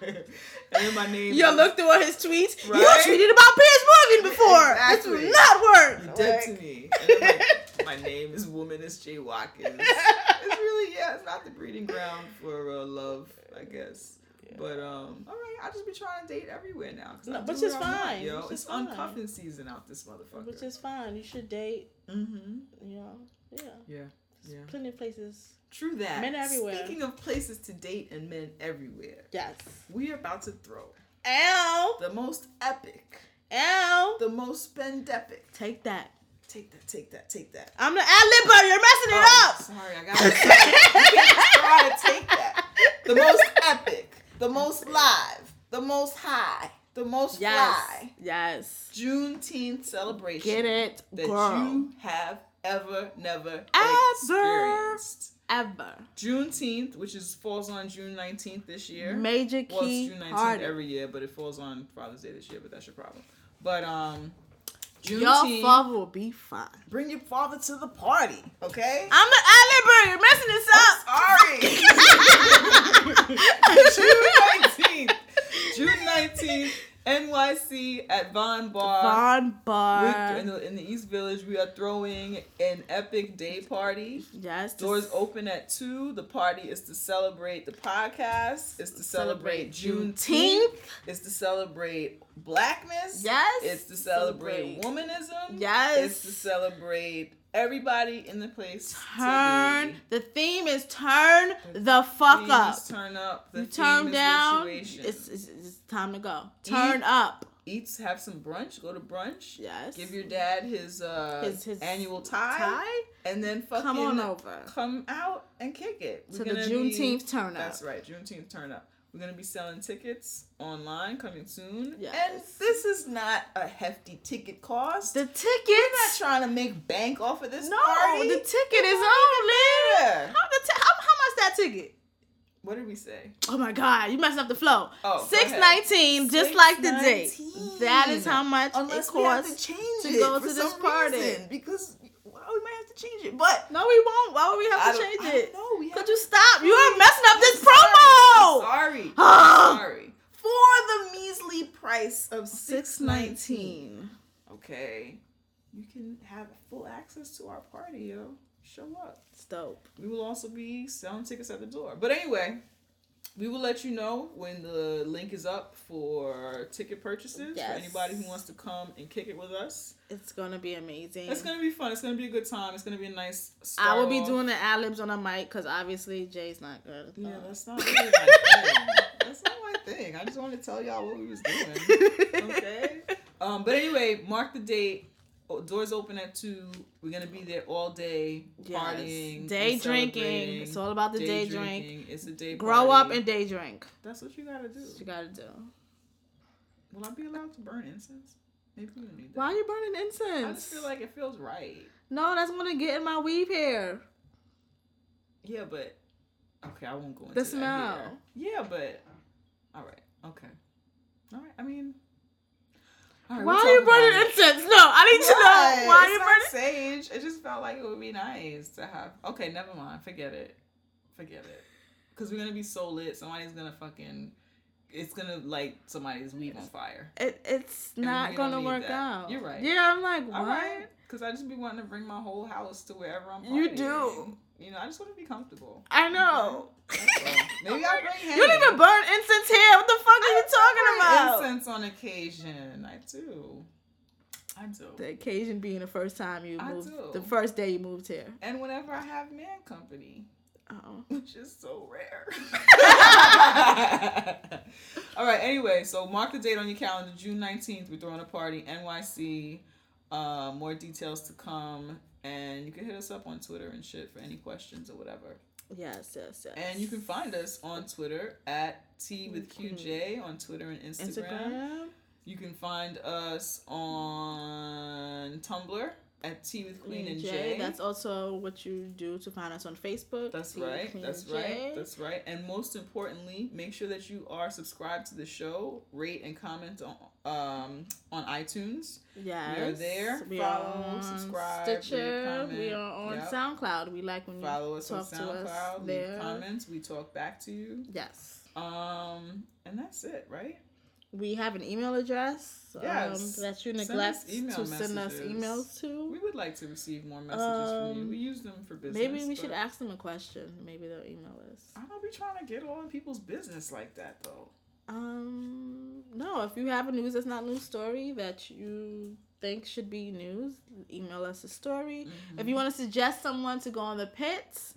Speaker 1: and then my name.
Speaker 3: You
Speaker 1: is-
Speaker 3: look through all his tweets. You tweeted about Piers Morgan before.
Speaker 1: Exactly.
Speaker 3: This will not work.
Speaker 1: You dead to me. And then my, my name is Woman is Jay Watkins. It's really yeah, it's not the breeding ground for uh, love, I guess. But um, all right, I just be trying to date everywhere now.
Speaker 3: No, which is
Speaker 1: want,
Speaker 3: fine,
Speaker 1: yo.
Speaker 3: which
Speaker 1: It's
Speaker 3: fine.
Speaker 1: uncuffing season out this motherfucker.
Speaker 3: Which is fine. You should date.
Speaker 1: mm-hmm.
Speaker 3: You know, yeah.
Speaker 1: Yeah, yeah.
Speaker 3: Plenty of places.
Speaker 1: True that.
Speaker 3: Men everywhere.
Speaker 1: Speaking of places to date and men everywhere,
Speaker 3: Yes.
Speaker 1: we are about to throw
Speaker 3: Ow.
Speaker 1: the most epic,
Speaker 3: Ow.
Speaker 1: the most spendepic.
Speaker 3: Take that.
Speaker 1: Take that, take that, take that.
Speaker 3: I'm the ad libber. You're messing it
Speaker 1: Oh,
Speaker 3: up.
Speaker 1: Sorry, I got to take that. The most epic, the most live, the most high, the most
Speaker 3: Yes.
Speaker 1: fly
Speaker 3: Yes.
Speaker 1: Juneteenth celebration
Speaker 3: Get it,
Speaker 1: that
Speaker 3: girl.
Speaker 1: you have ever, never
Speaker 3: Ever.
Speaker 1: experienced.
Speaker 3: Ever.
Speaker 1: Juneteenth, which is falls on June 19th this year.
Speaker 3: Major
Speaker 1: well, it's
Speaker 3: key
Speaker 1: June 19th
Speaker 3: party.
Speaker 1: every year, but it falls on Father's Day this year, but that's your problem. But um
Speaker 3: Your father will be fine.
Speaker 1: bring your father to the party, okay?
Speaker 3: I'm the ad libber. You're messing this up.
Speaker 1: Sorry. June 19th. June 19th, NYC at Von Bar.
Speaker 3: Von
Speaker 1: We-
Speaker 3: Bar.
Speaker 1: in, the, in the East Village, we are throwing an epic day party.
Speaker 3: Yes.
Speaker 1: Doors open at 2. The party is to celebrate the podcast. It's to celebrate
Speaker 3: Celebrate
Speaker 1: Juneteenth.
Speaker 3: Juneteenth.
Speaker 1: It's to celebrate blackness.
Speaker 3: Yes.
Speaker 1: It's to celebrate,
Speaker 3: Celebrate.
Speaker 1: womanism.
Speaker 3: Yes.
Speaker 1: It's to celebrate everybody in the place.
Speaker 3: Turn. The theme is turn the fuck
Speaker 1: Please
Speaker 3: up.
Speaker 1: Turn up. The
Speaker 3: You turn down. It's, it's it's time to go. Turn up.
Speaker 1: Eat, have some brunch. Go to brunch.
Speaker 3: Yes.
Speaker 1: Give your dad his uh
Speaker 3: His- his
Speaker 1: annual tie,
Speaker 3: tie
Speaker 1: and then fucking
Speaker 3: Come on over.
Speaker 1: Come out and kick it. We're
Speaker 3: to the
Speaker 1: gonna be-
Speaker 3: Juneteenth turn up.
Speaker 1: That's right, Juneteenth turn up. We're gonna be selling tickets online coming soon.
Speaker 3: Yes.
Speaker 1: And this is not a hefty ticket cost.
Speaker 3: The tickets.
Speaker 1: We're not trying to make bank off of this
Speaker 3: No,
Speaker 1: party.
Speaker 3: the ticket is only. How, the ti- how, how much that ticket?
Speaker 1: What did we say?
Speaker 3: Oh my God, you messed up the flow.
Speaker 1: Oh,
Speaker 3: Six nineteen, just like the date. That is how much
Speaker 1: Unless
Speaker 3: it
Speaker 1: to
Speaker 3: costs.
Speaker 1: change
Speaker 3: to
Speaker 1: it
Speaker 3: go to this party.
Speaker 1: reason, because well, we might have to change it. But
Speaker 3: No, we won't. Why would we
Speaker 1: I
Speaker 3: have to
Speaker 1: don't-
Speaker 3: change it?
Speaker 1: know. We
Speaker 3: Could you
Speaker 1: to-
Speaker 3: stop? You are messing up this
Speaker 1: Sorry.
Speaker 3: promo.
Speaker 1: Sorry. Sorry. For the measly price of six nineteen. Okay. You can have full access to our party, yo. Show up.
Speaker 3: It's dope.
Speaker 1: We will also be selling tickets at the door. But anyway, we will let you know when the link is up for ticket purchases
Speaker 3: Yes.
Speaker 1: for anybody who wants to come and kick it with us.
Speaker 3: It's gonna be amazing.
Speaker 1: It's gonna be fun. It's gonna be a good time. It's gonna be a nice.
Speaker 3: I will be
Speaker 1: off.
Speaker 3: doing the ad libs on a mic because obviously Jay's not good.
Speaker 1: Yeah, that's not really my thing. That's not my thing. I just wanted to tell y'all what we was doing. Okay. Um, but anyway, mark the date. Oh, Doors open at two. We're gonna be there all day,
Speaker 3: Yes.
Speaker 1: partying,
Speaker 3: Day drinking. It's all about the day, drink.
Speaker 1: drinking. It's a day.
Speaker 3: Grow
Speaker 1: party.
Speaker 3: up and day drink.
Speaker 1: That's what you gotta do.
Speaker 3: That's what you gotta do.
Speaker 1: Will I be allowed to burn incense? Maybe we don't need that.
Speaker 3: Why are you burning incense?
Speaker 1: I just feel like it feels right.
Speaker 3: no, that's gonna get in my weave hair.
Speaker 1: Yeah, but okay, I won't go into
Speaker 3: The
Speaker 1: that here.
Speaker 3: smell.
Speaker 1: Yeah, but all right, okay, all right. I mean, all right,
Speaker 3: Why are you
Speaker 1: about
Speaker 3: burning incense? No, I need to know. Why are
Speaker 1: It's
Speaker 3: you burning?
Speaker 1: sage? It just felt like it would be nice to have. Okay, never mind. Forget it. Forget it. Because we're gonna be so lit. Somebody's gonna fucking. It's gonna light somebody's weave on fire.
Speaker 3: It, it's not gonna work
Speaker 1: that.
Speaker 3: out.
Speaker 1: You're right.
Speaker 3: Yeah, I'm like, what?
Speaker 1: All right. Because I just be wanting to bring my whole house to wherever I'm.
Speaker 3: You do.
Speaker 1: You know, I just want to be comfortable.
Speaker 3: I know.
Speaker 1: All. Maybe I'll bring
Speaker 3: You don't even burn incense here. What the fuck are you talking about?
Speaker 1: Incense on occasion. I do. I do.
Speaker 3: The occasion being the first time you
Speaker 1: I
Speaker 3: moved,
Speaker 1: do.
Speaker 3: the first day you moved here.
Speaker 1: And whenever I have man company,
Speaker 3: Oh.
Speaker 1: which is so rare. All right. Anyway, so mark the date on your calendar. June nineteenth. We're throwing a party. NYC. Uh, more details to come. And you can hit us up on Twitter and shit for any questions or whatever.
Speaker 3: Yes, yes, yes.
Speaker 1: And you can find us on Twitter at Tea with QJ mm-hmm. on Twitter and Instagram.
Speaker 3: Instagram.
Speaker 1: You can find us on Tumblr at Tea with Queen and J.
Speaker 3: That's also what you do to find us on Facebook.
Speaker 1: That's
Speaker 3: Tea
Speaker 1: right. That's right. That's right. And most importantly, make sure that you are subscribed to the show, rate and comment on um on iTunes.
Speaker 3: Yes.
Speaker 1: We are there.
Speaker 3: We
Speaker 1: Follow,
Speaker 3: are on
Speaker 1: subscribe,
Speaker 3: Stitcher. we are on
Speaker 1: Yep.
Speaker 3: SoundCloud. We like when you
Speaker 1: Follow us on
Speaker 3: talk to us
Speaker 1: SoundCloud, leave
Speaker 3: there.
Speaker 1: comments, we talk back to you.
Speaker 3: Yes.
Speaker 1: Um and that's it, right?
Speaker 3: We have an email address
Speaker 1: Yes.
Speaker 3: um, that you
Speaker 1: Send
Speaker 3: neglect
Speaker 1: email
Speaker 3: to send us emails to.
Speaker 1: We would like to receive more messages from you.
Speaker 3: Um,
Speaker 1: We use them for business.
Speaker 3: Maybe we should ask them a question. Maybe they'll email us.
Speaker 1: I don't be trying to get all in people's business like that though.
Speaker 3: Um, no, if you have a news that's not news story that you think should be news, email us a story. If you want to suggest someone to go on the pits,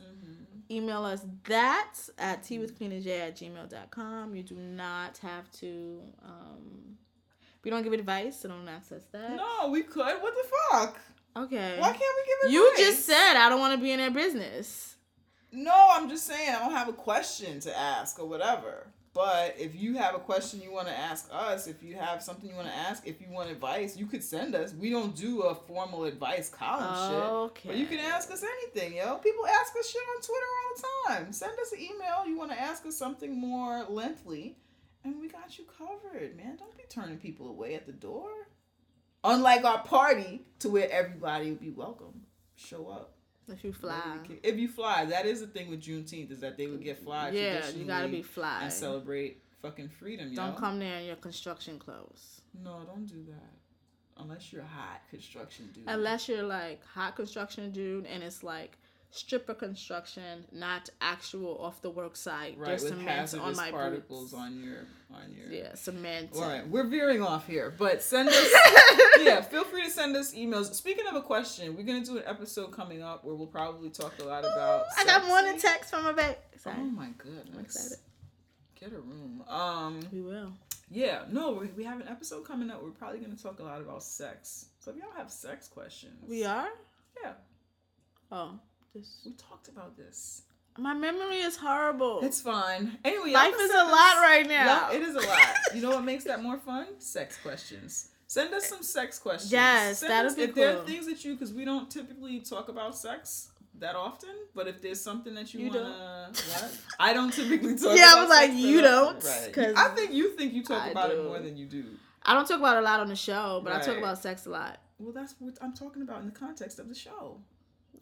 Speaker 3: email us that at tea with at gmail.com. You do not have to, um, we don't give advice, so don't access that.
Speaker 1: No, we could. What the fuck?
Speaker 3: Okay.
Speaker 1: Why can't we give advice?
Speaker 3: You just said I don't want to be in their business.
Speaker 1: No, I'm just saying I don't have a question to ask or whatever. But if you have a question you want to ask us, if you have something you want to ask, if you want advice, you could send us. We don't do a formal advice column shit. But you can ask us anything, yo. People ask us shit on Twitter all the time. Send us an email. You want to ask us something more lengthy, and we got you covered, man. Don't be turning people away at the door. Unlike our party, to where everybody would be welcome. Show up.
Speaker 3: If you fly.
Speaker 1: If you fly, that is the thing with Juneteenth is that they would get fly.
Speaker 3: Yeah, you gotta be fly.
Speaker 1: and celebrate fucking freedom. Yo.
Speaker 3: Don't come there in your construction clothes.
Speaker 1: No, don't do that. Unless you're hot construction dude.
Speaker 3: Unless you're like hot construction dude and it's like stripper construction, not actual off the work site.
Speaker 1: right
Speaker 3: There's
Speaker 1: with
Speaker 3: cement
Speaker 1: hazardous
Speaker 3: on my
Speaker 1: particles
Speaker 3: boots.
Speaker 1: on your on your.
Speaker 3: Yeah, cement.
Speaker 1: All right, we're veering off here, but send us. yeah, feel free to send us emails. Speaking of a question, we're gonna do an episode coming up where we'll probably talk a lot about.
Speaker 3: I got more than text from a baby. Sorry.
Speaker 1: Oh my goodness!
Speaker 3: excited.
Speaker 1: Get a room. Um.
Speaker 3: We will.
Speaker 1: Yeah, no, we, we have an episode coming up. We're probably going to talk a lot about sex. So if y'all have sex questions,
Speaker 3: We are?
Speaker 1: Yeah,
Speaker 3: Oh. This.
Speaker 1: we talked about this.
Speaker 3: My memory is horrible.
Speaker 1: It's fine. Anyway,
Speaker 3: Life is a lot right now.
Speaker 1: Yeah, it is a lot. You know what makes that more fun? Sex questions. Send us some sex questions.
Speaker 3: Yes,
Speaker 1: Send
Speaker 3: that'd
Speaker 1: us-
Speaker 3: be
Speaker 1: If there are things that you, because we don't typically talk about sex that often, but if there's something that you,
Speaker 3: You
Speaker 1: wanna, what? I don't typically talk.
Speaker 3: Yeah, I was like, you don't,
Speaker 1: Right.
Speaker 3: 'cause
Speaker 1: I think you think you talk
Speaker 3: I
Speaker 1: about it more than you do.
Speaker 3: I don't talk about it a lot on the show, but I talk about sex a lot.
Speaker 1: Well, that's what I'm talking about in the context of the show.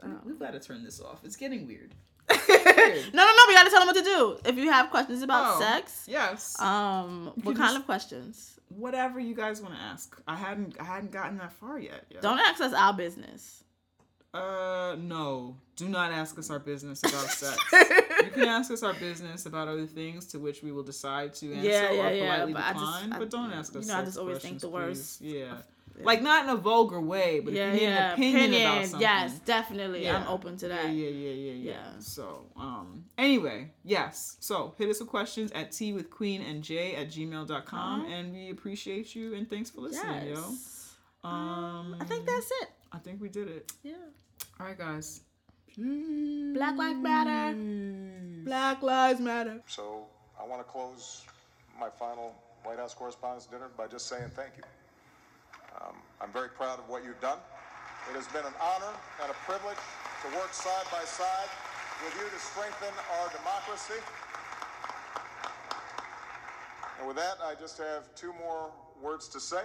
Speaker 3: Oh.
Speaker 1: We've got to turn this off. It's getting weird.
Speaker 3: no, no, no. We gotta tell them what to do. If you have questions about
Speaker 1: Oh,
Speaker 3: sex,
Speaker 1: Yes.
Speaker 3: um, what kind of questions?
Speaker 1: Whatever you guys want to ask. I hadn't I hadn't gotten that far yet.
Speaker 3: Don't ask us our business.
Speaker 1: Uh, no. Do not ask us our business about sex. you can ask us our business about other things to which we will decide to answer
Speaker 3: Yeah, yeah,
Speaker 1: or
Speaker 3: yeah,
Speaker 1: politely
Speaker 3: but I just-
Speaker 1: decline.
Speaker 3: I-
Speaker 1: but don't ask us.
Speaker 3: you know, I just always think the worst.
Speaker 1: please. Yeah. Like not in a vulgar way, but
Speaker 3: yeah,
Speaker 1: if you need an opinion, about something.
Speaker 3: yes, definitely. I'm open to that.
Speaker 1: Yeah, yeah, yeah, yeah, yeah.
Speaker 3: Yeah.
Speaker 1: So, um, anyway, yes. So hit us with questions at tea with queen and j at gmail.com
Speaker 3: Uh-huh.
Speaker 1: and we appreciate you and thanks for listening,
Speaker 3: Yes.
Speaker 1: yo. Um,
Speaker 3: I think that's it.
Speaker 1: I think we did it.
Speaker 3: Yeah.
Speaker 1: All right, guys.
Speaker 3: Black Lives Matter. Black Lives Matter.
Speaker 7: So I want to close my final White House Correspondents' Dinner by just saying thank you. Um, I'm very proud of what you've done. It has been an honor and a privilege to work side by side with you to strengthen our democracy. And with that, I just have two more words to say.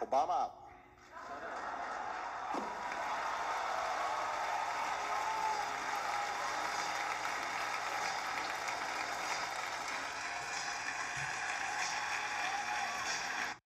Speaker 7: Obama out.